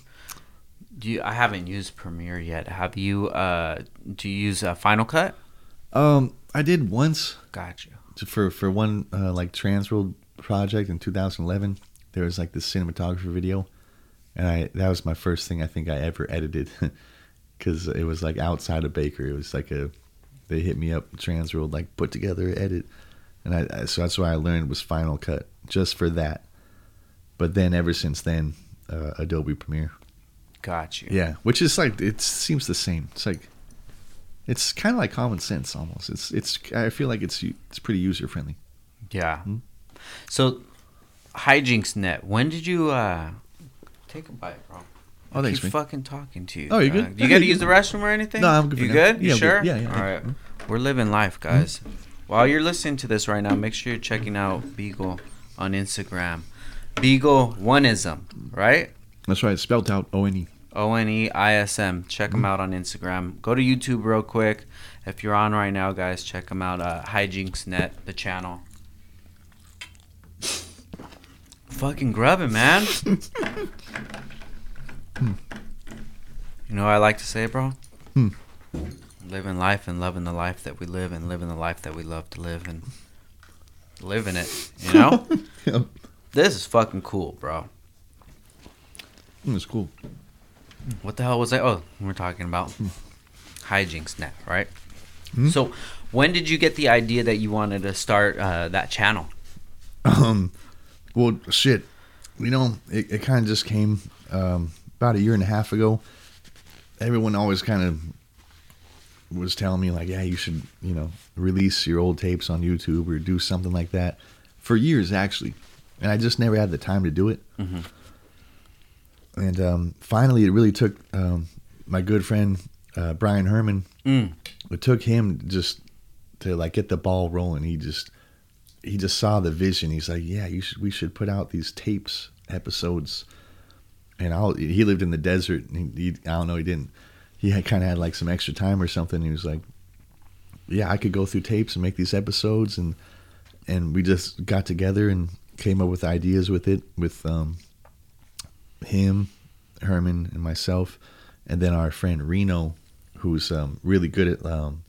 Do you, I haven't used Premiere yet. Have you? Uh, do you use uh, Final Cut? Um, I did once, Got you. For for one uh, like Transworld project in 2011, there was like this cinematographer video, and I that was my first thing I think I ever edited, because it was like outside of Baker. It was like a they hit me up Transworld like put together edit, and I, I so that's why I learned was Final Cut just for that. But then ever since then, uh, Adobe Premiere. Got you. Yeah, which is like it seems the same. It's like it's kind of like common sense almost. It's it's I feel like it's it's pretty user friendly. Yeah. Hmm? So, Hijinx Net. When did you uh take a bite, bro? Oh, I thanks, keep man. fucking talking to you. Oh, you Uh, good? Do you got to use the restroom or anything? No, I'm good You good? You Yeah, I'm sure? good. Yeah, yeah, All right. We're living life, guys. While you're listening to this right now, make sure you're checking out Beagle on Instagram. Beagle Oneism, right? That's right. Spelled out O N E. O N E I S M. Check them out on Instagram. Go to YouTube real quick. If you're on right now, guys, check them out. Uh, Hijinx.net, the channel. Fucking grubbing, man. you know what I like to say, bro? Hmm. Living life and loving the life that we live and living the life that we love to live and living it. You know? Yep. this is fucking cool, bro. It's cool. What the hell was I? Oh, we're talking about hijinks now, right? Hmm? So, when did you get the idea that you wanted to start uh, that channel? Um, well, shit. You know, it, it kind of just came um, about a year and a half ago. Everyone always kind of was telling me like, yeah, you should, you know, release your old tapes on YouTube or do something like that. For years, actually, and I just never had the time to do it. Mhm. And um, finally, it really took um, my good friend uh, Brian Herman. Mm. It took him just to like get the ball rolling. He just he just saw the vision. He's like, yeah, you should we should put out these tapes episodes. And I'll, he lived in the desert. And he, he, I don't know. He didn't. He had kind of had like some extra time or something. He was like, yeah, I could go through tapes and make these episodes. And and we just got together and came up with ideas with it with um, him, Herman, and myself, and then our friend Reno, who's um, really good at um,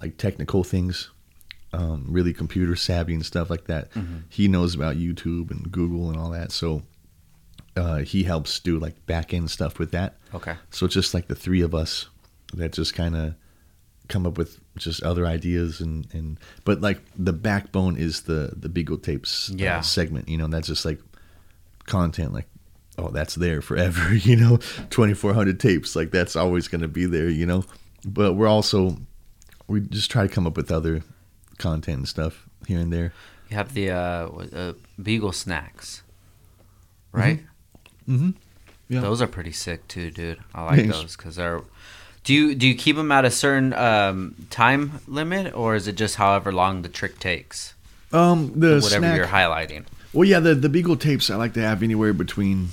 like technical things, um, really computer savvy and stuff like that. Mhm. He knows about YouTube and Google and all that, so uh, he helps do like back end stuff with that. Okay. So it's just like the three of us that just kind of come up with just other ideas and and but like the backbone is the the Beagle tapes uh, Yeah. segment. You know, that's just like content like oh that's there forever. You know, twenty four hundred tapes like that's always going to be there. You know, but we're also we just try to come up with other content and stuff here and there. You have the uh, uh, Beagle snacks, right? Mm-hmm. Yeah. Those are pretty sick too, dude. I like Thanks. those because they're. Do you do you keep them at a certain um, time limit, or is it just however long the trick takes? Um, the whatever snack. you're highlighting. Well, yeah, the the Beagle tapes I like to have anywhere between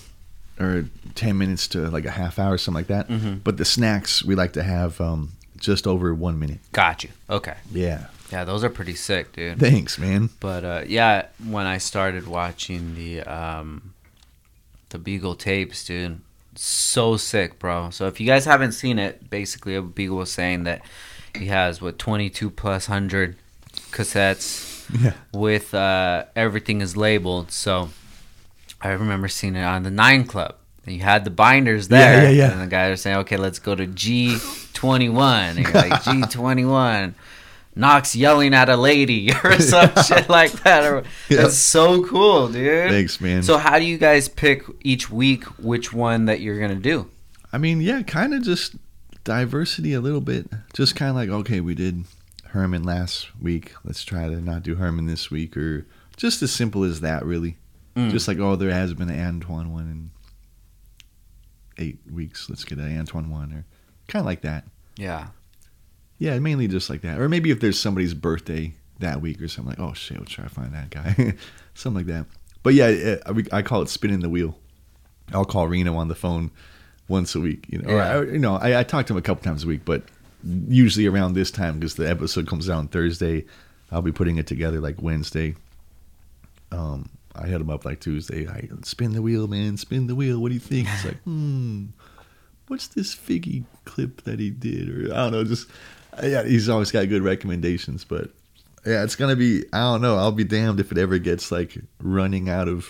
or ten minutes to like a half hour, something like that. Mhm. But the snacks we like to have um, just over one minute. Got you. Okay. Yeah. Yeah, those are pretty sick, dude. Thanks, man. But uh, yeah, when I started watching the um, the Beagle tapes, dude, so sick, bro. So if you guys haven't seen it, basically Beagle was saying that he has what twenty two plus hundred cassettes Yeah. with uh, everything is labeled. So I remember seeing it on the Nine Club. You had the binders there, yeah, yeah. and the guys are saying, "Okay, let's go to G twenty one." Like, G twenty one, one." Knox yelling at a lady or some shit like that. Or, Yep. That's so cool, dude. Thanks, man. So how do you guys pick each week which one that you're gonna do? I mean, yeah, kind of just diversity a little bit. Just kind of like, okay, we did Herman last week. Let's try to not do Herman this week, or just as simple as that, really. Mm. Just like, oh, there has been an Antoine one in eight weeks. Let's get an Antoine one, or kind of like that. Yeah. Yeah, mainly just like that. Or maybe if there's somebody's birthday that week or something, like, oh shit, we'll try to find that guy. something like that. But yeah, I, I call it spinning the wheel. I'll call Reno on the phone once a week. You know, or, Yeah. I, you know, I, I talk to him a couple times a week, but usually around this time because the episode comes out on Thursday. I'll be putting it together like Wednesday. Um, I hit him up like Tuesday. I spin the wheel, man. Spin the wheel. What do you think? He's like, hmm, what's this Figgy clip that he did? Or I don't know. Just yeah, he's always got good recommendations. But Yeah, it's gonna be. I don't know. I'll be damned if it ever gets like running out of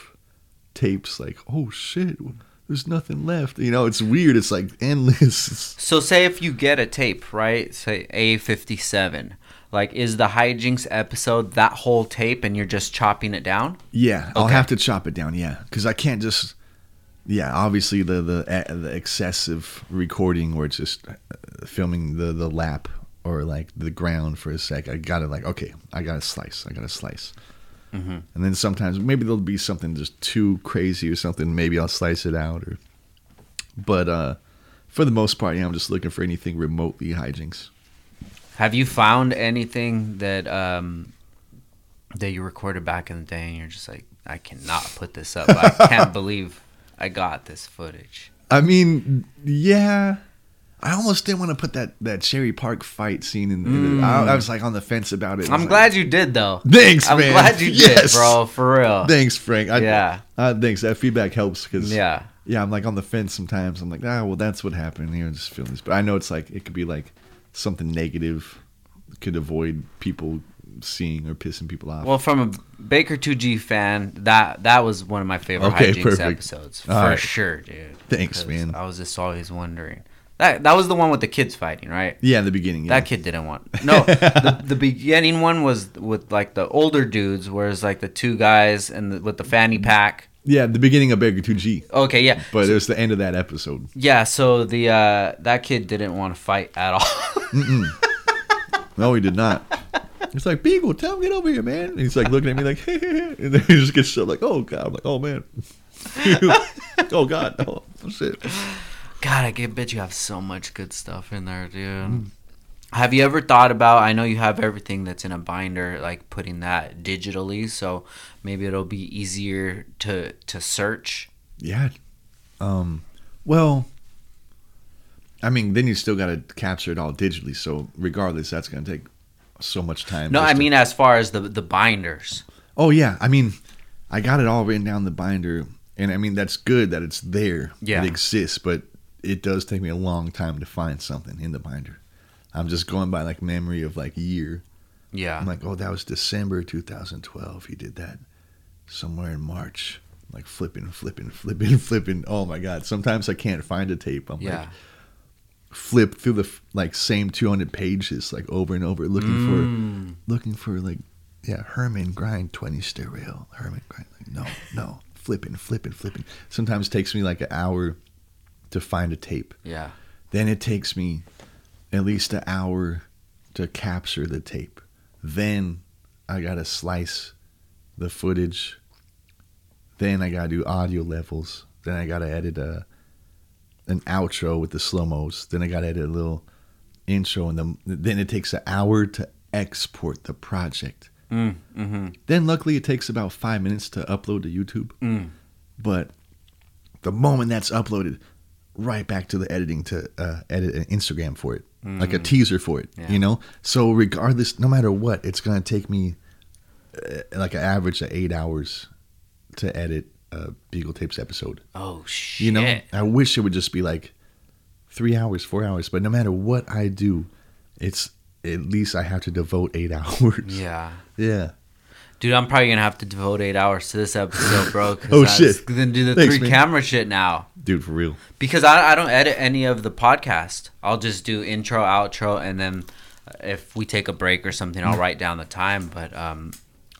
tapes. Like, oh shit, there's nothing left. You know, it's weird. It's like endless. So say if you get a tape, right? Say A57. Like is the hijinks episode that whole tape and you're just chopping it down? Yeah, I'll have to chop it down. Yeah, because I can't just. Yeah, obviously the the eh, the excessive recording where it's just uh, filming the the lap or like the ground for a sec. I gotta like okay, I gotta slice. I gotta slice. Mm-hmm. And then sometimes maybe there'll be something just too crazy or something. Maybe I'll slice it out or. But uh, for the most part, yeah, I'm just looking for anything remotely hijinks. Have you found anything that um that you recorded back in the day and you're just like I cannot put this up. I can't believe I got this footage. I mean, yeah. I almost didn't want to put that, that Cherry Park fight scene in. the, I, I was like on the fence about it. I I'm was glad you did though. Like, thanks, I'm man. glad you did, bro. For real. Thanks, Frank. I, Yeah. Uh, thanks. That feedback helps because Yeah. yeah, I'm like on the fence sometimes. I'm like, ah, well, that's what happened here. Just feel this, but I know it's like it could be like something negative, could avoid people seeing or pissing people off. Well, from a Baker 2G fan, that that was one of my favorite Okay, hijinks perfect. episodes for right. sure, dude. Thanks, man. I was just always wondering. That that was the one with the kids fighting, right? yeah, in the beginning. Yeah. That kid didn't want. No, the, the beginning one was with like the older dudes, whereas like the two guys and the, with the fanny pack. Yeah, the beginning of Baker 2G, Okay, yeah, but it was the end of that episode. yeah. So the uh, that kid didn't want to fight at all. No, he did not. He's like, Beagle, tell him get over here, man. And he's like looking at me like, and then he just gets shut like, oh god. I'm like, oh man. oh god. Oh, shit. God, I get bet you have so much good stuff in there, dude. Have you ever thought about? I know you have everything that's in a binder, like putting that digitally, so maybe it'll be easier to to search. Yeah. Um. Well. I mean, then you still got to capture it all digitally. So regardless, that's gonna take so much time. No, I to- mean as far as the the binders. Oh yeah, I mean, I got it all written down the binder, and I mean that's good that it's there. Yeah. it exists, but it does take me a long time to find something in the binder. I'm just going by like memory of like year. Yeah. I'm like, oh, that was December 2012. He did that somewhere in March. Like flipping, flipping, flipping, flipping. Oh my god! Sometimes I can't find a tape. I'm yeah. like flip through the f- like same 200 pages like over and over looking Mm. for looking for like yeah Herman grind 20 stereo Herman grind like, no no flipping flipping flipping sometimes it takes me like an hour to find a tape Yeah. then it takes me at least an hour to capture the tape then I gotta slice the footage then I gotta do audio levels then I gotta edit a an outro with the slow mos. Then I got to edit a little intro, and then then it takes an hour to export the project. Mm, mm-hmm. Then luckily it takes about five minutes to upload to YouTube. Mm. But the moment that's uploaded, right back to the editing to uh, edit an Instagram for it, like a teaser for it. Mm. Yeah. You know. So regardless, no matter what, it's gonna take me uh, like an average of eight hours to edit a Beagle Tapes episode. Oh shit. You know, I wish it would just be like three hours, four hours, but no matter what I do, it's at least I have to devote eight hours. Yeah. Yeah. Dude, I'm probably gonna have to devote eight hours to this episode, bro. Oh, I'm shit. Gonna do the Thanks, three man. camera shit now Dude, for real. because I, I don't edit any of the podcast. I'll just do intro, outro, and then uh, if we take a break or something, Mm. I'll write down the time. But um,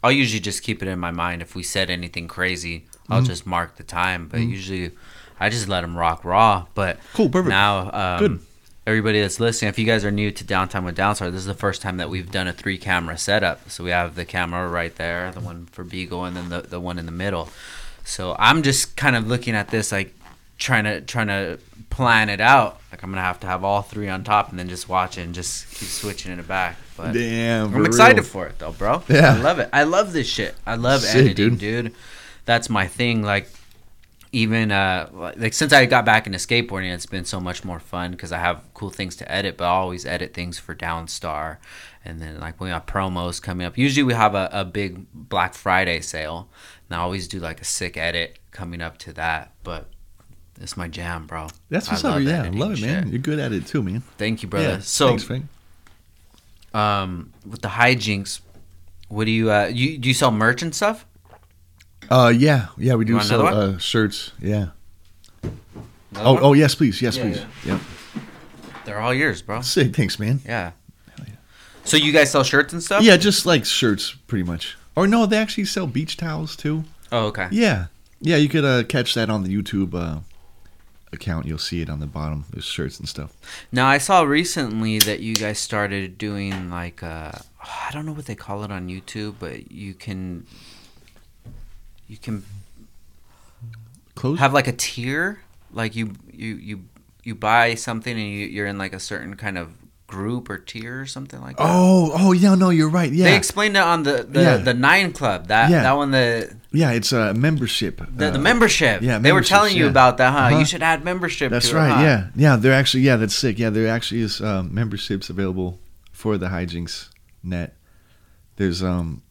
I'll usually just keep it in my mind. If we said anything crazy, I'll Mm. just mark the time. But usually, I just let them rock raw. But Cool, perfect. Now, um, Good. Everybody that's listening, if you guys are new to Downtime with Downstar, this is the first time that we've done a three camera setup. So we have the camera right there, the one for Beagle, and then the, the one in the middle. So I'm just kind of looking at this like trying to trying to plan it out. Like I'm gonna have to have all three on top and then just watch it and just keep switching it back. But Damn. I'm for excited real. for it though, bro. Yeah. I love it. I love this shit. I love Sick, editing, dude. dude. That's my thing. Like even uh like since I got back into skateboarding, it's been so much more fun because I have cool things to edit. But I always edit things for Downstar, and then like we have promos coming up. Usually we have a, a big Black Friday sale, and I always do like a sick edit coming up to that. But it's my jam, bro. That's what's up. Yeah, I love it, man. shit. You're good at it too, man. Thank you, brother. Yeah. so Thanks, Frank. um, with the hijinks, What do you uh you do you sell merch and stuff? Uh, yeah, yeah, we do sell uh, shirts. Yeah. Another Oh, one? oh, yes, please, yes, Yeah, please. Yep. they're all yours, bro. Sick, thanks, man. Yeah. So you guys sell shirts and stuff? Yeah, just like shirts, pretty much. Or no, they actually sell beach towels too. Oh, okay. Yeah, yeah, you could uh, catch that on the YouTube uh, account. You'll see it on the bottom. There's shirts and stuff. Now I saw recently that you guys started doing like uh I don't know what they call it on YouTube, but you can you can Clothes. have like a tier, like you you you you buy something and you, you're in like a certain kind of group or tier or something like that. oh, oh, yeah, no, you're right. Yeah, They explained it on the the, Yeah. the Nine Club. That Yeah. that one the yeah, it's a membership. the, the uh, membership. yeah, they were telling you yeah. about that, huh? Uh-huh. You should add membership. That's to right. It, huh? Yeah, yeah. They're actually yeah, that's sick. Yeah, there actually is um, memberships available for the Hijinx Net. There's um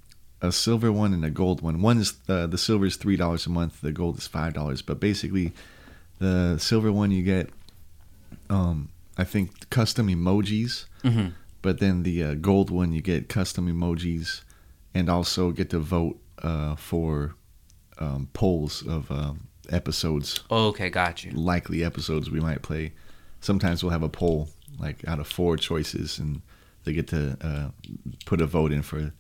a silver one and a gold one. One is uh, the silver is three dollars a month. The gold is five dollars. But basically, the silver one you get, um, I think custom emojis. Mhm. But then the uh, gold one you get custom emojis, and also get to vote uh, for um, polls of um, episodes Oh, okay, got you. likely episodes we might play. Sometimes we'll have a poll, like out of four choices, and they get to uh, put a vote in for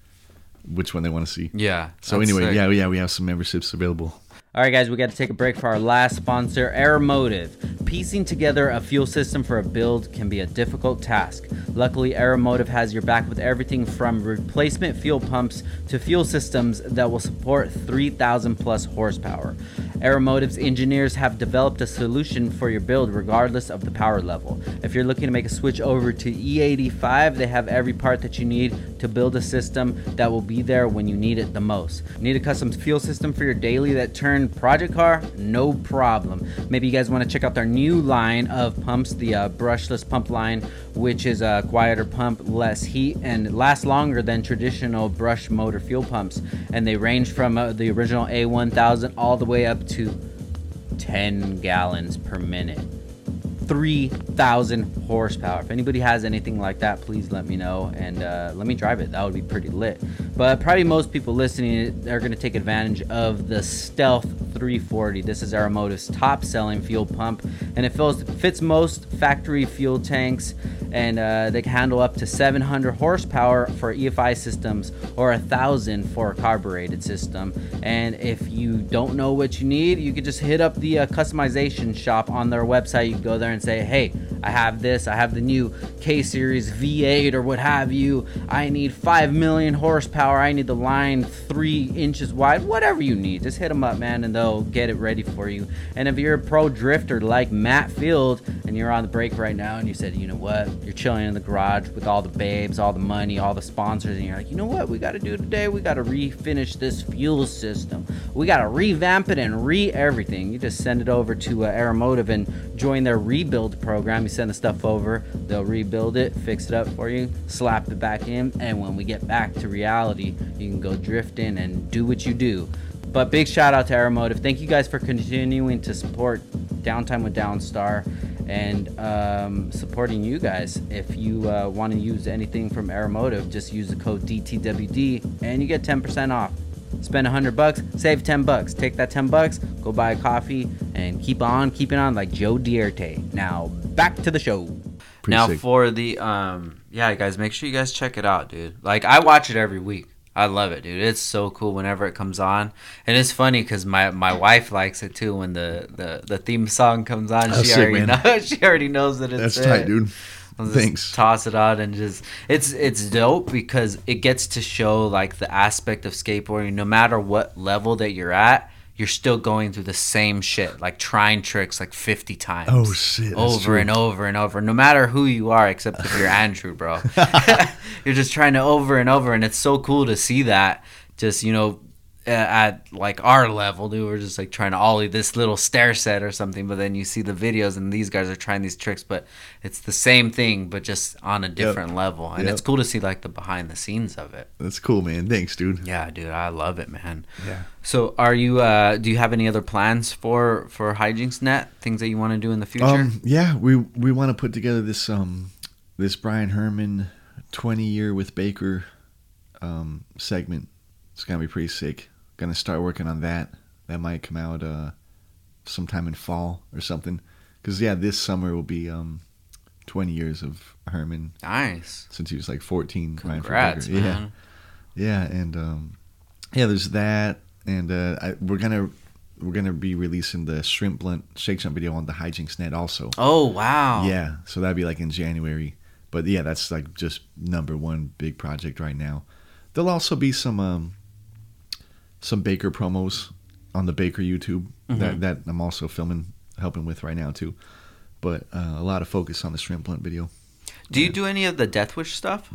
which one they want to see. Yeah. So anyway, sick. yeah, yeah, we have some memberships available. All right, guys, we got to take a break for our last sponsor, Aeromotive. Piecing together a fuel system for a build can be a difficult task. Luckily, Aeromotive has your back with everything from replacement fuel pumps to fuel systems that will support 3,000 plus horsepower. Aeromotive's engineers have developed a solution for your build regardless of the power level. If you're looking to make a switch over to E85, they have every part that you need to build a system that will be there when you need it the most. Need a custom fuel system for your daily that turn project car? No problem. Maybe you guys want to check out their new line of pumps, the uh, brushless pump line, which is a quieter pump, less heat, and lasts longer than traditional brush motor fuel pumps. And they range from uh, the original A1000 all the way up to 10 gallons per minute. 3,000 horsepower. If anybody has anything like that, please let me know and uh, let me drive it. That would be pretty lit. But probably most people listening are going to take advantage of the Stealth 340. This is Aeromotive's top selling fuel pump and it fills, fits most factory fuel tanks and uh, they can handle up to 700 horsepower for EFI systems or a thousand for a carbureted system. And if you don't know what you need, you could just hit up the uh, customization shop on their website. You can go there and say, "Hey, I have this. I have the new K Series V8 or what have you. I need five million horsepower. I need the line three inches wide. Whatever you need, just hit them up, man, and they'll get it ready for you. And if you're a pro drifter like Matt Field and you're on the break right now, and you said, you know what, you're chilling in the garage with all the babes, all the money, all the sponsors, and you're like, you know what, we got to do today? We got to refinish this fuel system. We got to revamp it and re everything. You just send it over to uh, Aeromotive and join their rebuild program. You send the stuff over, they'll rebuild it, fix it up for you, slap it back in, and when we get back to reality, you can go drifting and do what you do. But big shout out to Aeromotive. Thank you guys for continuing to support Downtime with Downstar and um, supporting you guys. If you uh, want to use anything from Aeromotive, just use the code DTWD and you get 10% off. Spend 100 bucks, save 10 bucks. Take that 10 bucks, go buy a coffee, and keep on keeping on like Joe Dierte. Now back to the show. Pretty now sick. for the um yeah guys make sure you guys check it out dude like i watch it every week i love it dude it's so cool whenever it comes on and it's funny because my my wife likes it too when the the, the theme song comes on That's she sick, already knows she already knows that it's That's it. tight, dude. I'll just Thanks. toss it out and just it's it's dope because it gets to show like the aspect of skateboarding. No matter what level that you're at you're still going through the same shit like trying tricks like 50 times. Oh, shit, over and over and over. No matter who you are except if you're andrew bro. You're just trying to over and over and it's so cool to see that just you know at like our level, dude, we're just like trying to ollie this little stair set or something. But then you see the videos, and these guys are trying these tricks, but it's the same thing, but just on a different level. And Yep. it's cool to see like the behind the scenes of it. That's cool, man. Thanks, dude. Yeah, dude, I love it, man. Yeah. So, are you? uh Do you have any other plans for for Hijinx Net? Things that you want to do in the future? Um, yeah, we we want to put together this um this Brian Herman twenty year with Baker um, segment. It's gonna be pretty sick. Gonna start working on that. That might come out uh, sometime in fall or something. Cause yeah, this summer will be um, 20 years of Herman Nice. since he was like 14. Congrats, man. Yeah, yeah, and um, yeah, there's that, and uh, I, we're gonna we're gonna be releasing the shrimp blunt Shake Junt video on the Hijinx Net also. Oh wow. Yeah, so that'd be like in January. But yeah, that's like just number one big project right now. There'll also be some um, some Baker promos on the Baker YouTube that that I'm also filming, helping with right now too. But uh, a lot of focus on the shrimp blunt video. Do you do any of the Deathwish stuff?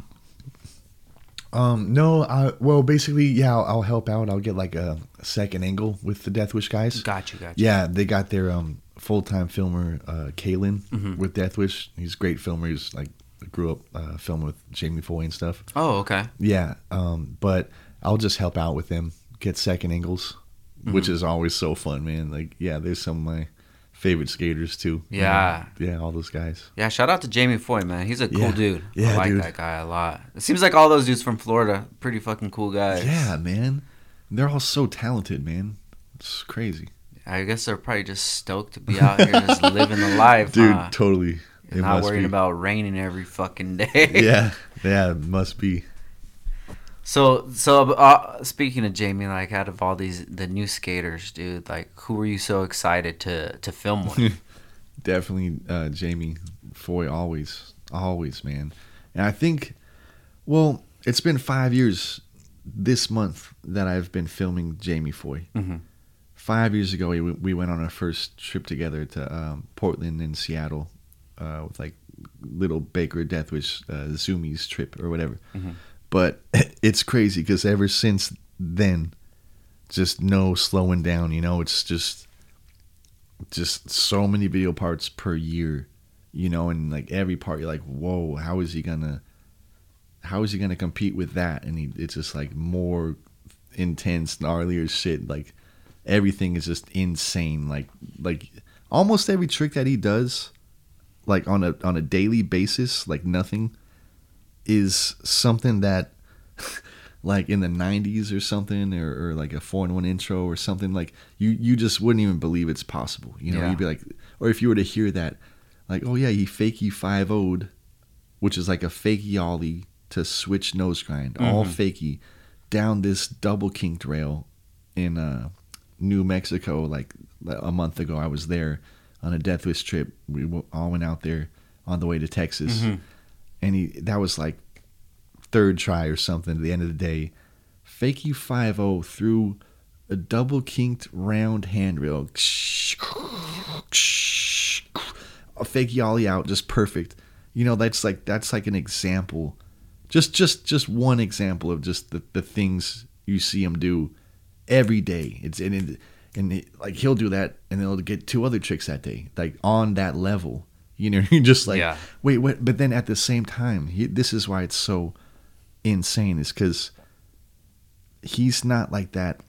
Um, no, I, well, basically, yeah, I'll, I'll help out. I'll get like a second angle with the Deathwish guys. Got you. Got you. Yeah, they got their um full time filmer, uh, Kalen Mm-hmm. with Deathwish. He's a great filmer. He's like grew up uh, filming with Jamie Foy and stuff. Oh okay. Yeah, um, but I'll just help out with them, get second angles, which Mm-hmm. is always so fun, man. Like, yeah, there's some of my favorite skaters too. Yeah. yeah, all those guys. Yeah. Shout out to Jamie Foy, man. He's a cool Yeah. dude. Yeah, I like dude. that guy a lot. It seems like all those dudes from Florida, pretty fucking cool guys. Yeah, man, they're all so talented, man. It's crazy, I guess they're probably just stoked to be out here just living the life, dude. huh? Totally. It not worrying be. about raining every fucking day. yeah, yeah, it must be. So, so uh, speaking of Jamie, like out of all these the new skaters, dude, like who were you so excited to to film with? Definitely uh, Jamie Foy, always, always, man. And I think, well, it's been five years this month that I've been filming Jamie Foy. Mhm. Five years ago, we, we went on our first trip together to um, Portland and Seattle uh, with like little Baker Deathwish uh, Zoomies trip or whatever. Mhm. But it's crazy because ever since then, just no slowing down. You know, it's just just so many video parts per year. You know, and like every part, you're like, whoa, how is he gonna? How is he gonna compete with that? And he, it's just like more intense, gnarlier shit. Like everything is just insane. Like like almost every trick that he does, like on a on a daily basis, like nothing, is something that like in the 90s or something or, or like a 4 in 1 intro or something like you you just wouldn't even believe it's possible you know? Yeah. you'd be like or if you were to hear that like oh yeah he fakey 5 0'd which is like a fakey ollie to switch nose grind all fakey down this double kinked rail in uh New Mexico like a month ago I was there on a death wish trip. We all went out there on the way to Texas and he that was like third try or something at the end of the day. Fake you 5 through a double kinked round handrail. A fake ollie out, just perfect. You know, that's like that's like an example. Just just just one example of just the, the things you see him do every day. It's and it, and it, like he'll do that and he'll get two other tricks that day, like on that level. You know, you're just like, Yeah. wait, what? But then at the same time, he, this is why it's so insane, is because he's not like that.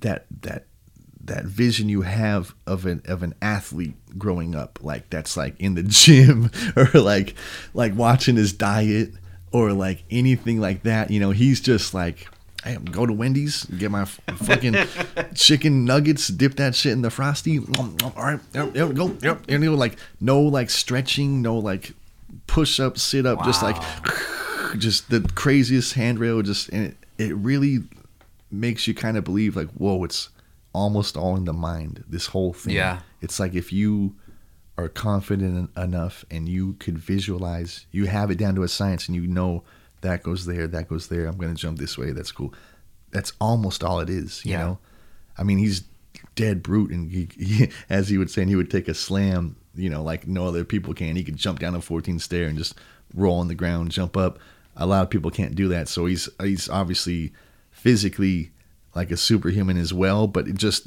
That that that vision you have of an of an athlete growing up, like that's like in the gym or like like watching his diet or like anything like that. You know, he's just like. Hey, go to Wendy's, get my fucking chicken nuggets, dip that shit in the frosty. All right, yep, yep, go, yep. And you know, like no like stretching, no like push up, sit up, just like just the craziest handrail. Just and it, it really makes you kind of believe like, whoa, it's almost all in the mind. This whole thing. Yeah. It's like if you are confident enough and you could visualize, you have it down to a science, and you know that goes there, that goes there. I'm gonna jump this way. That's cool. That's almost all it is. You Yeah. know. I mean, he's dead brute, and he, he, as he would say, and he would take a slam, you know, like no other people can. He could jump down a 14 stair and just roll on the ground, jump up. A lot of people can't do that, so he's he's obviously physically like a superhuman as well. But it just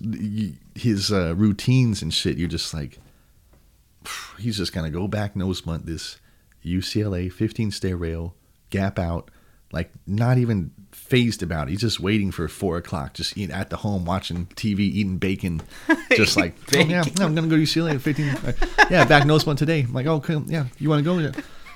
his uh, routines and shit, you're just like, he's just gonna go back nose blunt this UCLA 15 stair rail, gap out, like not even phased about it. He's just waiting for four o'clock, just eating at the home, watching TV, eating bacon, just like, oh, yeah, I'm gonna go to UCLA at 15. uh, yeah, back nose one today. I'm like, oh, okay, yeah, you want to go? Yeah.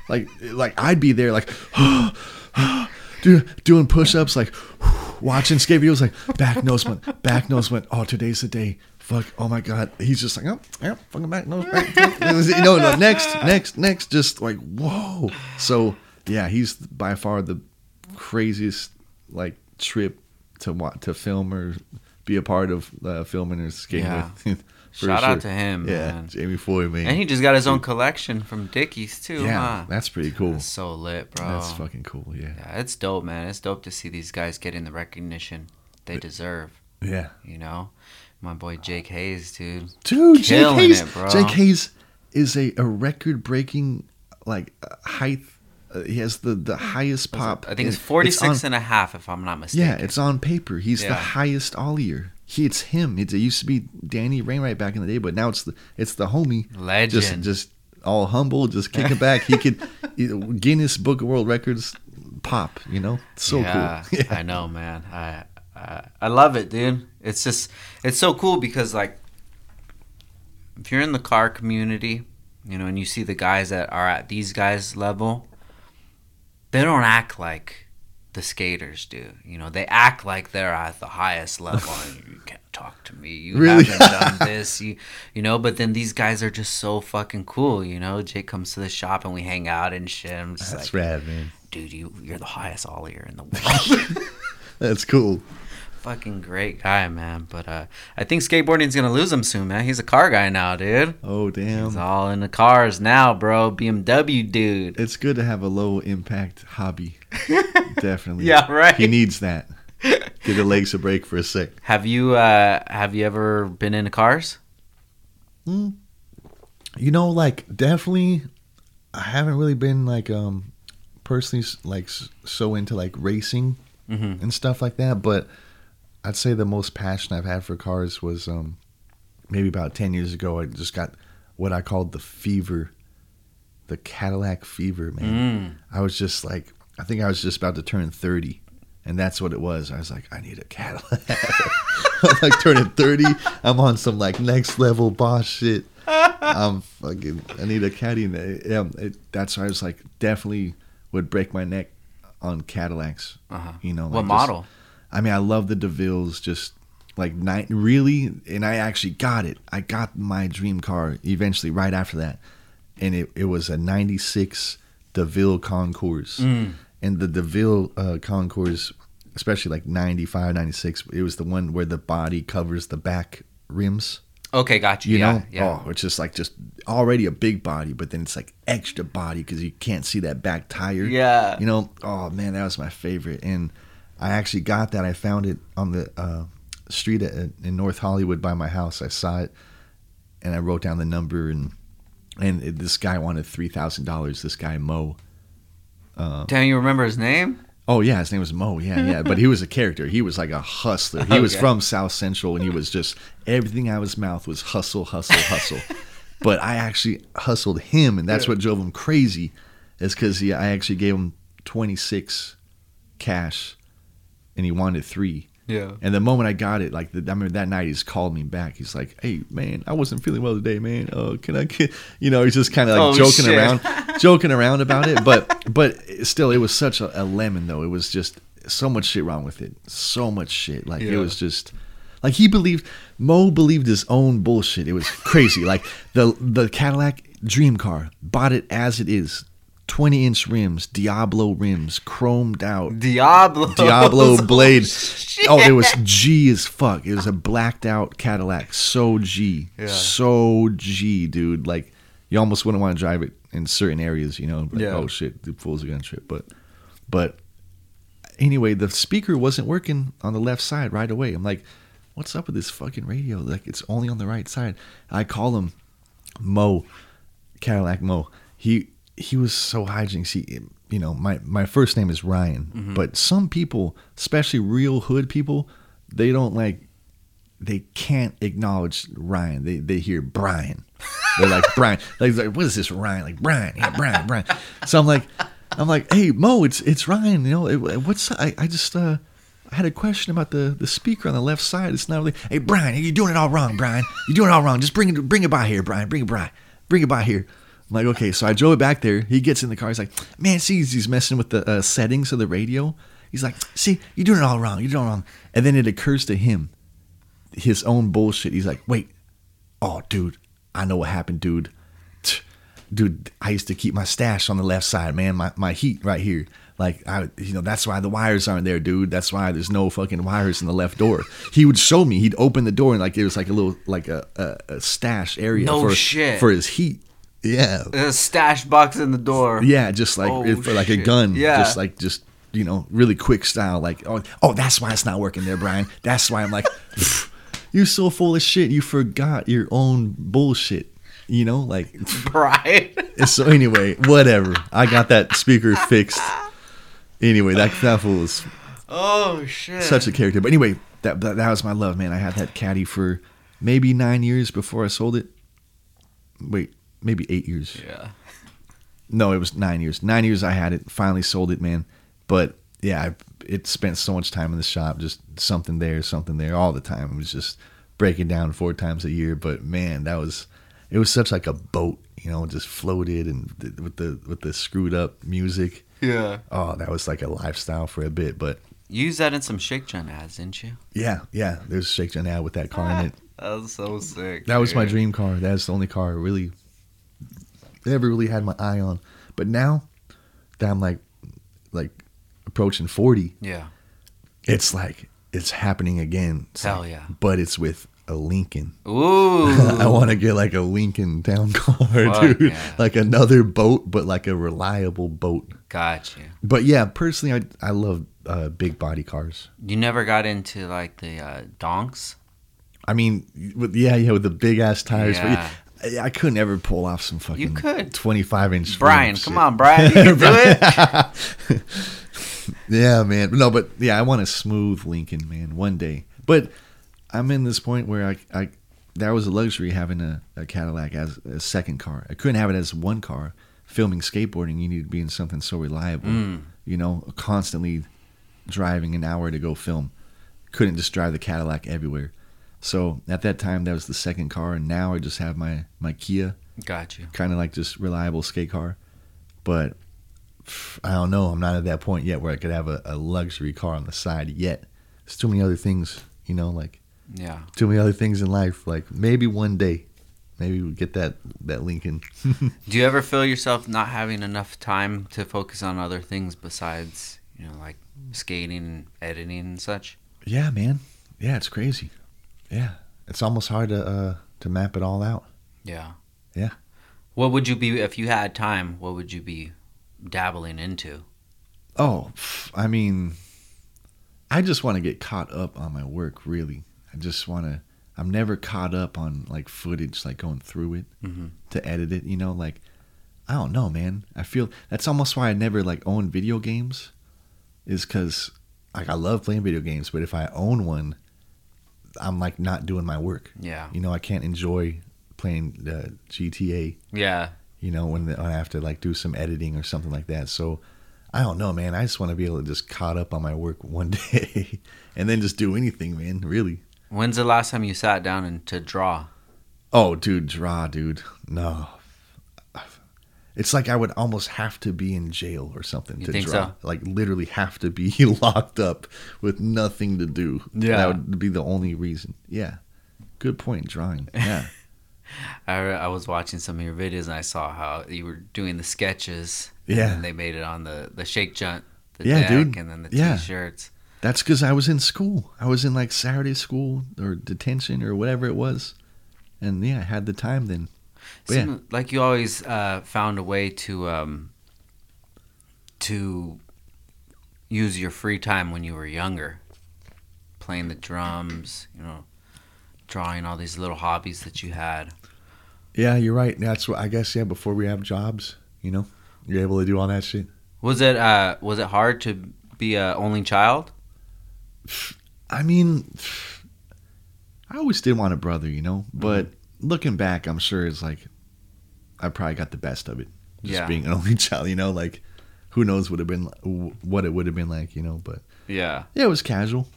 Like, like I'd be there, like, do, doing push-ups, like watching skate videos, like back nose one, back nose went. Oh, today's the day. Fuck. Oh my god. He's just like, oh, yeah, fucking back nose. Back, you know, no, next, next, next. Just like whoa. So yeah, he's by far the craziest like trip to want to film or be a part of uh, filming or skating Yeah. with. Shout out to him, Yeah, man. Jamie Foy, man. And he just got his own collection from Dickies too. yeah, huh? that's pretty cool. That's so lit, bro. That's fucking cool. Yeah. Yeah, it's dope, man. It's dope to see these guys getting the recognition they deserve. Yeah. You know, my boy Jake Hayes, dude. Dude, Jake Hayes. it, bro. Jake Hayes is a, a record breaking like uh, height. Uh, he has the, the highest pop. I think it's It- 46 on- and a half, if I'm not mistaken. Yeah, it's on paper. He's the Yeah. highest ollier. He, it's him. It's, it used to be Danny Wainwright back in the day, but now it's the it's the homie. Legend. Just just all humble, just kicking back. He could Guinness Book of World Records pop. You know, so yeah, cool. I know, man. I, I I love it, dude. It's just it's so cool because like if you're in the car community, you know, and you see the guys that are at these guys level, they don't act like the skaters do. You know, they act like they're at the highest level and you can't talk to me. You Really? haven't done this. You you know, but then these guys are just so fucking cool, you know. Jake comes to the shop and we hang out and shit. I'm just That's like, rad, man. dude, you you're the highest ollier in the world. That's cool. Fucking great guy, man. But uh, I think skateboarding's gonna lose him soon, man. He's a car guy now, dude. Oh damn. He's all in the cars now, bro. BMW dude. It's good to have a low impact hobby. Definitely. Yeah, right. He needs that. Give the legs a break for a sec. Have you uh have you ever been into cars? You know, like definitely, I haven't really been like um personally like so into like racing Mhm. and stuff like that. But I'd say the most passion I've had for cars was um maybe about ten years ago. I just got what I called the fever, the Cadillac fever, man. Mm. I was just like, I think I was just about to turn 30. And that's what it was. I was like, I need a Cadillac. I'm like turning 30. I'm on some like next level boss shit. I'm fucking, I need a caddy. Yeah, it, that's why I was like, definitely would break my neck on Cadillacs. Uh-huh. You know, what like just- model? I mean, I love the DeVilles, just like night, really. And I actually got it. I got my dream car eventually right after that. And it, it was a 96 DeVille Concours. Mm. And the DeVille uh, Concours, especially like 95, 96, it was the one where the body covers the back rims. Okay, got you. You yeah, know, yeah. oh, it's just like just already a big body, but then it's like extra body because you can't see that back tire. Yeah. you know, oh man, that was my favorite, and I actually got that. I found it on the uh, street at, in North Hollywood by my house. I saw it, and I wrote down the number, and and it, this guy wanted three thousand dollars. This guy Mo. Damn, you remember his name? Oh yeah, his name was Mo. Yeah, yeah. But he was a character. He was like a hustler. He was from South Central, and he was just everything out of his mouth was hustle, hustle, hustle. but I actually hustled him, and that's what drove him crazy. Is because I actually gave him twenty six cash, and he wanted three. Yeah. And the moment I got it, like the, I remember that night, he's called me back. He's like, "Hey, man, I wasn't feeling well today, man. Uh, can I get?" You know, he's just kind of like Oh, joking shit. around, joking around about it. But but still, it was such a, a lemon, though. It was just so much shit wrong with it. So much shit. Like it was just like he believed Mo believed his own bullshit. It was crazy. like the the Cadillac Dream Car bought it as it is. 20 inch rims, Diablo rims, chromed out, Diablo. Diablo Oh, blade. shit. Oh, it was G as fuck. It was a blacked out Cadillac. So G. Yeah. So G, dude. Like you almost wouldn't want to drive it in certain areas, you know. Like, Yeah. Oh shit, the fools are gonna trip. But but anyway, the speaker wasn't working on the left side right away. I'm like, what's up with this fucking radio? Like it's only on the right side. I call him Mo, Cadillac Mo. He he was so hijinks. He, you know, my my first name is Ryan, but some people, especially real hood people, they don't like. They can't acknowledge Ryan. They they hear Brian. They're like Brian. Like, like what is this Ryan? Like Brian? Yeah, Brian. Brian. So I'm like, I'm like, hey Mo, it's it's Ryan. You know, it, what's I I just uh. I had a question about the, the speaker on the left side. It's not really. Hey Brian, you're doing it all wrong, Brian. You're doing it all wrong. Just bring it bring it by here, Brian. Bring it by. Bring it by here. I'm like, okay, so I drove it back there. He gets in the car. He's like, man, see, he's messing with the uh, settings of the radio. He's like, see, you're doing it all wrong. You're doing it wrong. And then it occurs to him, his own bullshit. He's like, wait, oh, dude, I know what happened, dude. Dude, I used to keep my stash on the left side, man. My my heat right here. Like I, you know, that's why the wires aren't there, dude. That's why there's no fucking wires in the left door. He would show me. He'd open the door and like it was like a little like a, a, a stash area No for shit. for his heat. Yeah, There's a stash box in the door. yeah, just like Oh, for like a gun. Yeah. just like just you know, really quick style. Like oh oh, that's why it's not working there, Brian. That's why I'm like, you're so full of shit. You forgot your own bullshit. You know, like Brian. so. Anyway, whatever. I got that speaker fixed. Anyway, that that fool was oh shit. such a character. But anyway, that, that that was my love, man. I had that caddy for maybe nine years before I sold it. Wait, maybe eight years. yeah. No, it was nine years. Nine years I had it. Finally sold it, man. But yeah, I, it spent so much time in the shop, just something there, something there, all the time. It was just breaking down four times a year. But man, that was it was such like a boat, you know, just floated and th- with the with the screwed up music. Yeah. Oh, that was like a lifestyle for a bit. But You used that in some Shake Junt ads, didn't you? yeah, yeah, there's Shake Junt out with that car in it. That was so sick. That was my dream car. That's the only car I really ever really had my eye on. But now that I'm like like approaching 40, Yeah. it's like it's happening again. It's Hell like- yeah. But it's with a Lincoln. Ooh. I want to get like a Lincoln town car, Fuck dude. yeah. Like another boat, but like a reliable boat. Got you. But yeah, personally, I I love uh, big body cars. You never got into like the uh, donks? I mean, with, yeah, yeah, with the big ass tires. Yeah. I, couldn't ever pull off some fucking You could. 25 inch. Brian, come shit. on, Brian. You can do it. Yeah, man. No, but yeah, I want a smooth Lincoln, man, one day. But I'm in this point where I, I that was a luxury having a, a Cadillac as a second car. I couldn't have it as one car. Filming skateboarding, you need to be in something so reliable. Mm. You know, constantly driving an hour to go film. Couldn't just drive the Cadillac everywhere. So at that time, that was the second car, and now I just have my my Kia, Got you. kind of like just reliable skate car. But I don't know. I'm not at that point yet where I could have a, a luxury car on the side yet. There's too many other things, you know, like Yeah. too many other things in life. Like maybe one day, maybe we'll get that that Lincoln. Do you ever feel yourself not having enough time to focus on other things besides, you know, like skating and editing and such? yeah, man. Yeah, it's crazy. Yeah, it's almost hard to uh, to map it all out. Yeah. Yeah. What would you be if you had time? What would you be dabbling into? Oh, I mean, I just want to get caught up on my work. Really, I just want to. I'm never caught up on like footage, like going through it Mhm. to edit it. You know, like I don't know, man. I feel that's almost why I never like own video games, is because like I love playing video games, but if I own one, I'm like not doing my work. Yeah. You know, I can't enjoy playing uh, GTA Yeah. you know, when, when I have to like do some editing or something like that. So I don't know, man. I just want to be able to just caught up on my work one day and then just do anything, man. Really. When's the last time you sat down and to draw? Oh, dude, draw, dude. No. It's like I would almost have to be in jail or something You to draw. so? Like literally have to be locked up with nothing to do. Yeah. That would be the only reason. Yeah. Good point, drawing. Yeah. I, I was watching some of your videos and I saw how you were doing the sketches. Yeah. And they made it on the, the shake junt, the Yeah, deck, dude. and then the Yeah. t-shirts. That's because I was in school. I was in like Saturday school or detention or whatever it was. And yeah, I had the time then. But yeah. Like you always uh, found a way to um, to use your free time when you were younger, playing the drums, you know, drawing all these little hobbies that you had. Yeah, you're right. That's what I guess. Yeah, before we have jobs, you know, you're able to do all that shit. Was it uh, was it hard to be a only child? I mean, I always did want a brother, you know, but looking back, I'm sure it's like I probably got the best of it. Just Yeah. being an only child, you know, like who knows would have been what it would have been like, you know, but Yeah. yeah, it was casual.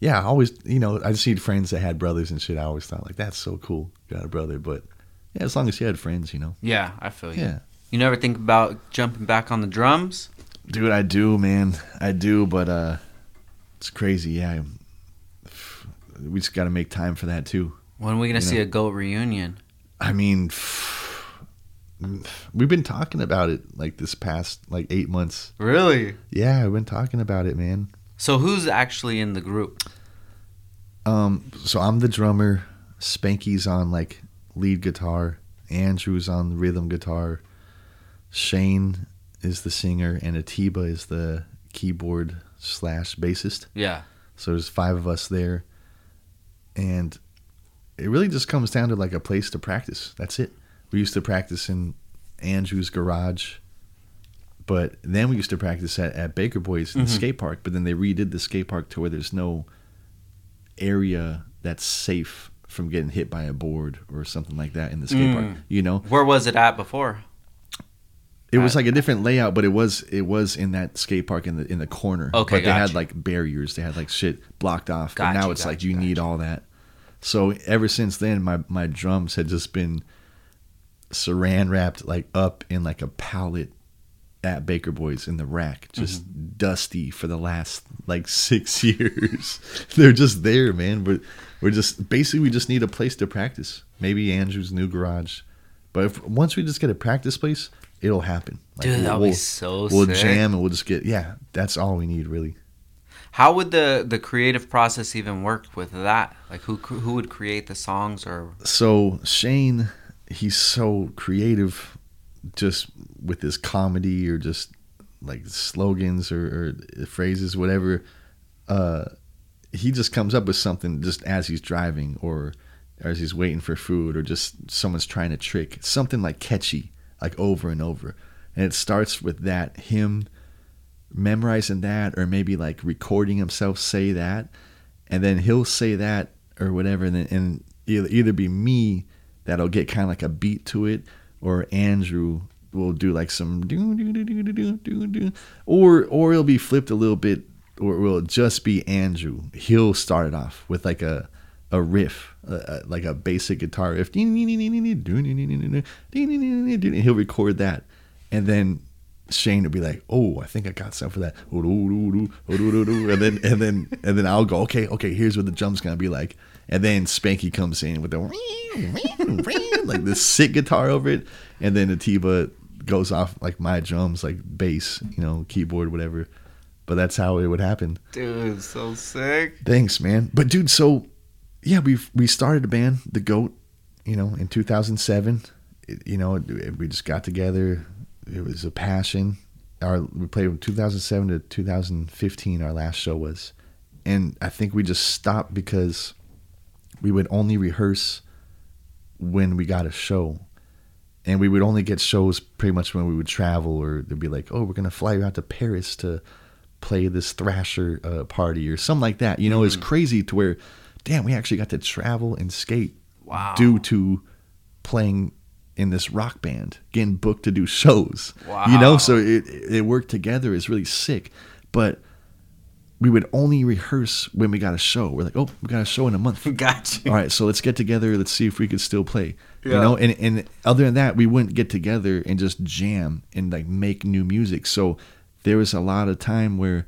Yeah, I always, you know, I'd see friends that had brothers and shit. I always thought like that's so cool, got a brother, but Yeah, as long as you had friends, you know. Yeah, I feel you. Yeah. You never think about jumping back on the drums? Dude, I do, man. I do, but uh it's crazy. Yeah. We just got to make time for that too. When are we gonna You see know. a goat reunion? I mean, we've been talking about it like this past like 8 months. Really? Yeah, I've been talking about it, man. So who's actually in the group? Um so I'm the drummer, Spanky's on like lead guitar, Andrew's on rhythm guitar, Shane is the singer, and Atiba is the keyboard slash bassist. Yeah. So there's five of us there. And it really just comes down to like a place to practice. That's it. We used to practice in Andrew's garage. But then we used to practice at, at Baker Boys in the Mhm. skate park. But then they redid the skate park to where there's no area that's safe from getting hit by a board or something like that in the skate park. Mm. You know? Where was it at before? It was like a different layout, but it was it was in that skate park in the in the corner. Okay, but they had like barriers. They had like shit blocked off. but Gotcha, now it's like gotcha, you need all that. So ever since then, my my drums had just been saran wrapped like up in like a pallet at Baker Boys in the rack, just Mm-hmm. dusty for the last like six years. They're just there, man. But we're just basically we just need a place to practice. Maybe Andrew's new garage, but if once we just get a practice place, it'll happen. Like, Dude, that would we'll- be so We'll sick. jam and we'll just get yeah. That's all we need really. How would the the creative process even work with that? Like who who would create the songs or So Shane, he's so creative, just with his comedy or just like slogans or, or phrases, whatever. Uh, he just comes up with something just as he's driving or as he's waiting for food or just someone's trying to trick something like catchy, like over and over. And it starts with that him memorizing that or maybe like recording himself say that and then he'll say that or whatever and then and either, either be me that'll get kind of like a beat to it or Andrew will do like some do do do do do do do or or it'll be flipped a little bit or it will just be Andrew he'll start it off with like a a riff uh, uh, like a basic guitar riff he'll record that and then Shane will be like, "Oh, I think I got something for that," and then and then and then I'll go, "Okay, okay, here's what the drum's gonna be like," and then Spanky comes in with the like this sick guitar over it, and then Atiba goes off like my drums, like bass, you know, keyboard, whatever. But that's how it would happen. Dude, so sick. Thanks, man. But dude, so yeah, we we started a band, the Goat, you know, in 2007. It- you know, it- we just got together. It was a passion. Our we played from 2007 to 2015. Our last show was, and I think we just stopped because we would only rehearse when we got a show. And we would only get shows pretty much when we would travel, or they'd be like, "Oh, we're gonna fly you out to Paris to play this Thrasher uh, party or something like that." You know, it's crazy to where, damn, we actually got to travel and skate Wow. due to playing in this rock band, getting booked to do shows. You know, so it it worked together. It's really sick, but we would only rehearse when we got a show. We're like, oh, we got a show in a month. Gotcha. All right, so let's get together. Let's see if we could still play. You know, and and other than that, we wouldn't get together and just jam and like make new music. So there was a lot of time where,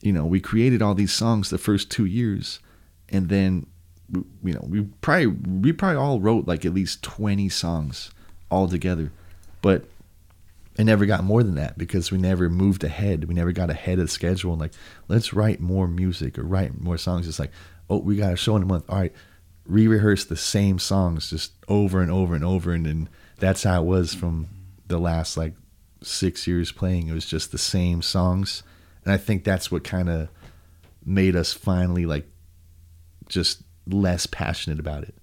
you know, we created all these songs the first two years, and then, you know, we probably we probably all wrote like at least twenty songs all together, but it never got more than that because we never moved ahead. We never got ahead of schedule and like, let's write more music or write more songs. It's like, oh, we got a show in a month. All right, re-rehearse the same songs just over and over and over. And then that's how it was from the last like six years playing. It was just the same songs. And I think that's what kind of made us finally like just less passionate about it.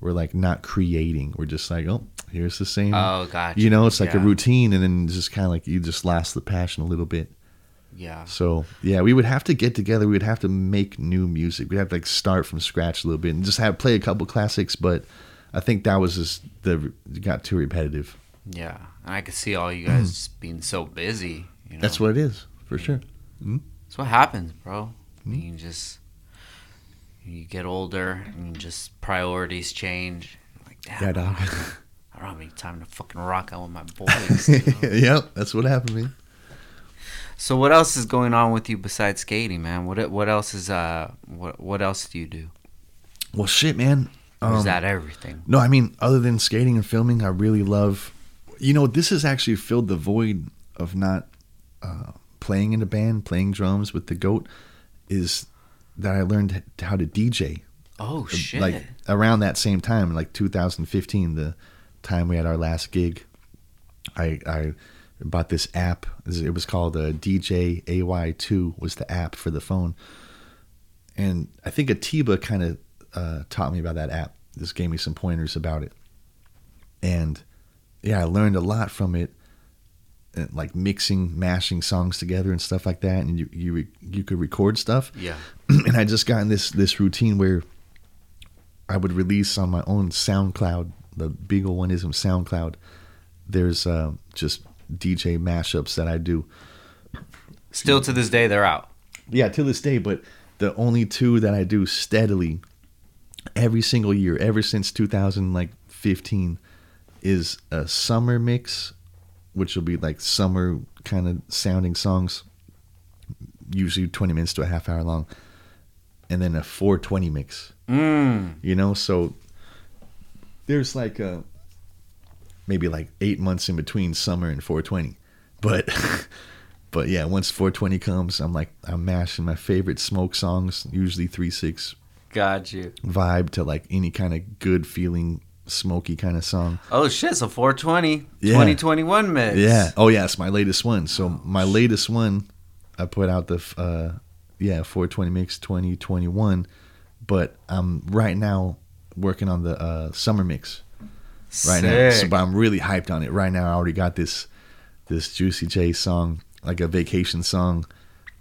We're like not creating. We're just like, oh, here's the same. Oh, gotcha. You know, it's like a routine, and then just kind of like you just lost the passion a little bit. Yeah. So yeah, we would have to get together. We would have to make new music. We'd have to like start from scratch a little bit and just have play a couple classics. But I think that was just the got too repetitive. Yeah. And I could see all you guys being so busy. You know? That's what it is for sure. That's what happens, bro. Hmm? You just you get older and just priorities change. Like, Damn, Yeah, dog. I don't have any time to fucking rock out with my boys. you know? yep, that's what happened, man. so what else is going on with you besides skating, man? What what else is uh what what else do you do? Well, shit, man. Or is Um, that everything? No, I mean, other than skating and filming, I really love. You know, this has actually filled the void of not uh, playing in a band, playing drums with the goat. Is that I learned how to DJ Oh shit! like around that same time, like 2015, the time we had our last gig. I I bought this app. It was called uh, DJ AY2 was the app for the phone, and I think Atiba kind of uh, taught me about that app. This gave me some pointers about it, and yeah, I learned a lot from it. uh, Like mixing, mashing songs together and stuff like that, and you you you could record stuff yeah. and I just got in this this routine where I would release on my own SoundCloud, the Beagle Oneism SoundCloud. There's uh, just DJ mashups that I do. Still to this day, they're out. Yeah, to this day, but the only two that I do steadily every single year, ever since 2015, is a summer mix, which will be like summer kind of sounding songs, usually 20 minutes to a half hour long, and then a 420 mix. Mm. you know so there's like a maybe like eight months in between summer and 420 but but yeah once 420 comes i'm like i'm mashing my favorite smoke songs usually 3-6 Got you. vibe to like any kind of good feeling smoky kind of song Oh shit! So 420, Yeah. 2021 mix. yeah oh yeah it's my latest one so my latest one i put out the uh yeah 420 mix 2021 but i'm right now working on the uh summer mix right now. So, but I'm really hyped on it right now. I already got this this Juicy J song, like a vacation song,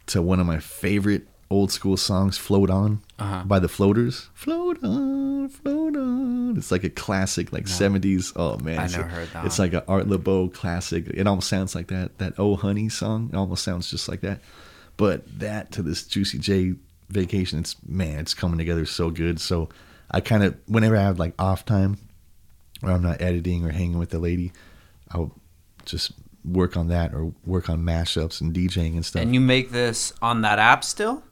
to one of my favorite old school songs, "Float On" Uh-huh. by the Floaters. Float on, float on. It's like a classic, like '70s. Oh man, I it's never a- heard that It's like an Art Laboe classic. It almost sounds like that that "Oh Honey" song. It almost sounds just like that. But that to this Juicy J vacation, it's man, it's coming together so good. So I kind of whenever I have like off time or I'm not editing or hanging with the lady, I'll just work on that or work on mashups and DJing and stuff. And you make this on that app still?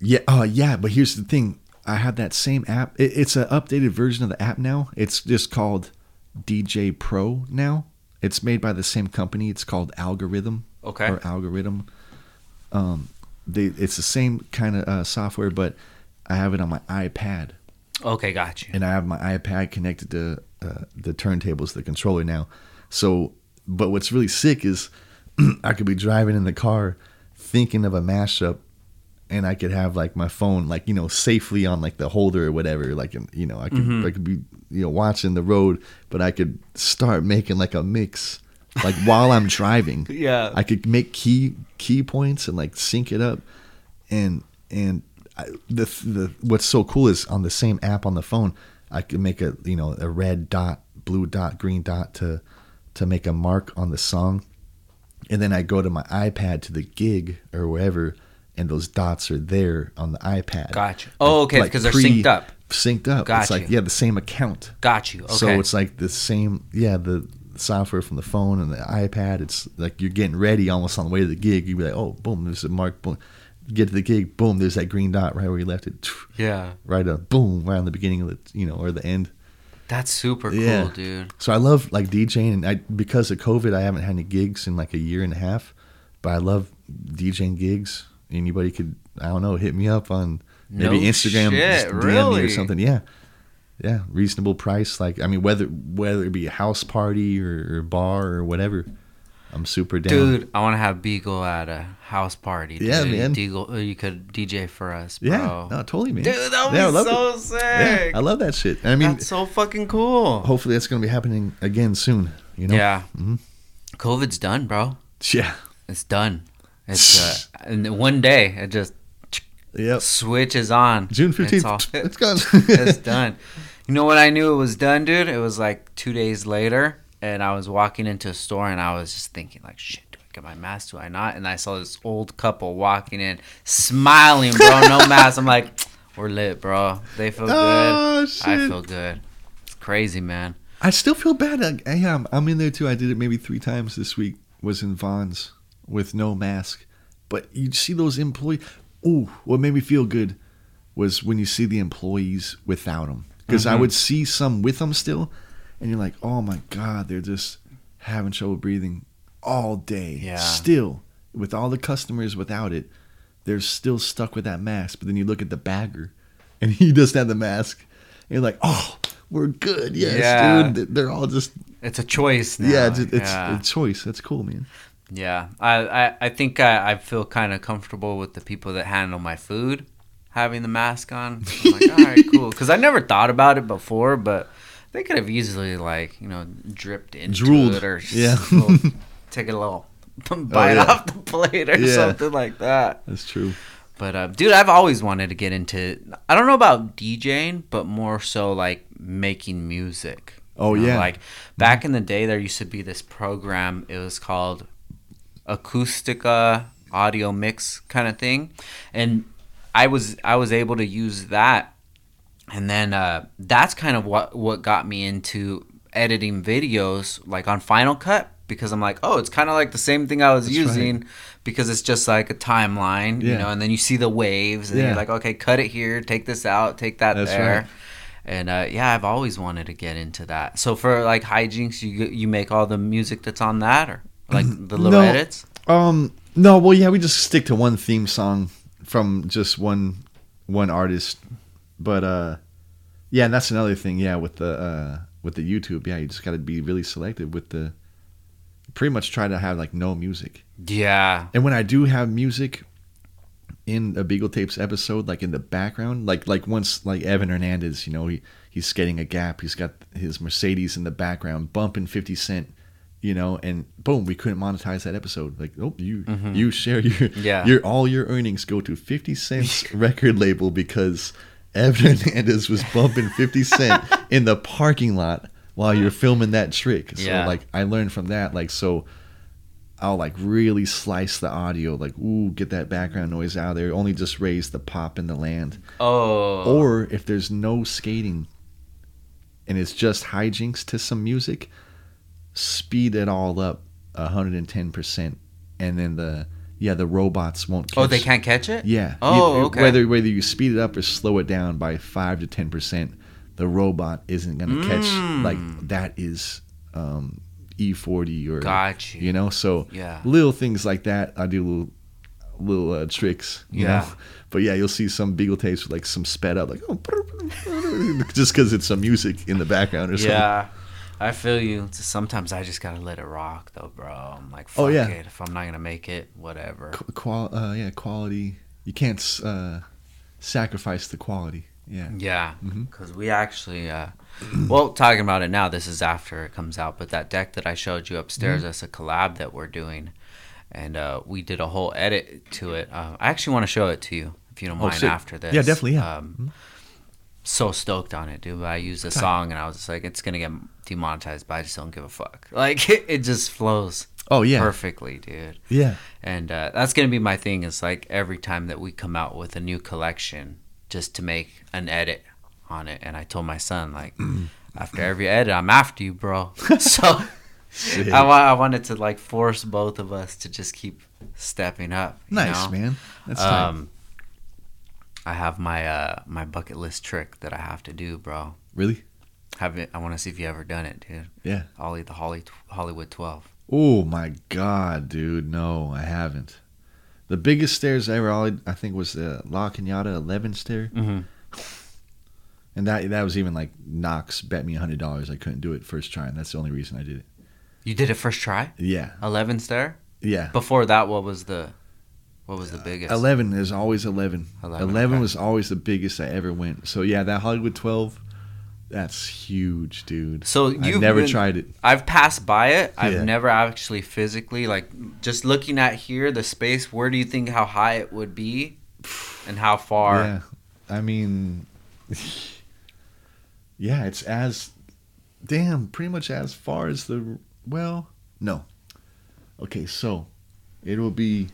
yeah, uh, yeah. But here's the thing: I have that same app. It, it's an updated version of the app now. It's just called DJ Pro now. It's made by the same company. It's called Algorithm. Okay. Or Algorithm. Um, they, it's the same kind of uh, software, but I have it on my iPad. Okay, got you. and I have my iPad connected to uh, the turntables, the controller now. So, but what's really sick is I could be driving in the car thinking of a mashup, and I could have like my phone, like you know, safely on like the holder or whatever. Like you know, I could I could be you know watching the road, but I could start making like a mix, like while I'm driving. Yeah. I could make key key points and like sync it up, and and I, the the what's so cool is on the same app on the phone, I could make a you know a red dot, blue dot, green dot to to make a mark on the song, and then I go to my iPad to the gig or wherever, and those dots are there on the iPad. Gotcha. you. Oh, okay, because they're synced up. Synced up. Got it's like yeah, the same account. Got you. Okay. So it's like the same, yeah, the software from the phone and the iPad. It's like you're getting ready almost on the way to the gig. You'd be like, oh, boom, there's a mark. Boom. Get to the gig, boom, there's that green dot right where you left it. yeah. Right up, boom, right on the beginning of the, you know, or the end. That's super cool, Yeah. dude. So I love like DJing, and I because of COVID, I haven't had any gigs in like a year and a half. But I love DJing gigs. Anybody could, I don't know, hit me up on maybe No Instagram, shit, DM me or something. Yeah, yeah, reasonable price. Like I mean, whether whether it be a house party or, or bar or whatever, I'm super down. Dude, I want to have Beagle at a house party. Dude. Yeah, man. Beagle, uh, you could DJ for us, bro. yeah, no, totally, man. Dude, that would Yeah, be so it. sick. Yeah, I love that shit. I mean, That's so fucking cool. hopefully that's gonna be happening again soon. You know? Yeah. Mhm. COVID's done, bro. Yeah. It's done. It's uh, and one day it just Yep. Switch is on. June It's fifteenth. all- It's gone. it's done. You know when I knew it was done, dude? It was like two days later, and I was walking into a store, and I was just thinking, like, shit, do I get my mask? Do I not? And I saw this old couple walking in, smiling, bro, no mask. I'm like, we're lit, bro. They feel oh, good. Oh, I feel good. It's crazy, man. I still feel bad. I, I am. I'm in there too. I did it maybe three times this week. Was in Vons with no mask, but you see those employees. Ooh, what made me feel good was when you see the employees without them. Because I Mhm. would see some with them still, and you're like, oh my god, they're just having trouble breathing all day. Yeah. Still, with all the customers without it, they're still stuck with that mask. But then you look at the bagger, and he doesn't have the mask. And you're like, oh, we're good. Yes, Yeah. dude. They're all just It's a choice now. yeah, it's, it's yeah. a choice. That's cool, man. Yeah, I, I, I think I, I feel kind of comfortable with the people that handle my food having the mask on. I'm like, all right, cool. Because I never thought about it before, but they could have easily, like, you know, dripped into Drooled. it or Yeah. little- take a little bite yeah. off the plate or Yeah. something like that. That's true. But, uh, dude, I've always wanted to get into, I don't know about DJing, but more so like making music. Oh, You know, yeah. Like back in the day, there used to be this program. It was called Acoustica Audio Mix kind of thing, and I was I was able to use that, and then uh, that's kind of what what got me into editing videos like on Final Cut because I'm like, oh, it's kind of like the same thing I was That's right. using because it's just like a timeline, you know, and then you see the waves, and Yeah. you're like, okay, cut it here, take this out, take that That's there. right. And uh, yeah, I've always wanted to get into that. So for like Hijinx, you you make all the music that's on that, or like the little No. edits. Um, no, well, yeah, we just stick to one theme song from just one one artist. But uh, yeah, and that's another thing. Yeah, with the uh, with the YouTube, yeah, you just got to be really selective with the. Pretty much try to have like no music. Yeah, And when I do have music in a Beagle Tapes episode, like in the background, like like once like Evan Hernandez, you know, he he's skating a gap, he's got his Mercedes in the background, bumping Fifty Cent, you know, and boom, we couldn't monetize that episode. Like, oh, you Mhm. you share your Yeah. your all your earnings go to Fifty Cent's record label because Evan Hernandez was bumping Fifty Cent in the parking lot while you're filming that trick. So Yeah. like I learned from that, like so. I'll like really slice the audio, like ooh, get that background noise out of there. Only just raise the pop in the land. Oh. Or if there's no skating, and it's just hijinks to some music, speed it all up hundred and ten percent, and then the yeah the robots won't. Catch, oh, they can't catch it. Yeah. Oh, You- okay. Whether whether you speed it up or slow it down by five to ten percent, the robot isn't gonna catch. Mm. Like that is um, E40 or Got you. you know. So Yeah. little things like that. I do little little uh, tricks. You Yeah. know? But yeah, you'll see some Beagle tapes with like some sped up, like oh, just because it's some music in the background or something. Yeah. I feel you. Sometimes I just gotta let it rock, though, bro. I'm like, fuck Oh, yeah. it. If I'm not gonna make it, whatever. Qu- Qual- uh, yeah, quality. You can't uh, sacrifice the quality. Yeah. Yeah, because we actually, uh, well, talking about it now. This is after it comes out, but that deck that I showed you upstairs, Mm-hmm. that's a collab that we're doing, and uh, we did a whole edit to it. Uh, I actually want to show it to you if you don't Oh, mind after this. Yeah, definitely, yeah. Mm-hmm. So stoked on it, dude. But I used a song and I was just like, it's gonna get demonetized, but I just don't give a fuck. Like it, it just flows Oh yeah. perfectly, dude Yeah. and uh, that's gonna be my thing is like every time that we come out with a new collection just to make an edit on it and i told my son like after every edit i'm after you bro so I, I wanted to like force both of us to just keep stepping up you Nice know? man. That's um i have my uh my bucket list trick that i have to do bro Really? have it i want to see if you ever done it dude Yeah. ollie the Holly, hollywood 12 Oh my god, dude! No, I haven't. The biggest stairs I ever, ollied, I think, was the La Cañada 11 stair, mm-hmm. and that that was even like Knox bet me hundred dollars I couldn't do it first try, and that's the only reason I did it. you did it first try Yeah, 11 stair yeah. Before that, what was the what was the biggest? Eleven is always eleven. 11, Eleven okay. was always the biggest I ever went. So yeah, that Hollywood 12, that's huge, dude. So you've never been- tried it. I've passed by it. I've Yeah. never actually physically like just looking at here the space. Where do you think how high it would be, and how far? Yeah, I mean, yeah, it's as damn pretty much as far as the well, no. Okay, so it will be.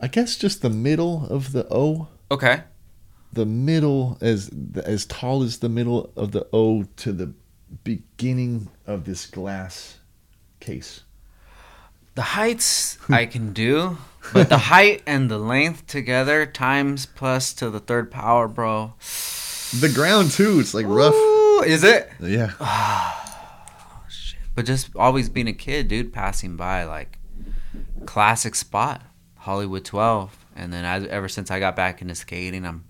I guess just the middle of the O. Okay. the middle as as tall as the middle of the O to the beginning of this glass case. The heights I can do, but the height and the length together times plus to the third power, bro. The ground too. It's like rough. Ooh, is it? Yeah. Oh, shit. But just always being a kid, dude, passing by like classic spot, Hollywood 12, and then as, ever since I got back into skating, I'm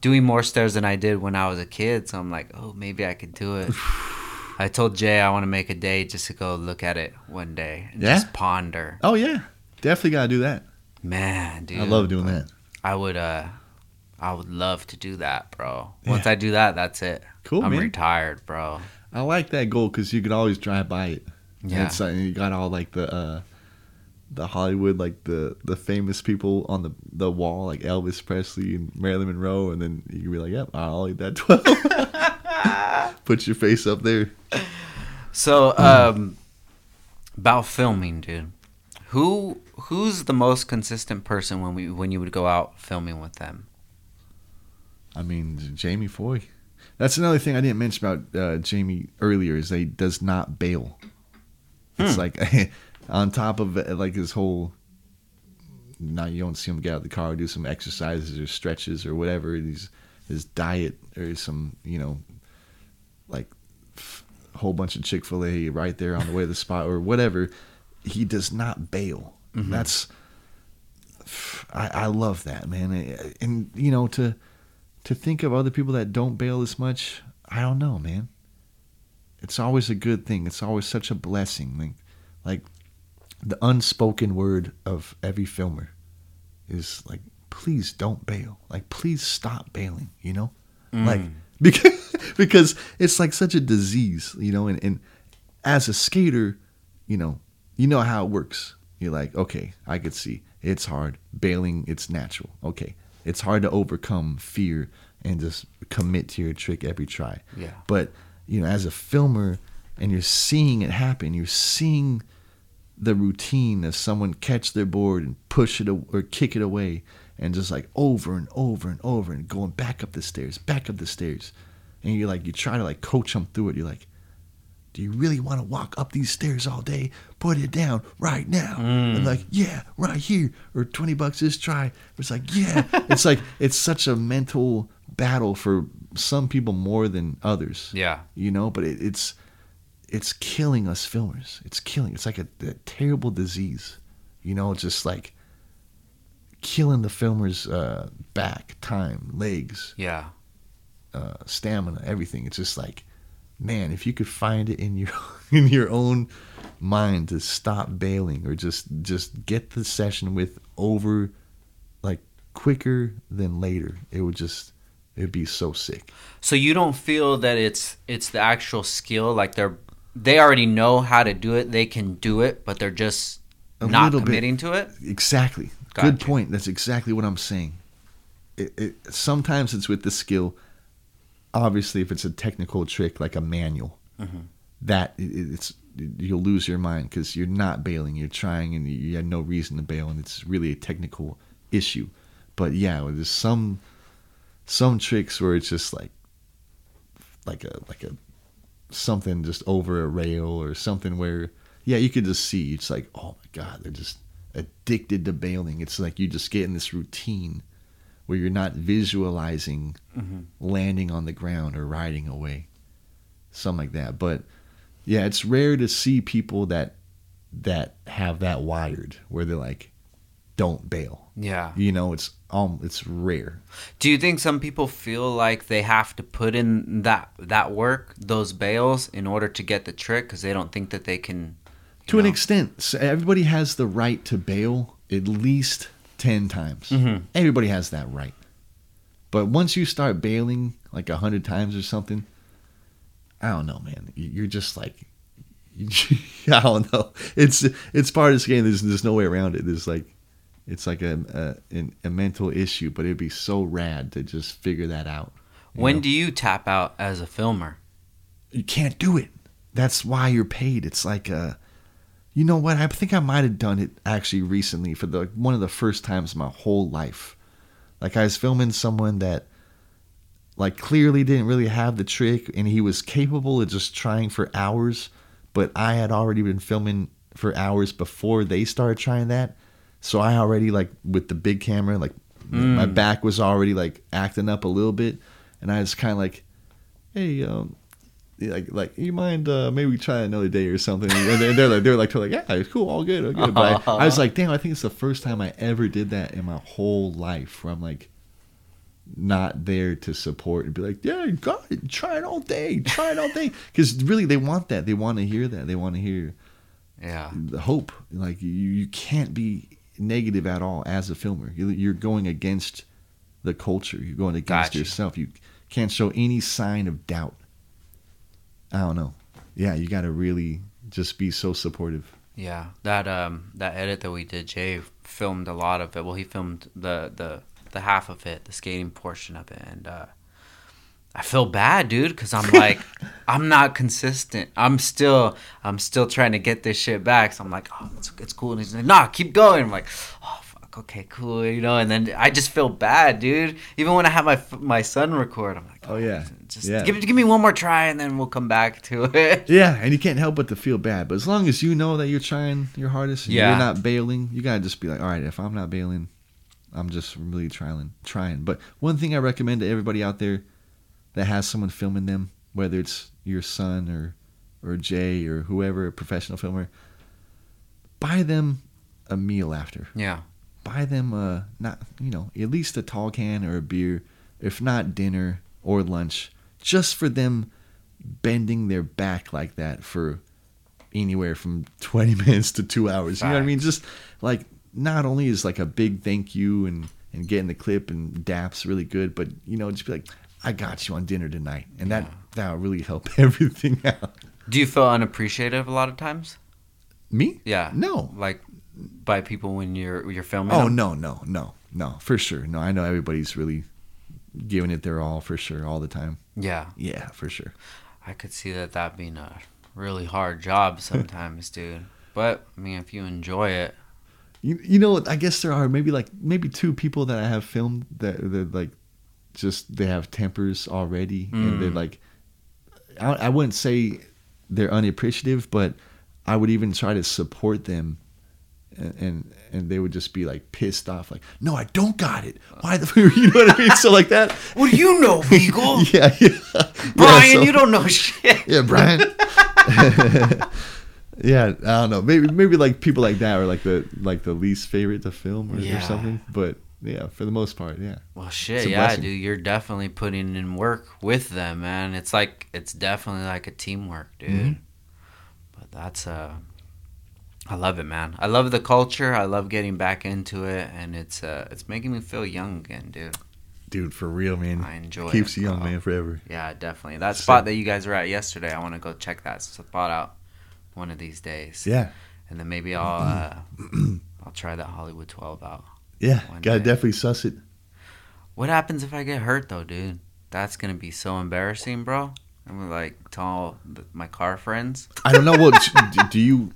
doing more stairs than I did when I was a kid. So I'm like, oh, maybe I could do it. I told Jay I want to make a day just to go look at it one day and Yeah? just ponder. Oh yeah. Definitely gotta do that. Man, dude, I love doing that. I would, uh, I would love to do that, bro. Once I do that, that's it. Cool, I'm man. retired, bro. I like that goal because you could always drive by it. Yeah. It's, uh, you got all like the uh, the Hollywood, like the the famous people on the the wall, like Elvis Presley and Marilyn Monroe, and then you can be like, "Yep, I'll eat that 12. Put your face up there. So, um, about filming, dude. Who who's the most consistent person when we when you would go out filming with them? I mean, Jamie Foy. That's another thing I didn't mention about uh, Jamie earlier is that he does not bail. It's Hmm. like on top of like his whole. Now you don't see him get out of the car, do some exercises or stretches or whatever. His his diet or some you know, like a whole bunch of Chick Fil A right there on the way to the spot or whatever. He does not bail. Mm-hmm. That's I, I love that man, and you know to to think of other people that don't bail as much, I don't know, man. It's always a good thing. It's always such a blessing. Like, like the unspoken word of every filmer is like, please don't bail. Like, please stop bailing. You know, mm. like because because it's like such a disease. You know, and and as a skater, you know, you know how it works. You're like, okay, I could see it's hard. Bailing, it's natural. Okay, it's hard to overcome fear and just commit to your trick every try. Yeah. But you know, as a filmer, and you're seeing it happen, you're seeing the routine of someone catch their board and push it or kick it away, and just like over and over and over and going back up the stairs, back up the stairs, and you're like, you try to like coach them through it. You're like, do you really want to walk up these stairs all day? Put it down right now. Mm. And like, yeah, right here. Or 20 bucks this try. It's like, yeah. it's like, it's such a mental battle for some people more than others. Yeah. You know, but it, it's, it's killing us filmers. It's killing. It's like a, a terrible disease. You know, it's just like killing the filmers' uh, back, time, legs, Yeah. uh, stamina, everything. It's just like, man, if you could find it in your in your own mind to stop bailing or just just get the session with over like quicker than later, it would just it'd be so sick. So you don't feel that it's it's the actual skill like they're they already know how to do it, they can do it, but they're just A not little bit. committing to it? Exactly. Gotcha. Good point. That's exactly what I'm saying. It, it, sometimes it's with the skill. Obviously, if it's a technical trick like a manual, mm-hmm. that it, it's you'll lose your mind because you're not bailing. You're trying, and you had no reason to bail, and it's really a technical issue. But yeah, there's some some tricks where it's just like like a like a something just over a rail or something where yeah you could just see it's like oh my god they're just addicted to bailing. It's like you just get in this routine where you're not visualizing mm-hmm. landing on the ground or riding away something like that. But yeah it's rare to see people that that have that wired where they're like don't bail. Yeah. you know it's um it's rare. Do you think some people feel like they have to put in that that work, those bails in order to get the trick? Cuz they don't think that they can to an extent everybody has the right to bail at least 10 times. Mhm. everybody has that right. But once you start bailing like a hundred times or something i don't know man. You- you're just like i don't know. It's it's part of this game. There's, there's no way around it. There's like it's like a, a a mental issue but it'd be so rad to just figure that out When know? do you tap out as a filmer? you can't do it. That's why you're paid. It's like uh you know what? I think I might have done it actually recently for the one of the first times in my whole life. Like I was filming someone that like clearly didn't really have the trick and he was capable of just trying for hours but i had already been filming for hours before they started trying that so i already like with the big camera like my back was already like acting up a little bit and i was kind of like hey um like like you mind uh maybe we try another day or something and they're, they're like they're like totally like yeah it's cool all good all good but I, I was like damn i think it's the first time i ever did that in my whole life where i'm like not there to support and be like, yeah, you got it. Try it all day. Try it all day. Because really, they want that. They want to hear that. They want to hear Yeah. the hope. Like you, you can't be negative at all as a filmer. You- You're going against the culture. You're going against Gotcha. yourself. You can't show any sign of doubt. I don't know. Yeah, you got to really just be so supportive. Yeah, that um that edit that we did, Jay filmed a lot of it. Well, he filmed the the the half of it, the skating portion of it, and uh I feel bad, dude, because I'm like, I'm not consistent. I'm still, I'm still trying to get this shit back. So I'm like, oh, it's, it's cool. And he's like, nah, keep going. I'm like, oh, fuck, okay, cool, you know. And then I just feel bad, dude. Even when I have my my son record, I'm like, Oh, yeah. Oh, just Yeah. give give me one more try, and then we'll come back to it. Yeah, and you can't help but to feel bad. But as long as you know that you're trying your hardest and Yeah. you're not bailing, you gotta just be like, all right, if I'm not bailing, I'm just really trying, trying. But one thing I recommend to everybody out there that has someone filming them, whether it's your son or or Jay or whoever, a professional filmer, buy them a meal after. Yeah, Buy them a not you know at least a tall can or a beer, if not dinner or lunch, just for them bending their back like that for anywhere from 20 minutes to two hours. You know what I mean? Just like not only is like a big thank you and and getting the clip and daps really good, but you know just be like, I got you on dinner tonight, and that that will really help everything out. Do you feel unappreciative a lot of times? Me? Yeah. No. Like by people when you're you're filming. Oh them? no, no, no, no, for sure. No, I know everybody's really giving it their all for sure all the time. Yeah, Yeah, for sure. I could see that that being a really hard job sometimes, dude. But I mean, if you enjoy it, You, you know, I guess there are maybe like maybe two people that I have filmed that that like just they have tempers already and they're mm. like I, I wouldn't say they're unappreciative, but I would even try to support them and, and and they would just be like pissed off like no I don't got it why the you know what I mean so like that what do you know, Beagle? yeah yeah Brian, Yeah, so- you don't know shit. yeah, Brian. yeah, I don't know. Maybe maybe like people like that are like the like the least favorite to film or, or something. But yeah, for the most part, yeah. Well, shit, yeah, blessing. dude. You're definitely putting in work with them, man. It's like it's definitely like a teamwork, dude. Mm-hmm. But that's uh, I love it, man. I love the culture. I love getting back into it, and it's uh, it's making me feel young again, dude. Dude, for real, man. I enjoy Keeps it, you young, man, forever. Yeah, definitely. That Sick. spot that you guys were at yesterday, I want to go check that spot out one of these days. Yeah, And then maybe I'll uh, I'll try that Hollywood 12 out. Yeah. Gotta day. definitely suss it. What happens if I get hurt though, dude? That's gonna be so embarrassing, bro. I'm like tell my car friends. I don't know. Well, do, do you?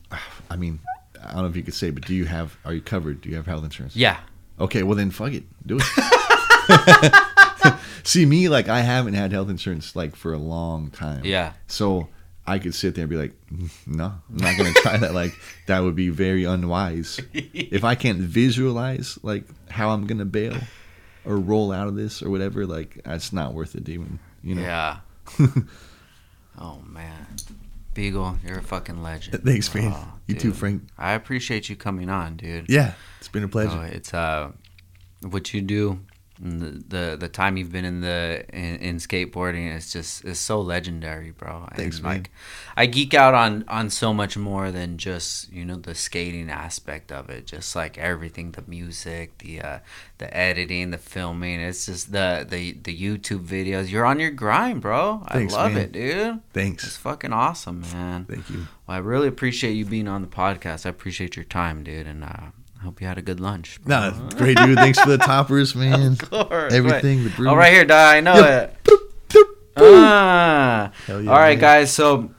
I mean, I don't know if you could say, but do you have? Are you covered? Do you have health insurance? Yeah. Okay, well then, fuck it, do it. See me, like I haven't had health insurance like for a long time. Yeah. So I could sit there and be like, "Mm, no, I'm not gonna try that. Like that would be very unwise. if I can't visualize like how I'm gonna bail or roll out of this or whatever, like it's not worth it, even. You know. Yeah. oh man. Beagle, you're a fucking legend. Thanks, man. Oh, you too. Frank. I appreciate you coming on, dude. Yeah, it's been a pleasure. Oh, it's uh, what you do, the, the the time you've been in the in, in skateboarding is just is so legendary, bro. And, Thanks, man. like, I geek out on on so much more than just you know the skating aspect of it. Just like everything, the music, the uh, the editing, the filming. It's just the the the YouTube videos. You're on your grind, bro. Thanks, I love man. it, dude. Thanks. It's fucking awesome, man. Thank you. Well, I really appreciate you being on the podcast. I appreciate your time, dude, and uh, hope you had a good lunch. bro. No, great dude. Thanks for the toppers, man. Of course. Everything, Wait. the brew. Oh, right here, Di. I know Yeah. it. Boop, boop, boop. Ah. Yeah, All right, man. guys. So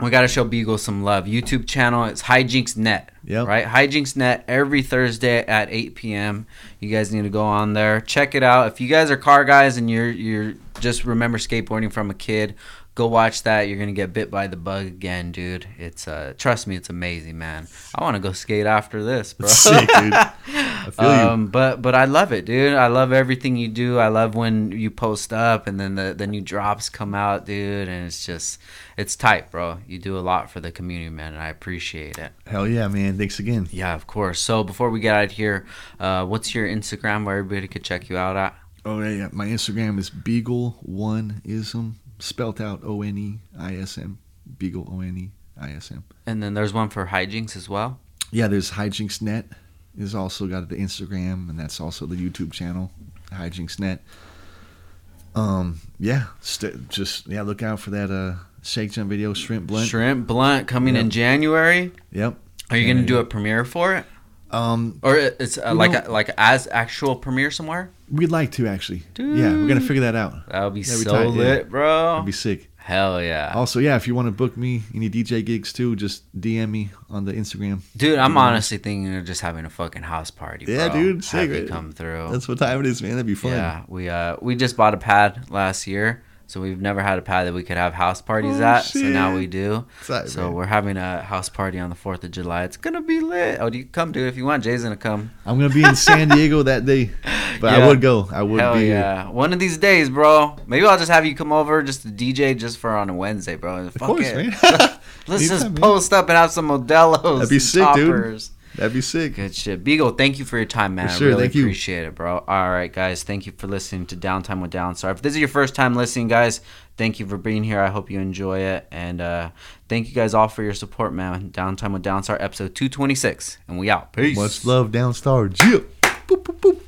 we got to show Beagle some love. YouTube channel it's Hijinx Net. Yep. Right? Hijinx Net every Thursday at 8 p.m. You guys need to go on there. Check it out. If you guys are car guys and you're you're just remember skateboarding from a kid, go watch that. You're gonna get bit by the bug again, dude. It's uh trust me, it's amazing, man. I wanna go skate after this, bro. Sick, dude. I feel you. Um, but but I love it, dude. I love everything you do. I love when you post up and then the, the new drops come out, dude. And it's just it's tight, bro. You do a lot for the community, man, and I appreciate it. Hell yeah, man. Thanks again. Yeah, of course. So before we get out of here, uh, what's your Instagram where everybody could check you out at? Oh yeah, yeah. My Instagram is Beagle One Ism, spelt out O N E I S M. Beagle O N E I S M. And then there's one for Hijinx as well. Yeah, there's Hijinx Net. Is also got the Instagram, and that's also the YouTube channel, Hijinx Net. Um, yeah, st- just yeah, look out for that uh Shake Junt video, shrimp blunt. Shrimp Blunt coming in January. Yep. Are you gonna do a premiere for it, Um, or it's uh, like know- a, like as actual premiere somewhere? We'd like to actually. Dude. Yeah, we're gonna figure that out. That would be That'd be so tight, yeah. lit, bro. That'd be sick. Hell yeah. Also, yeah, if you want to book me any DJ gigs too, just DM me on the Instagram. Dude, I'm Yeah. honestly thinking of just having a fucking house party. Yeah, bro. dude, Have you come through. That's what time it is, man. That'd be fun. Yeah, we uh we just bought a pad last year, so we've never had a pad that we could have house parties Oh, at. So now we do. So man. we're having a house party on the Fourth of July. It's gonna be lit. Oh, do you come, dude, if you want. Jay's gonna come. I'm gonna be in San Diego that day, but Yeah. I would go. I would Hell be. yeah! One of these days, bro. Maybe I'll just have you come over just to DJ just for on a Wednesday, bro. Of Fuck course, it. man. Let's just Anytime, man. post up and have some Modelo's. That'd be sick, dude. Toppers. That'd be sick. Good shit. Beagle, thank you for your time, man. For sure, I really thank you. appreciate it, bro. All right, guys. Thank you for listening to Downtime with Downstar. If this is your first time listening, guys, thank you for being here. I hope you enjoy it. And uh, thank you guys all for your support, man. Downtime with Downstar, episode 226. And we out. Peace. Much love, Downstar. Jip. Boop, boop, boop.